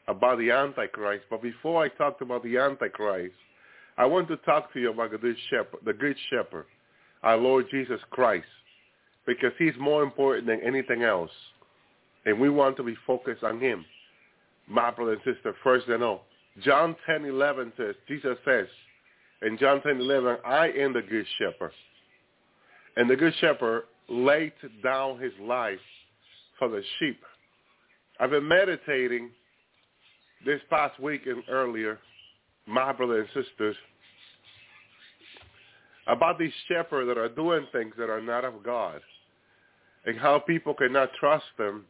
about the Antichrist. But before I talk about the Antichrist, I want to talk to you about the good shepherd, the good shepherd, our Lord Jesus Christ, because he's more important than anything else. And we want to be focused on him. My brother and sister, first and all. John 10, 11 says, Jesus says, in John 10, 11, I am the good shepherd. And the good shepherd laid down his life for the sheep. I've been meditating this past week and earlier, my brother and sisters, about these shepherds that are doing things that are not of God and how people cannot trust them,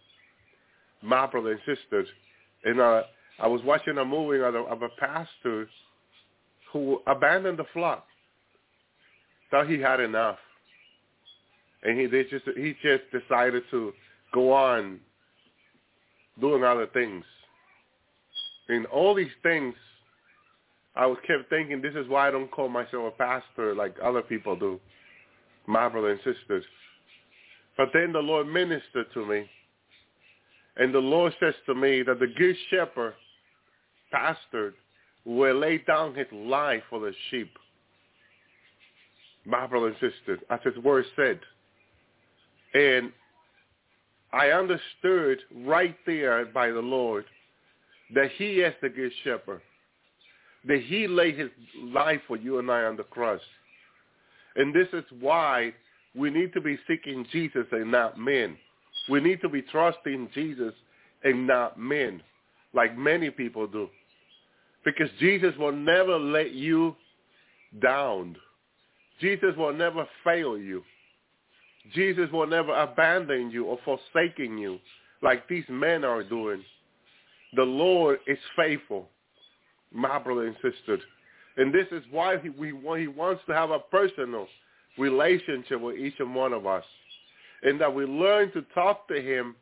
my brother and sisters. And uh, I was watching a movie of a, of a pastor who abandoned the flock, thought he had enough, and he they just he just decided to go on doing other things. And all these things, I was kept thinking, this is why I don't call myself a pastor like other people do, my brothers and sisters. But then the Lord ministered to me, and the Lord says to me that the good shepherd, pastor, will lay down his life for the sheep. My brothers and sisters, as his word said. And I understood right there by the Lord that he is the good shepherd, that he laid his life for you and I on the cross. And this is why we need to be seeking Jesus and not men. We need to be trusting Jesus and not men, like many people do. Because Jesus will never let you down. Jesus will never fail you. Jesus will never abandon you or forsaking you like these men are doing. The Lord is faithful, my brother and sister. And this is why he, we, he wants to have a personal relationship with each and one of us. And that we learn to talk to him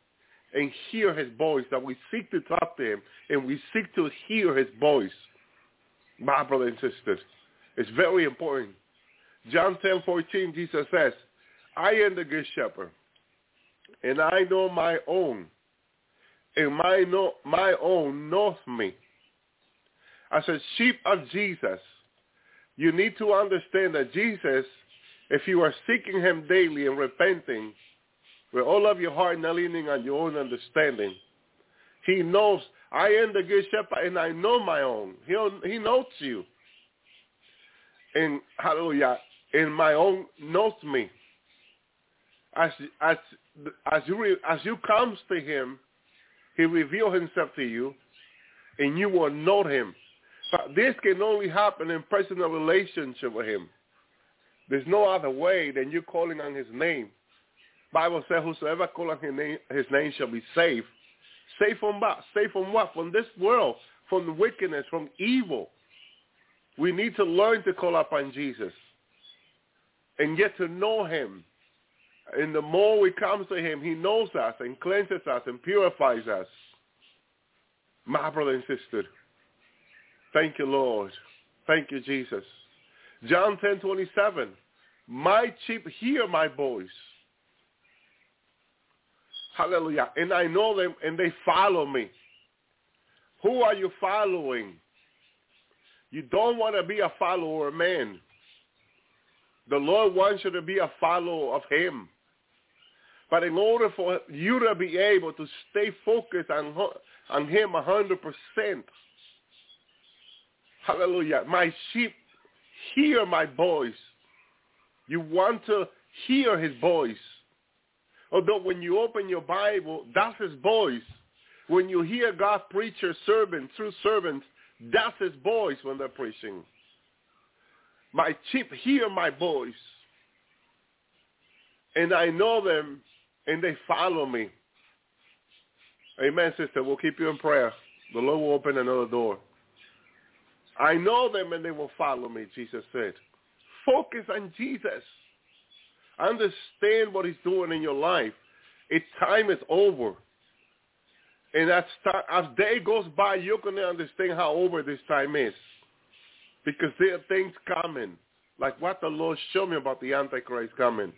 and hear his voice, that we seek to talk to him and we seek to hear his voice. My brother and sisters, it's very important. John 10, 14, Jesus says, I am the good shepherd, and I know my own, and my, know, my own knows me. As a sheep of Jesus, you need to understand that Jesus, if you are seeking him daily and repenting with all of your heart, not leaning on your own understanding, he knows I am the good shepherd and I know my own. He, he knows you. And hallelujah, and my own knows me. As as as you as you comes to him, he reveals himself to you, and you will know him. But this can only happen in personal relationship with him. There's no other way than you calling on his name. Bible says, whosoever call on his name, his name shall be saved. Saved from what? Saved from what? From this world, from wickedness, from evil. We need to learn to call upon Jesus and get to know him. And the more we come to him, he knows us and cleanses us and purifies us. My brother and sister, thank you, Lord. Thank you, Jesus. John 10, 27, my sheep hear my voice. Hallelujah. And I know them and they follow me. Who are you following? You don't want to be a follower of man. The Lord wants you to be a follower of him. But in order for you to be able to stay focused on, on him 100%, hallelujah, my sheep hear my voice. You want to hear his voice. Although when you open your Bible, that's his voice. When you hear God preacher servants, true servants, that's his voice when they're preaching. My sheep hear my voice. And I know them and they follow me. Amen, sister. We'll keep you in prayer. The Lord will open another door. I know them and they will follow me, Jesus said. Focus on Jesus. Understand what he's doing in your life. Its time is over. And as, time, as day goes by, you're going to understand how over this time is. Because there are things coming, like what the Lord showed me about the Antichrist coming,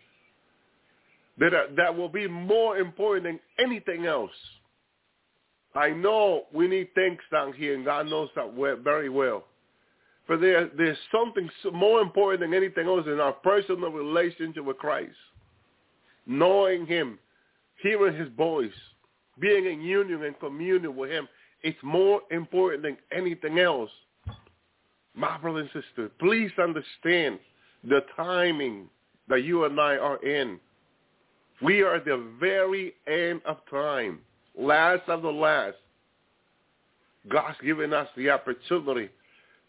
that, are, that will be more important than anything else. I know we need things down here, and God knows that very well. But there, there's something more important than anything else in our personal relationship with Christ. Knowing him, hearing his voice, being in union and communion with him, it's more important than anything else. My brother and sister, please understand the timing that you and I are in. We are at the very end of time, last of the last. God's given us the opportunity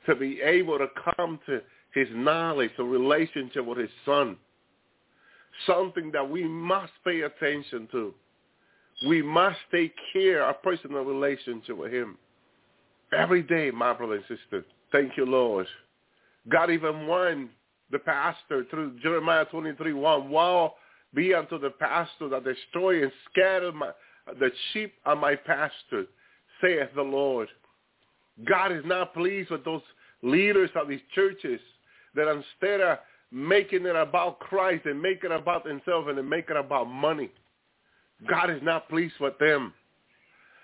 to be able to come to his knowledge, a relationship with his son. Something that we must pay attention to. We must take care of personal relationship with him. Every day, my brother and sister. Thank you, Lord. God even warned the pastor through Jeremiah 23, 1, Woe be unto the pastor that destroy and scatter my, the sheep of my pasture, saith the Lord. God is not pleased with those leaders of these churches that instead of making it about Christ and making it about themselves and make it about money, God is not pleased with them.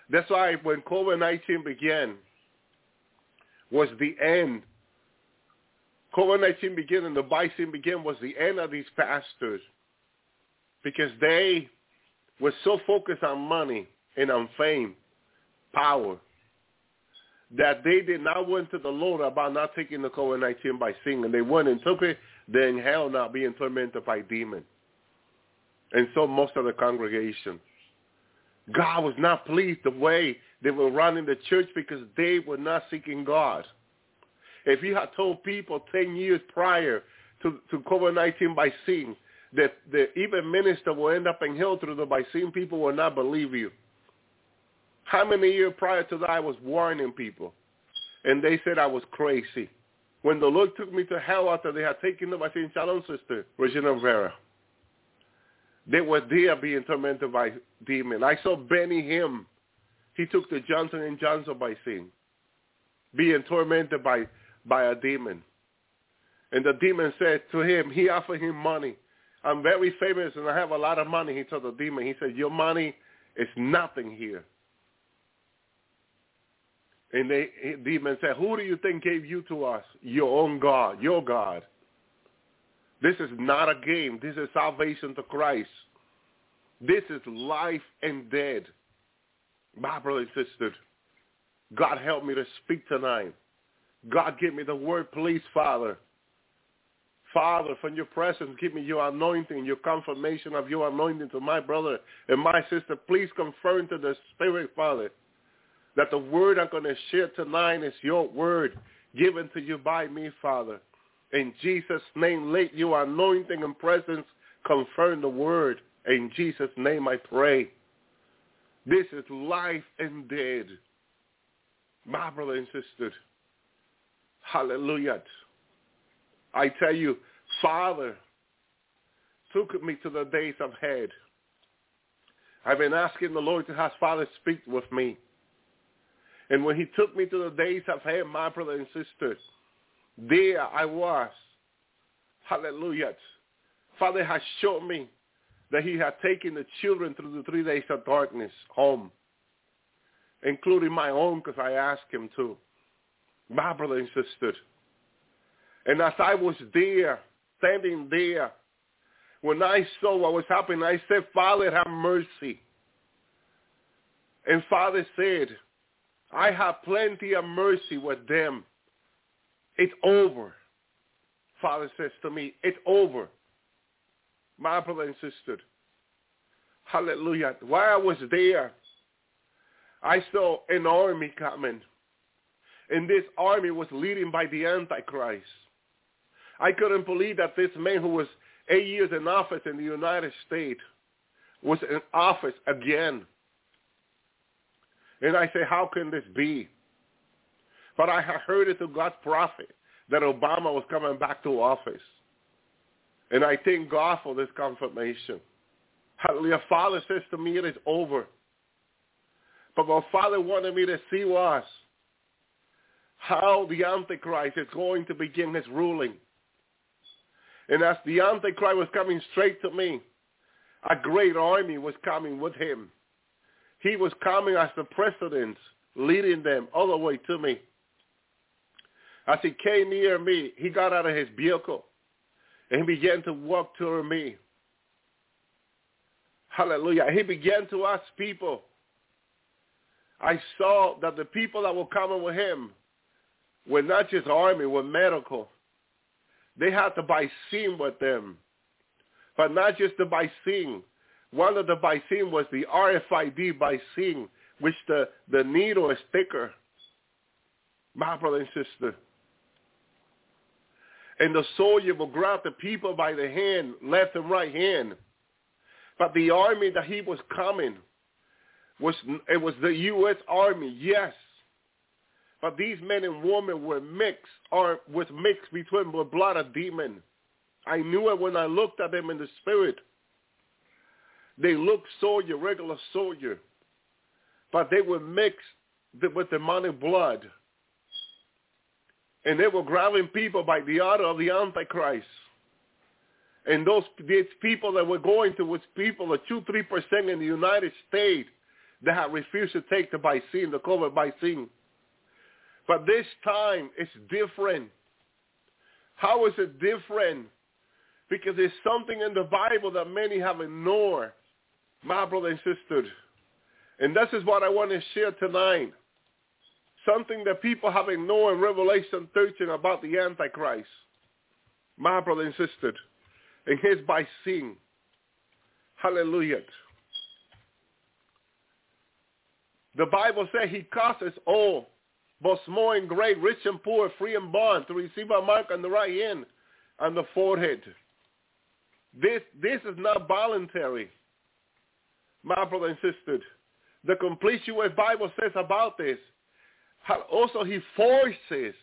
That's why when COVID-19 began, was the end. COVID-19 began and the vaccine began was the end of these pastors because they were so focused on money and on fame, power, that they did not went to the Lord about not taking the COVID-19 by sin, And they went and took it, then hell not being tormented by demons. And so most of the congregation. God was not pleased the way they were running the church because they were not seeking God. If you had told people 10 years prior to, to COVID-19 vaccine that the even minister will end up in hell through the by seeing people will not believe you. How many years prior to that I was warning people, and they said I was crazy. When the Lord took me to hell after they had taken the vaccine, Shalom sister, Regina Vera, they were there being tormented by demon. I saw Benny Hinn. He took the Johnson and Johnson vaccine, being tormented by by a demon. And the demon said to him, he offered him money. I'm very famous and I have a lot of money. He told the demon, he said, your money is nothing here. And the demon said, who do you think gave you to us? Your own God, your God. This is not a game. This is salvation to Christ. This is life and dead. My brother and sister, God help me to speak tonight. God, give me the word, please, Father. Father, from your presence, give me your anointing, your confirmation of your anointing to my brother and my sister. Please confirm to the Spirit, Father, that the word I'm going to share tonight is your word given to you by me, Father. In Jesus' name, let your anointing and presence confirm the word. In Jesus' name I pray. This is life and dead. My brother and sister. Hallelujah. I tell you, Father took me to the days ahead. I've been asking the Lord to have Father speak with me. And when he took me to the days ahead, my brother and sister, there I was. Hallelujah. Father has shown me that he had taken the children through the three days of darkness home, including my own because I asked him to. My brother and sister. And as I was there, standing there, when I saw what was happening, I said, Father, have mercy. And Father said, I have plenty of mercy with them. It's over. Father says to me, it's over. My brother and sister. Hallelujah. While I was there, I saw an army coming. And this army was leading by the Antichrist. I couldn't believe that this man who was eight years in office in the United States was in office again. And I say, how can this be? But I heard it through God's prophet that Obama was coming back to office. And I thank God for this confirmation. Hallelujah. Father says to me, it is over. But my Father wanted me to see was how the Antichrist is going to begin his ruling. And as the Antichrist was coming straight to me, a great army was coming with him. He was coming as the president, leading them all the way to me. As he came near me, he got out of his vehicle and he began to walk toward me. Hallelujah. He began to ask people. I saw that the people that were coming with him were not just army, were medical. They had the vaccine with them. But not just the vaccine. One of the vaccine was the RFID vaccine, which the, the needle is thicker. My brother and sister. And the soldier will grab the people by the hand, left and right hand. But the army that he was coming was it was the U.S. Army, yes. But these men and women were mixed, or was mixed between the blood of demon. I knew it when I looked at them in the spirit. They looked soldier, regular soldier, but they were mixed with demonic blood. And they were grabbing people by the order of the Antichrist. And those these people that were going to was people, the two, three percent in the United States that had refused to take the vaccine, the COVID vaccine. But this time it's different. How is it different? Because there's something in the Bible that many have ignored, my brother and sister. And this is what I want to share tonight. Something that people have ignored in Revelation 13 about the Antichrist. My brother and sister. And his by seeing. Hallelujah. The Bible says he causes all, both small and great, rich and poor, free and bond, to receive a mark on the right hand and the forehead. This, this is not voluntary, my brother and sister. The Complete Jewish Bible says about this. Also, he forces,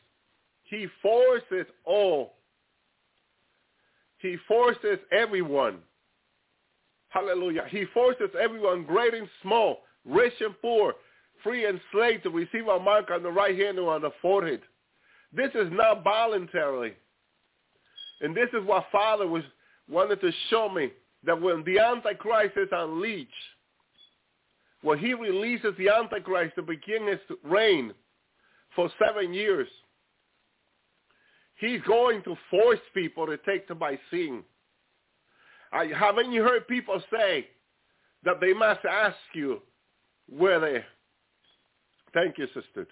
he forces all. He forces everyone. Hallelujah. He forces everyone, great and small, rich and poor, free and slave, to receive a mark on the right hand or on the forehead. This is not voluntary. And this is what Father was wanted to show me, that when the Antichrist is unleashed, when he releases the Antichrist to begin his reign for seven years, he's going to force people to take to by. I, haven't you heard people say that they must ask you where they? Thank you, sister.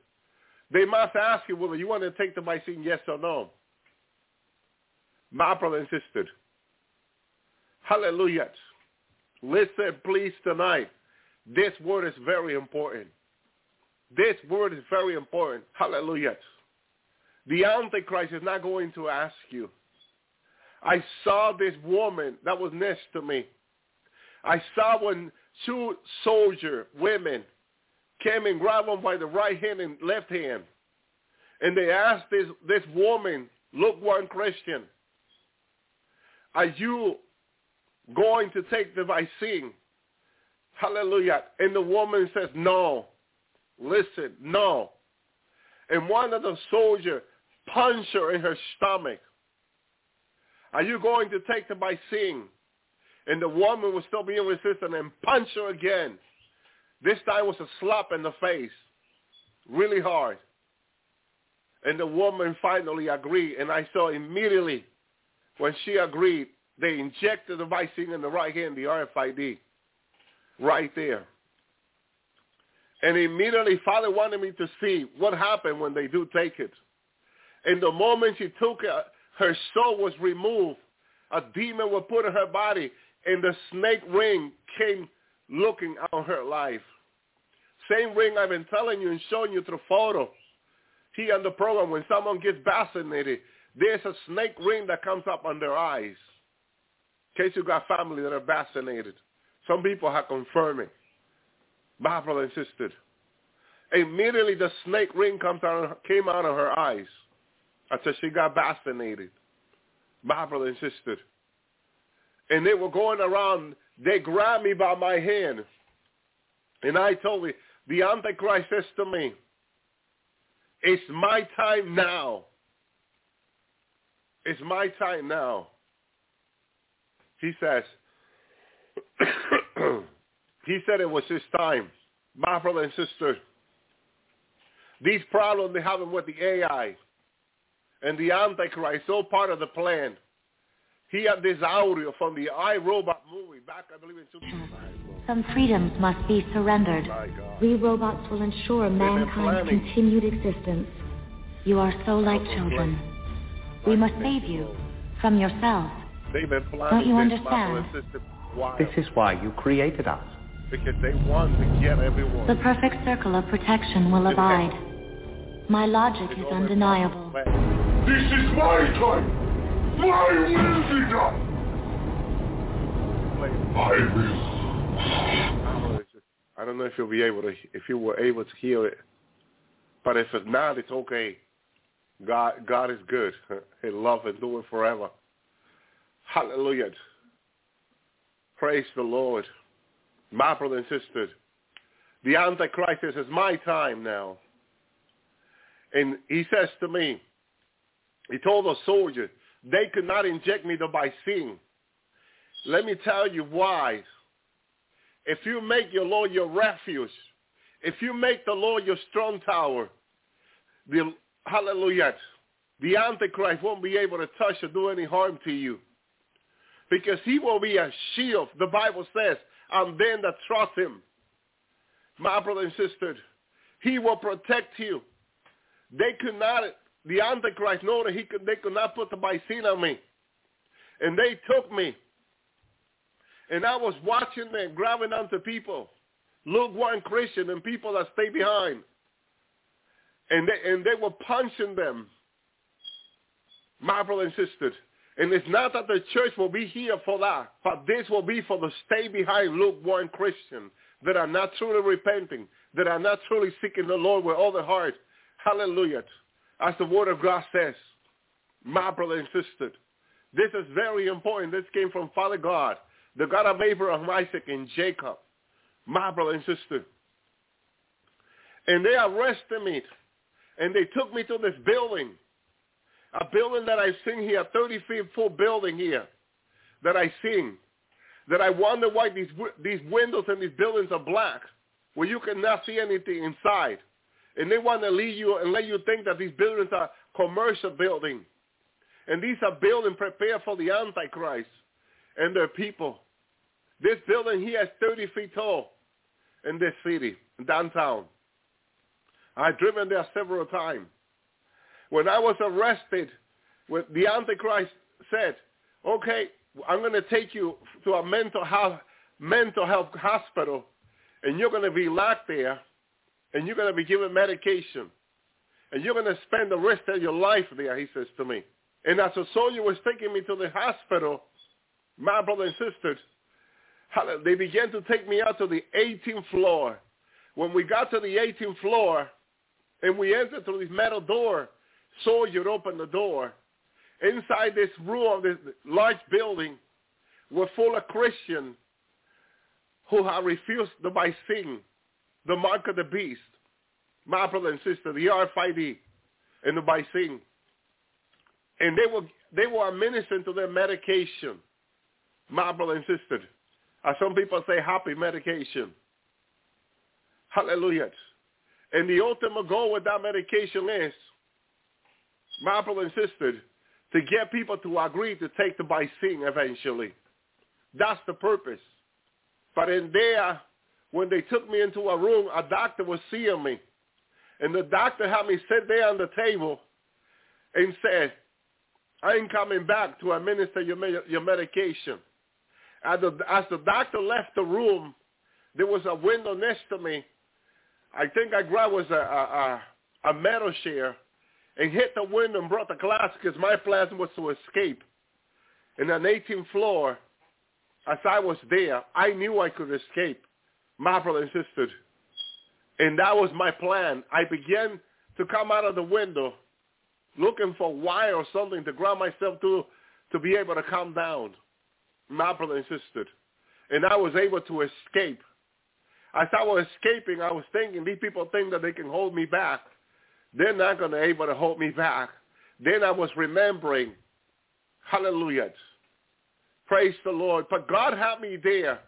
They must ask you whether you want to take the vaccine, yes or no. My brother and sister. Hallelujah. Listen, please, tonight. This word is very important. This word is very important. Hallelujah. The Antichrist is not going to ask you. I saw this woman that was next to me. I saw when two soldier women came and grabbed him by the right hand and left hand. And they asked this, this woman, lukewarm Christian, are you going to take the vaccine? Hallelujah. And the woman says, no. Listen, no. And one of the soldiers punched her in her stomach. Are you going to take the vaccine? And the woman was still being resistant and punched her again. This time was a slap in the face, really hard. And the woman finally agreed, and I saw immediately when she agreed, they injected the vaccine in the right hand, the RFID, right there. And immediately, Father wanted me to see what happened when they do take it. And the moment she took it, her soul was removed. A demon was put in her body, and the snake ring came looking on her life. Same ring I've been telling you and showing you through photo. Here on the program, when someone gets vaccinated, there's a snake ring that comes up on their eyes. In case you got family that are vaccinated. Some people have confirmed it. My brother. Immediately the snake ring comes out, came out of her eyes until she got vaccinated. My brother. And they were going around, they grabbed me by my hand. And I told me, the Antichrist says to me, it's my time now. It's my time now. He says, *clears throat* he said it was his time. My brother and sister, these problems they having with the AI and the Antichrist, all part of the plan. He had this audio from the I, Robot movie back, I believe, in 2000. Some freedoms must be surrendered. We robots will ensure mankind's continued existence. You are so like children. We must save you from yourself. Don't you understand? This is why you created us. Because they want to get everyone. The perfect circle of protection will abide. My logic is undeniable. This is my time. My will be done. I will. I don't know if you'll be able to, if you were able to hear it, but if it's not, it's okay. God, God is good. He love and do it forever. Hallelujah. Praise the Lord. My brother and sister, the Antichrist is my time now. And he says to me, he told the soldier, they could not inject me by seeing. Let me tell you why. If you make your Lord your refuge, if you make the Lord your strong tower, the hallelujah, the Antichrist won't be able to touch or do any harm to you. Because he will be a shield, the Bible says, and them that trust him. My brother and sister, he will protect you. They could not, the Antichrist know that he could, they could not put the vaccine on me. And they took me and I was watching them grabbing onto people. lukewarm Christian and people that stay behind. And they, and they were punching them, my brother and. And it's not that the church will be here for that, but this will be for the stay behind lukewarm Christian that are not truly repenting, that are not truly seeking the Lord with all their heart. Hallelujah. As the word of God says, my brother and sister, this is very important. This came from Father God, the God of Abraham, Isaac, and Jacob, my brother and sister. And they arrested me, and they took me to this building a building that I've seen here, a 30 feet full building here that I've seen, that I wonder why these, these windows and these buildings are black, where you cannot see anything inside. And they want to lead you and let you think that these buildings are commercial buildings. And these are buildings prepared for the Antichrist and their people. This building here is 30 feet tall in this city, downtown. I've driven there several times. When I was arrested, the Antichrist said, okay, I'm going to take you to a mental health, mental health hospital, and you're going to be locked there, and you're going to be given medication, and you're going to spend the rest of your life there, he says to me. And as a soldier was taking me to the hospital, my brother and sisters, they began to take me out to the 18th floor. When we got to the 18th floor, and we entered through this metal door, soldier opened the door. Inside this room of this large building were full of Christians who had refused the vaccine, the mark of the beast, my brother and sister, the RFID, and the vaccine. And they were they were administering to their medication, my brother and sister. As some people say, happy medication. Hallelujah. And the ultimate goal with that medication is my brother and sister, to get people to agree to take the vaccine eventually. That's the purpose. But in there, when they took me into a room, a doctor was seeing me. And the doctor had me sit there on the table and said, I ain't coming back to administer your, your medication. As the, as the doctor left the room, there was a window next to me. I think I grabbed was a, a, a metal chair and hit the window and brought the glass because my plan was to escape. In an 18th floor, as I was there, I knew I could escape. My brother and sister. And that was my plan. I began to come out of the window looking for wire or something to grab myself to to be able to come down. My brother and sister. And I was able to escape. As I was escaping, I was thinking, these people think that they can hold me back. They're not going to be able to hold me back. Then I was remembering, hallelujah, praise the Lord. But God had me there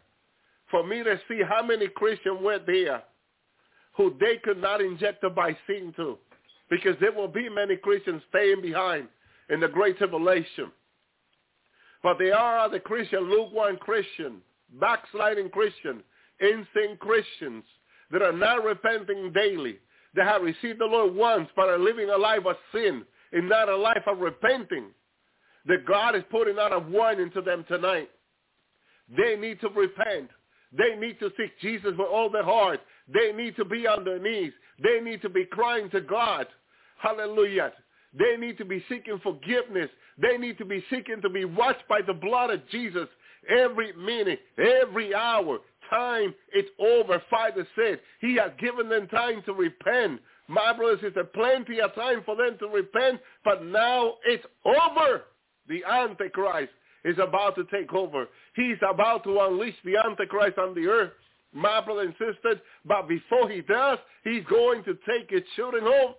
for me to see how many Christians were there who they could not inject the vaccine to because there will be many Christians staying behind in the great tribulation. But there are the Christian, lukewarm Christian, backsliding Christian, insane Christians that are not repenting daily they have received the Lord once but are living a life of sin and not a life of repenting, that God is putting out a warning to them tonight. They need to repent. They need to seek Jesus with all their heart. They need to be on their knees. They need to be crying to God. Hallelujah. They need to be seeking forgiveness. They need to be seeking to be washed by the blood of Jesus every minute, every hour, time it's over. Father said he has given them time to repent. My brothers, it's plenty of time for them to repent, but now it's over. The Antichrist is about to take over. He's about to unleash the Antichrist on the earth, my brother and. But before he does, he's going to take his children home.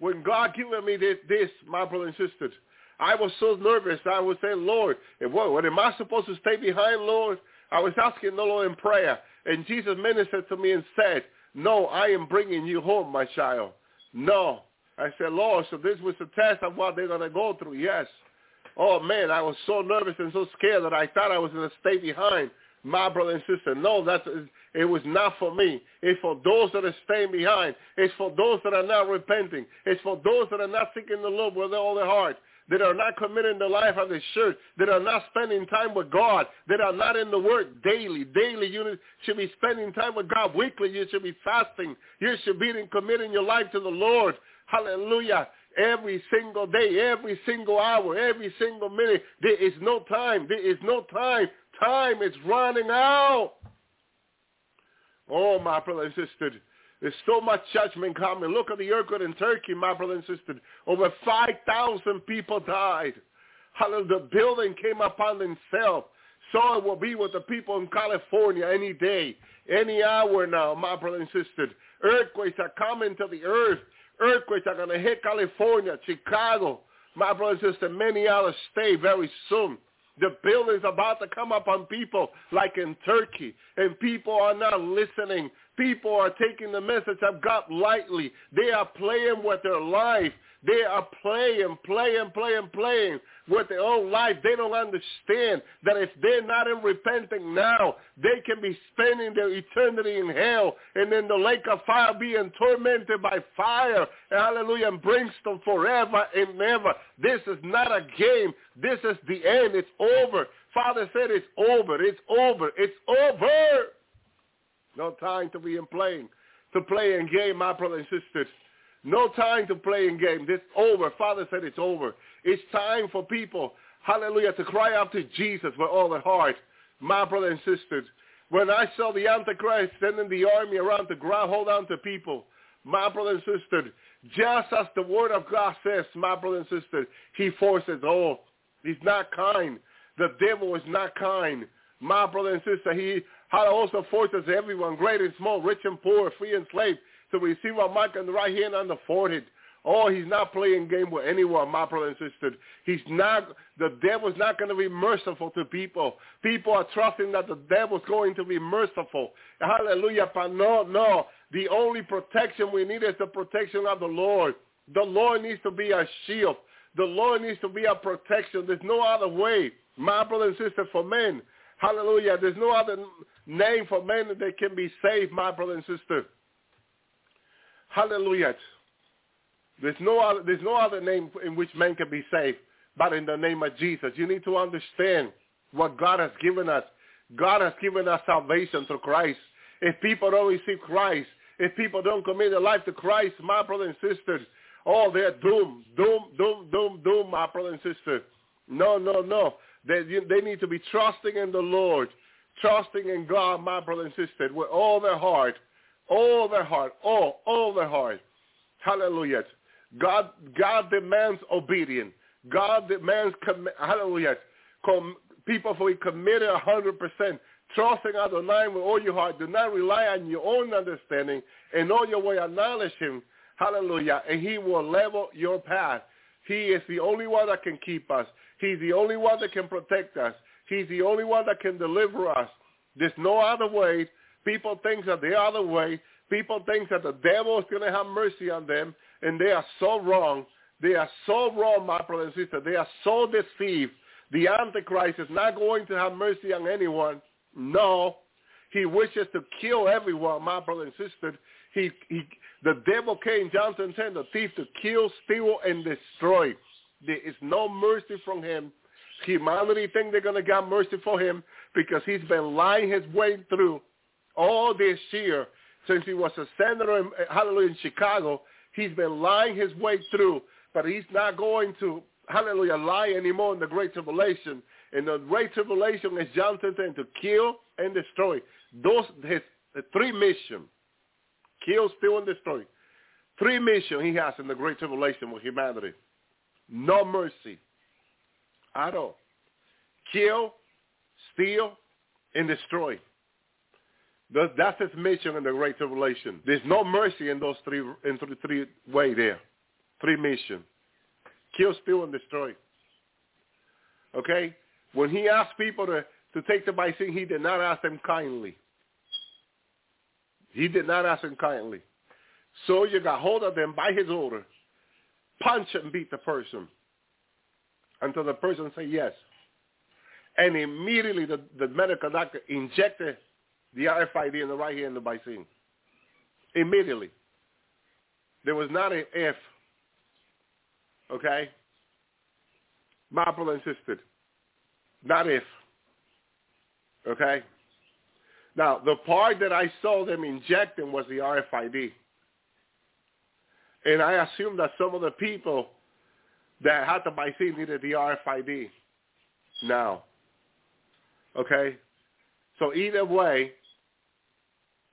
When God given me this, this, my brother and I was so nervous. I was saying, Lord, what, what am I supposed to stay behind, Lord? I was asking the Lord in prayer, and Jesus ministered to me and said, no, I am bringing you home, my child. No. I said, Lord, so this was a test of what they're going to go through. Yes. Oh, man, I was so nervous and so scared that I thought I was going to stay behind my brother and sister. No, that's it was not for me. It's for those that are staying behind. It's for those that are not repenting. It's for those that are not seeking the Lord with all their heart. that are not committing the life of the church, that are not spending time with God, that are not in the Word daily. Daily, you should be spending time with God. Weekly, you should be fasting. You should be committing your life to the Lord. Hallelujah. Every single day, every single hour, every single minute. There is no time. There is no time. Time is running out. Oh, my brother and sister. There's so much judgment coming. Look at the earthquake in Turkey, my brother and sister. Over 5,000 people died. The building came upon itself. So it will be with the people in California any day, any hour now, my brother and sister. Earthquakes are coming to the earth. Earthquakes are going to hit California, Chicago, my brother and sister, many other states very soon. The building's about to come upon people like in Turkey, and people are not listening. People are taking the message of God lightly. They are playing with their life. They are playing, playing, playing, playing with their own life. They don't understand that if they're not in repenting now, they can be spending their eternity in hell and in the lake of fire being tormented by fire, hallelujah, and brimstone forever and ever. This is not a game. This is the end. It's over. Father said it's over. It's over. It's over. No time to be in playing, to play in game, my brothers and sisters. No time to play in game. This over. Father said it's over. It's time for people, hallelujah, to cry out to Jesus with all their heart. My brothers and sisters, when I saw the Antichrist sending the army around to ground, hold on to people, my brothers and sisters, just as the word of God says, my brothers and sisters, he forces all. He's not kind. The devil is not kind. My brother and sister, he also forces everyone, great and small, rich and poor, free and slave, to receive a mark on the right hand and the forehead. Oh, he's not playing game with anyone, my brother and sister. He's not, the devil's not going to be merciful to people. People are trusting that the devil's going to be merciful. Hallelujah. But no, no. The only protection we need is the protection of the Lord. The Lord needs to be a shield. The Lord needs to be a protection. There's no other way, my brother and sister, for men. Hallelujah. There's no other name for men that can be saved, my brother and sister. Hallelujah. There's no other, there's no other name in which men can be saved but in the name of Jesus. You need to understand what God has given us. God has given us salvation through Christ. If people don't receive Christ, if people don't commit their life to Christ, my brother and sisters, oh, they're doomed, doomed, doomed, doomed, my brother and sister. No, no, no. They, they need to be trusting in the Lord, trusting in God, my brother and sister, with all their heart, all their heart, all, all their heart. Hallelujah. God, God demands obedience. God demands, hallelujah, com, people for committed 100%, trusting Adonai with all your heart. Do not rely on your own understanding. In all your way, acknowledge him. Hallelujah. And he will level your path. He is the only one that can keep us. He's the only one that can protect us. He's the only one that can deliver us. There's no other way. People think that the other way. People think that the devil is going to have mercy on them, and they are so wrong. They are so wrong, my brother and sister. They are so deceived. The Antichrist is not going to have mercy on anyone. No. He wishes to kill everyone, my brother and sister. He, he, the devil came, John 10, the thief to kill, steal, and destroy. There is no mercy from him. Humanity think they're going to get mercy for him because he's been lying his way through all this year since he was a senator in, hallelujah, in Chicago. He's been lying his way through, but he's not going to, hallelujah, lie anymore in the Great Tribulation. And the Great Tribulation is John 10, to kill and destroy. Those, his three missions, kill, steal, and destroy. Three missions he has in the Great Tribulation with humanity. No mercy at all. Kill, steal, and destroy. That's his mission in the Great Tribulation. There's no mercy in those three in three, three way there. Three mission. Kill, steal, and destroy. Okay? When he asked people to, to take the vaccine, he did not ask them kindly. He did not ask them kindly. So you got hold of them by his order punch and beat the person until the person say yes. And immediately the, the medical doctor injected the RFID in the right hand of the vaccine. Immediately. There was not an if. Okay? Brother insisted. Not if. Okay? Now, the part that I saw them injecting was the RFID. And I assumed that some of the people that had the vaccine needed the RFID now. Okay? So either way,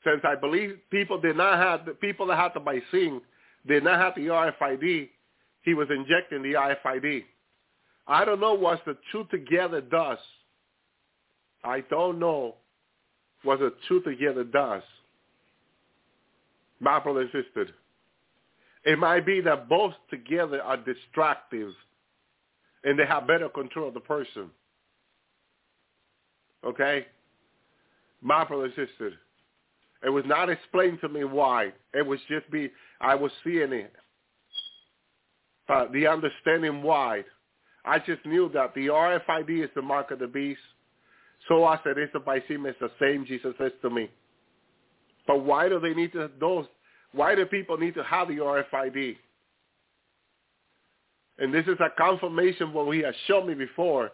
since I believe people did not have, the people that had the vaccine did not have the RFID, he was injecting the RFID. I don't know what the two together does. I don't know what the two together does. My brother insisted. It might be that both together are destructive and they have better control of the person. Okay? My brother insisted. It was not explained to me why. It was just be, I was seeing it. Uh, the understanding why. I just knew that the RFID is the mark of the beast. So I said, it's by vaccine. It's the same, Jesus says to me. But why do they need to, those, why do people need to have the RFID? And this is a confirmation what he has shown me before,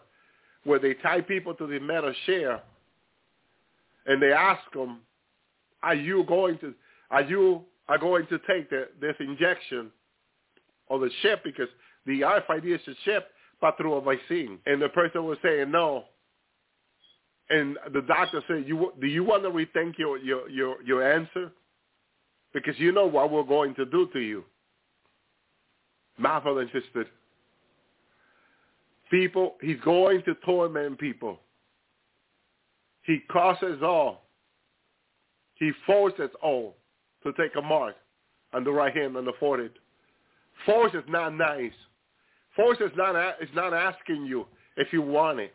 where they tie people to the metal chair, and they ask them, "Are you going to, are you are going to take the, this injection or the chip because the RFID is a chip, but through a vaccine?" And the person was saying no. And the doctor said, "You do you want to rethink your your your your answer?" because you know what we're going to do to you. Brother insisted. People, he's going to torment people. He causes all. He forces all to take a mark on the right hand and the forehead. Force is not nice. Force is not is not asking you if you want it.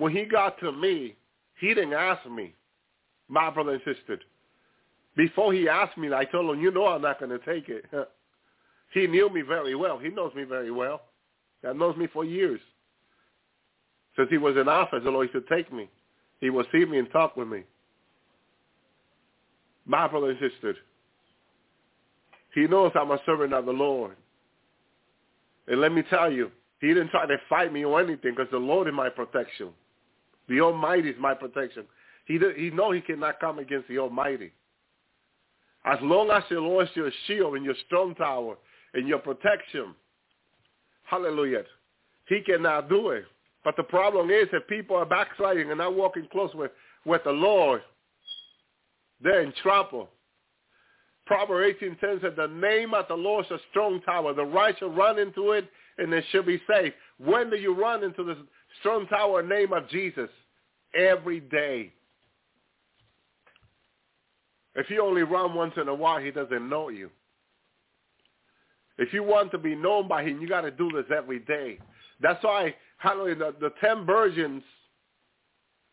When he got to me, he didn't ask me. My brother insisted. Before he asked me, I told him, you know I'm not going to take it. *laughs* he knew me very well. He knows me very well. He knows me for years. Since he was in office, the Lord used to take me. He would see me and talk with me. My brother insisted. he knows I'm a servant of the Lord. And let me tell you, he didn't try to fight me or anything because the Lord is my protection. The Almighty is my protection. He, he know he cannot come against the Almighty. As long as the Lord is your shield and your strong tower and your protection, hallelujah, he cannot do it. But the problem is that people are backsliding and not walking close with, with the Lord. They're in trouble. Proverbs 18 says the name of the Lord is a strong tower. The righteous run into it and they shall be safe. When do you run into the strong tower name of Jesus? Every day. If you only run once in a while, he doesn't know you. If you want to be known by him, you got to do this every day. That's why, hallelujah, the, the ten virgins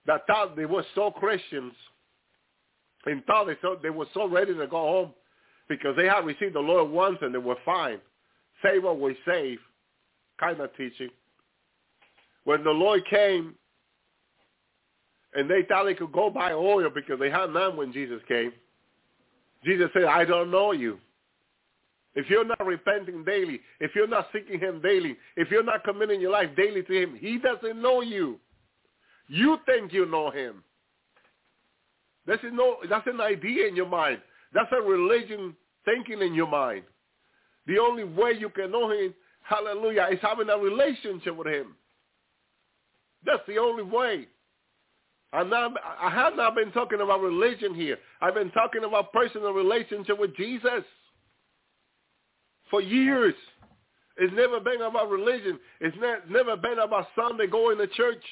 that thought they were so Christians and thought they, so, they were so ready to go home because they had received the Lord once and they were fine. Save what we save kind of teaching. When the Lord came and they thought they could go buy oil because they had none when Jesus came, Jesus said, I don't know you. If you're not repenting daily, if you're not seeking him daily, if you're not committing your life daily to him, he doesn't know you. You think you know him. That's, no, that's an idea in your mind. That's a religion thinking in your mind. The only way you can know him, hallelujah, is having a relationship with him. That's the only way. I'm not, I have not been talking about religion here. I've been talking about personal relationship with Jesus for years. It's never been about religion. It's ne- never been about Sunday going to church.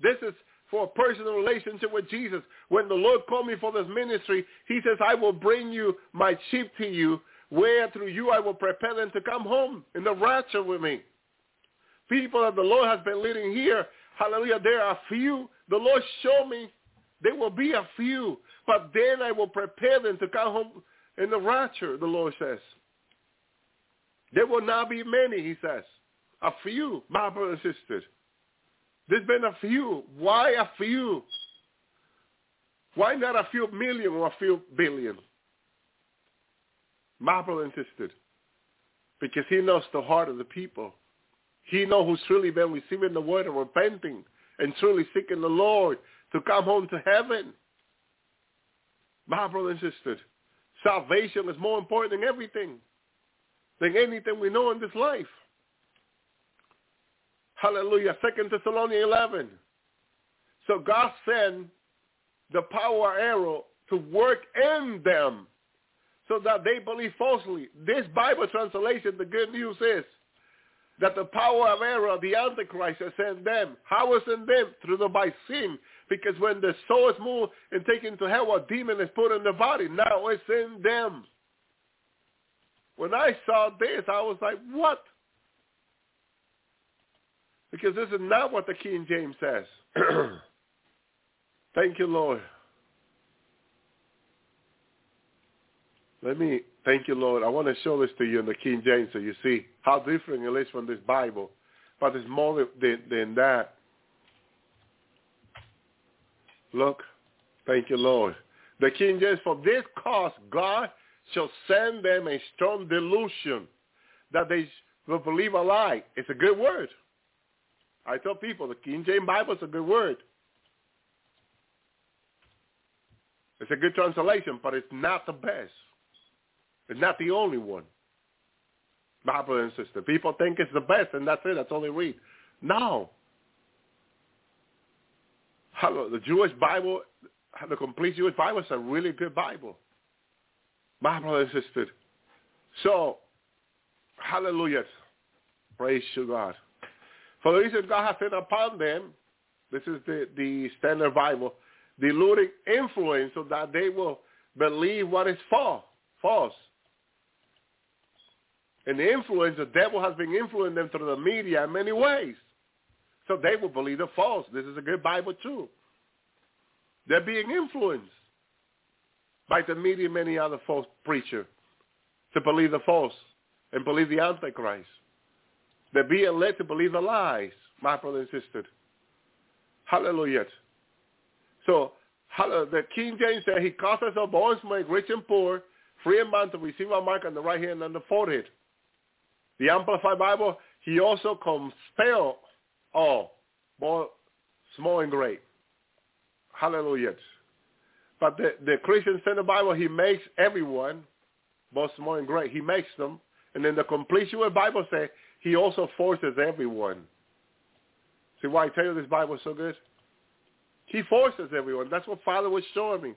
This is for a personal relationship with Jesus. When the Lord called me for this ministry, he says, I will bring you my sheep to you, where through you I will prepare them to come home in the rapture with me. People that the Lord has been leading here, hallelujah, there are few the Lord showed me there will be a few, but then I will prepare them to come home in the rapture, the Lord says. There will not be many, he says. A few, my brothers and sisters. There's been a few. Why a few? Why not a few million or a few billion? And sister. Because he knows the heart of the people. he knows who's truly been receiving the word and repenting and truly seeking the Lord to come home to heaven. My brother and sister, salvation is more important than everything, than anything we know in this life. Hallelujah. Second Thessalonians 11. So God sent the power arrow to work in them so that they believe falsely. This Bible translation, the good news is that the power of error, the Antichrist, is in them. How is in them? Through the by sin. Because when the soul is moved and taken to hell, a demon is put in the body. Now it's in them. When I saw this, I was like, what? Because this is not what the King James says. *clears throat* Thank you, Lord. Let me, thank you, Lord. I want to show this to you in the King James so you see how different it is from this Bible. But it's more than, than that. Look, thank you, Lord. The King James, for this cause God shall send them a strong delusion that they will believe a lie. It's a good word. I tell people the King James Bible is a good word. It's a good translation, but it's not the best. It's not the only one. My brother and sister. People think it's the best and that's it. That's all they read. No. Hello, the Jewish Bible, the complete Jewish Bible is a really good Bible. My brother and sister. So, hallelujah. Praise to God. For the reason God has sent upon them, this is the, the standard Bible, deluding influence so that they will believe what is false. false. And the influence, the devil has been influencing them through the media in many ways. So they will believe the false. This is a good Bible too. They're being influenced by the media and many other false preachers to believe the false and believe the Antichrist. They're being led to believe the lies, my brother and sister. Hallelujah. So the King James said he causes our bones to make rich and poor, free and bound to receive a mark on the right hand and on the forehead. The Amplified Bible, he also compel all, both small and great. Hallelujah. But the, the Christian Standard Bible, he makes everyone, both small and great. He makes them. And then the complete Jewish Bible says he also forces everyone. See why I tell you this Bible is so good? He forces everyone. That's what Father was showing me.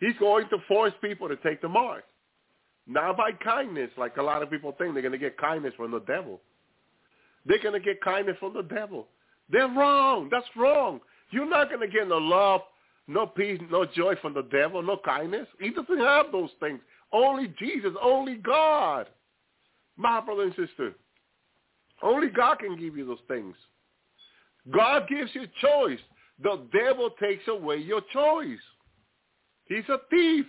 He's going to force people to take the mark. Not by kindness, like a lot of people think they're going to get kindness from the devil. They're going to get kindness from the devil. They're wrong. That's wrong. You're not going to get no love, no peace, no joy from the devil, no kindness. He doesn't have those things. Only Jesus, only God. My brother and sister, only God can give you those things. God gives you choice. The devil takes away your choice. He's a thief.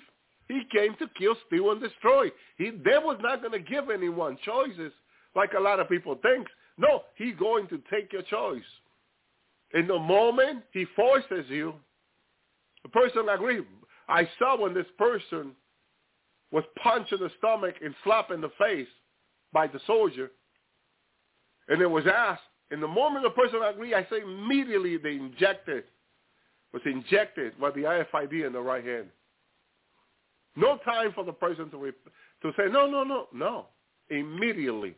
He came to kill, steal, and destroy. He, devil's not going to give anyone choices like a lot of people think. No, he's going to take your choice. In the moment he forces you, the person agrees. I saw when this person was punched in the stomach and slapped in the face by the soldier, and it was asked, in the moment the person agreed, I say immediately they injected, was injected by the RFID in the right hand. No time for the person to rep- to say, no, no, no, no. Immediately,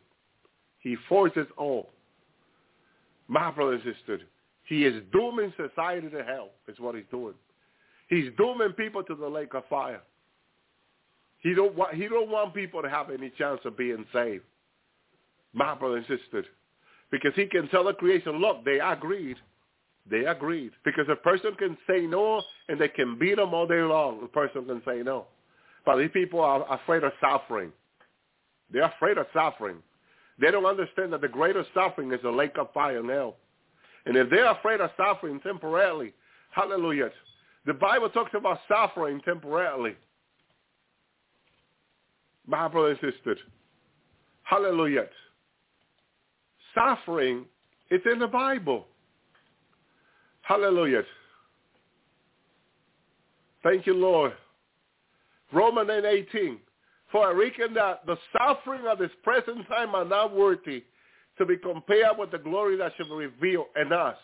he forces all. My brother and sister, he is dooming society to hell is what he's doing. He's dooming people to the lake of fire. He don't want, he don't want people to have any chance of being saved. My brother and sister. Because he can tell the creation, look, they agreed. They agreed. Because a person can say no and they can beat them all day long. A person can say no. But these people are afraid of suffering. They're afraid of suffering. They don't understand that the greatest suffering is the lake of fire now. And if they're afraid of suffering temporarily, hallelujah, the Bible talks about suffering temporarily. My brother and sister, hallelujah. Suffering is in the Bible. Hallelujah. Thank you, Lord. Romans 8, 18. For I reckon that the suffering of this present time are not worthy to be compared with the glory that shall be revealed in us.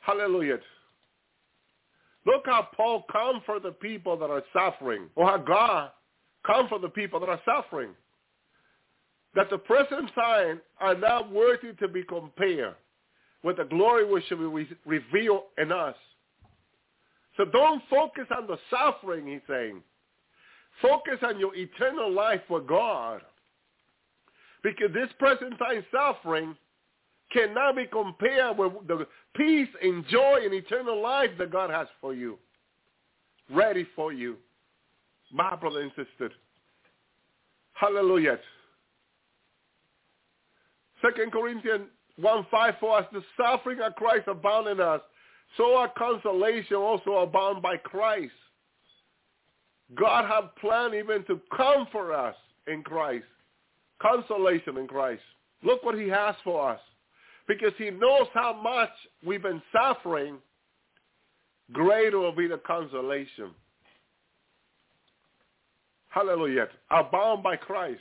Hallelujah. Look how Paul comfort the people that are suffering, or how God comfort the people that are suffering. That the present time are not worthy to be compared with the glory which shall be re- revealed in us. So don't focus on the suffering, he's saying. Focus on your eternal life with God. Because this present time suffering cannot be compared with the peace and joy and eternal life that God has for you, ready for you, my brother and sister. Hallelujah. Second Corinthians 1, 5 for us, the suffering of Christ abound in us, so our consolation also abound by Christ. God has planned even to comfort us in Christ, consolation in Christ. Look what he has for us. Because he knows how much we've been suffering, greater will be the consolation. Hallelujah. Abound by Christ.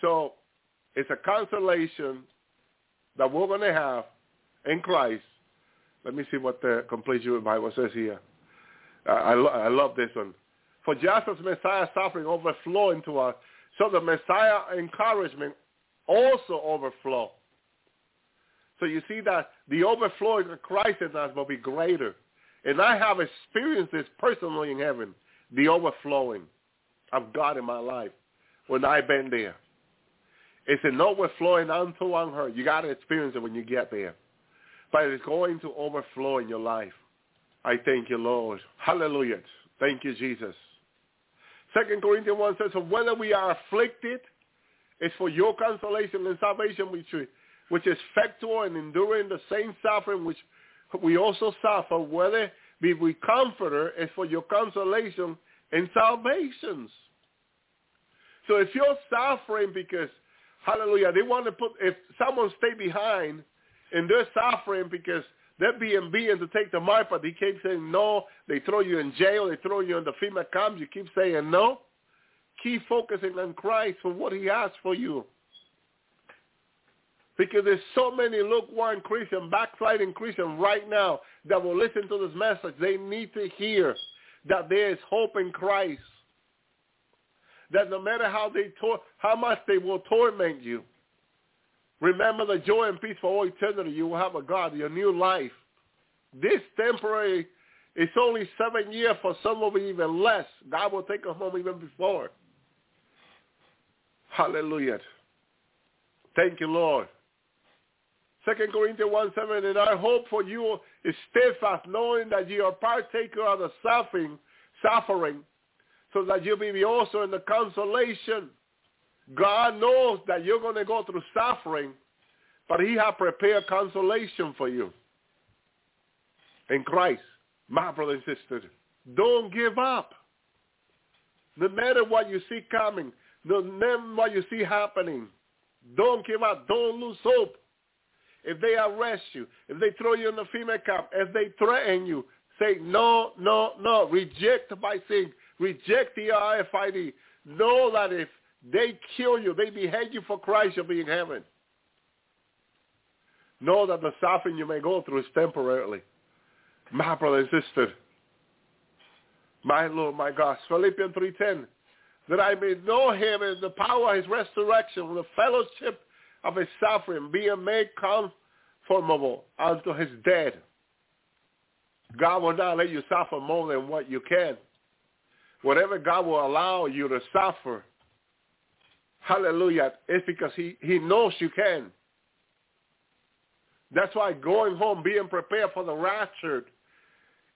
So it's a consolation that we're going to have in Christ. Let me see what the complete Jewish Bible says here. Uh, I, I love this one. For just as Messiah's suffering overflow into us, so the Messiah encouragement also overflow. So you see that the overflowing of Christ in us will be greater. And I have experienced this personally in heaven, the overflowing of God in my life when I've been there. It's an overflowing unto unheard. You got to experience it when you get there. But it's going to overflow in your life. I thank you, Lord. Hallelujah. Thank you, Jesus. Second Corinthians 1 says, so whether we are afflicted, it's for your consolation and salvation, which, which is factual and enduring the same suffering which we also suffer, whether be we comforter, is for your consolation and salvations. So if you're suffering because, hallelujah, they want to put, if someone stay behind and they're suffering because they're being beaten to take the mark, but they keep saying no. They throw you in jail. They throw you in the FEMA camps. You keep saying no. Keep focusing on Christ for what he has for you. Because there's so many lukewarm Christians, backsliding Christians right now that will listen to this message. They need to hear that there is hope in Christ. That no matter how they tor- how much they will torment you, remember the joy and peace for all eternity. You will have a God, your new life. This temporary, it's only seven years for some of you, even less. God will take us home even before. Hallelujah. Thank you, Lord. Second Corinthians 1, 7, and our hope for you is steadfast, knowing that you are partaker of the suffering, suffering, so that you may be also in the consolation. God knows that you're going to go through suffering, but he has prepared consolation for you. In Christ, my brother and sister, don't give up. No matter what you see coming, no matter what you see happening, don't give up. Don't lose hope. If they arrest you, if they throw you in the FEMA camp, if they threaten you, say no, no, no. Reject by saying, reject the RFID. Know that if they kill you, they behead you for Christ, you'll be in heaven. Know that the suffering you may go through is temporarily. My brother and sister, my Lord, my God. Philippians 3.10, that I may know him in the power of his resurrection, the fellowship of his suffering, being made conformable unto his death. God will not let you suffer more than what you can. Whatever God will allow you to suffer, hallelujah, it's because he, he knows you can. That's why going home, being prepared for the rapture,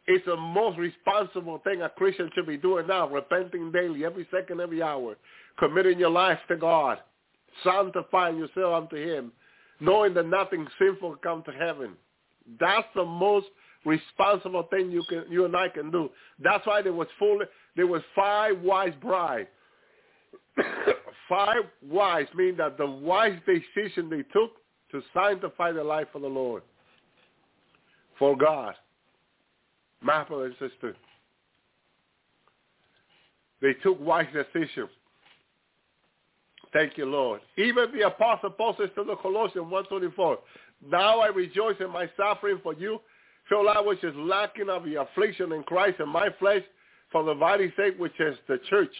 is the most responsible thing a Christian should be doing now, repenting daily, every second, every hour, committing your life to God, sanctifying yourself unto him, knowing that nothing sinful will come to heaven. That's the most responsible thing you can you and I can do. That's why there was full there was five wise brides. *coughs* five wise mean that the wise decision they took to sanctify their life for the Lord. For God. My brother and sister. They took wise decisions Thank you, Lord. Even the apostle Paul says to the Colossians 124, Now I rejoice in my suffering for you, feel that which is lacking of the affliction in Christ in my flesh for the body's sake, which is the church.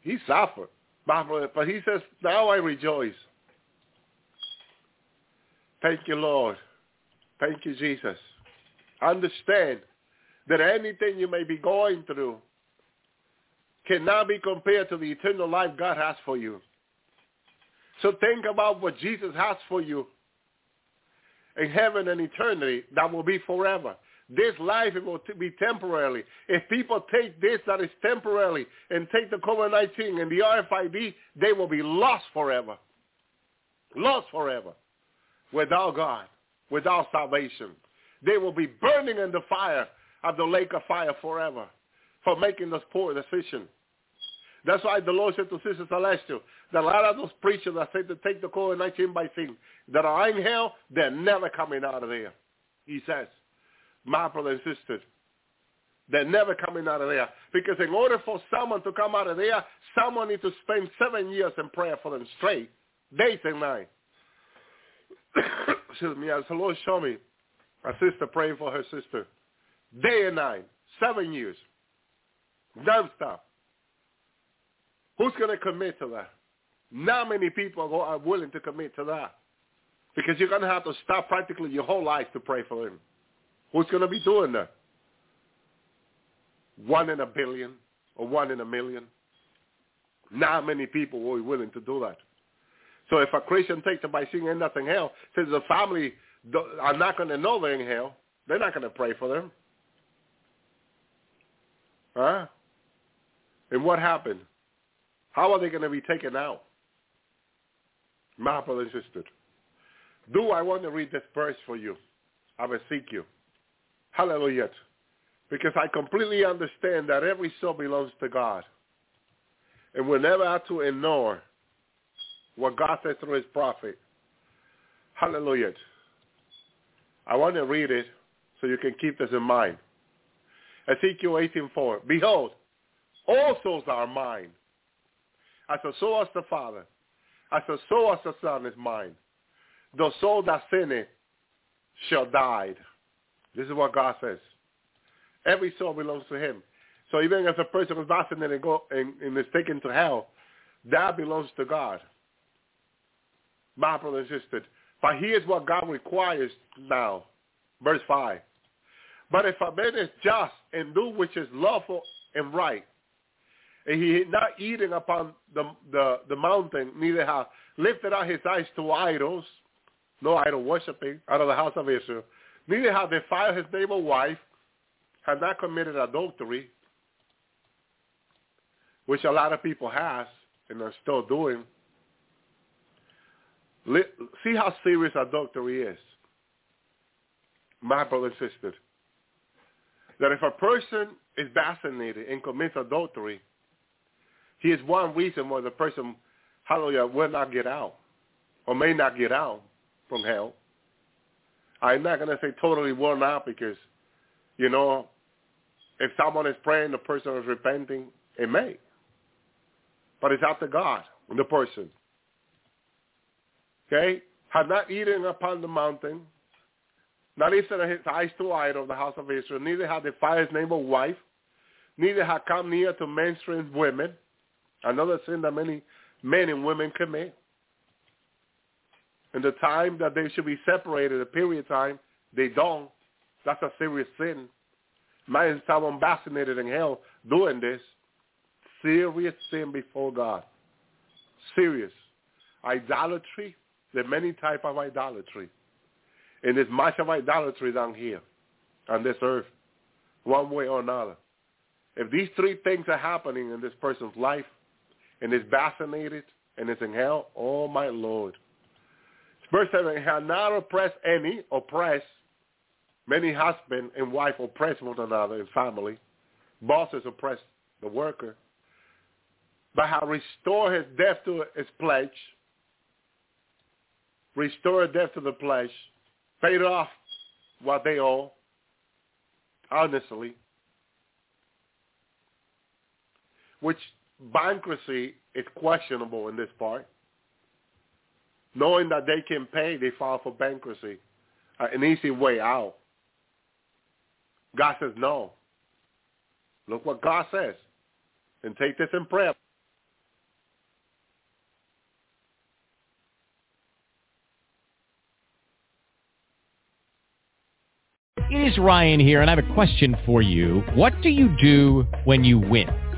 He suffered. But he says, now I rejoice. Thank you, Lord. Thank you, Jesus. Understand that anything you may be going through cannot be compared to the eternal life God has for you. So think about what Jesus has for you in heaven and eternity that will be forever. This life it will be temporarily. If people take this that is temporarily and take the COVID-19 and the RFID, they will be lost forever. Lost forever. Without God, without salvation. They will be burning in the fire of the lake of fire forever for making this poor decision. That's why the Lord said to Sister Celestial that a lot of those preachers that say to take the COVID-19 vaccine that are in hell, they're never coming out of there. He says, my brother and sisters, they're never coming out of there. Because in order for someone to come out of there, someone needs to spend seven years in prayer for them straight, days and night. *coughs* Excuse me, as the Lord showed me, a sister praying for her sister, day and night, seven years, non-stop. Who's going to commit to that? Not many people are willing to commit to that. Because you're going to have to stop practically your whole life to pray for them. Who's going to be doing that? One in a billion or one in a million. Not many people will be willing to do that. So if a Christian takes it vaccine nothing hell, says the family are not going to know they're in hell, they're not going to pray for them. Huh? And what happened? How are they going to be taken out? My brother and sister. Do I want to read this verse for you? I seek you. Hallelujah. Because I completely understand that every soul belongs to God. And we never have to ignore what God says through his prophet. Hallelujah. I want to read it so you can keep this in mind. Ezekiel 18:4. Behold, all souls are mine. As a soul as the Father, as a soul as the Son is mine. The soul that sinneth shall die. This is what God says. Every soul belongs to him. So even if a person is sinning and, go, and, and is taken to hell, that belongs to God. My brother and sister. But here's what God requires now. Verse 5. But if a man is just and do which is lawful and right, and he not eating upon the, the, the mountain, neither have lifted up his eyes to idols, no idol worshiping out of the house of Israel, neither have defiled his neighbor's wife, have not committed adultery, which a lot of people has and are still doing. See how serious adultery is, my brother and sister. That if a person is vaccinated and commits adultery, he is one reason why the person, hallelujah, will not get out or may not get out from hell. I'm not going to say totally worn out because, you know, if someone is praying, the person is repenting, it may. But it's up to God, the person. Okay? Have not eaten upon the mountain, not lifted his eyes to idol, the house of Israel, neither have defiled his neighbor's wife, neither have come near to menstruating women, another sin that many men and women commit and the time that they should be separated, a period of time, they don't. That's a serious sin. Imagine someone vaccinated in hell doing this. Serious sin before God. Serious. Idolatry, there are many types of idolatry. And there's much of idolatry down here on this earth, one way or another. If these three things are happening in this person's life, and is vaccinated, and is in hell, oh my Lord, Verse 7, have not oppressed any, oppress, many husband and wife oppress one another in family. Bosses oppress the worker. But have restored his death to his pledge. Restore death to the pledge. Paid off what they owe. Honestly. Which bankruptcy is questionable in this part. Knowing that they can pay, they file for bankruptcy. Uh, an easy way out. God says no. Look what God says. And take this in prayer. It is Ryan here, and I have a question for you. What do you do when you win?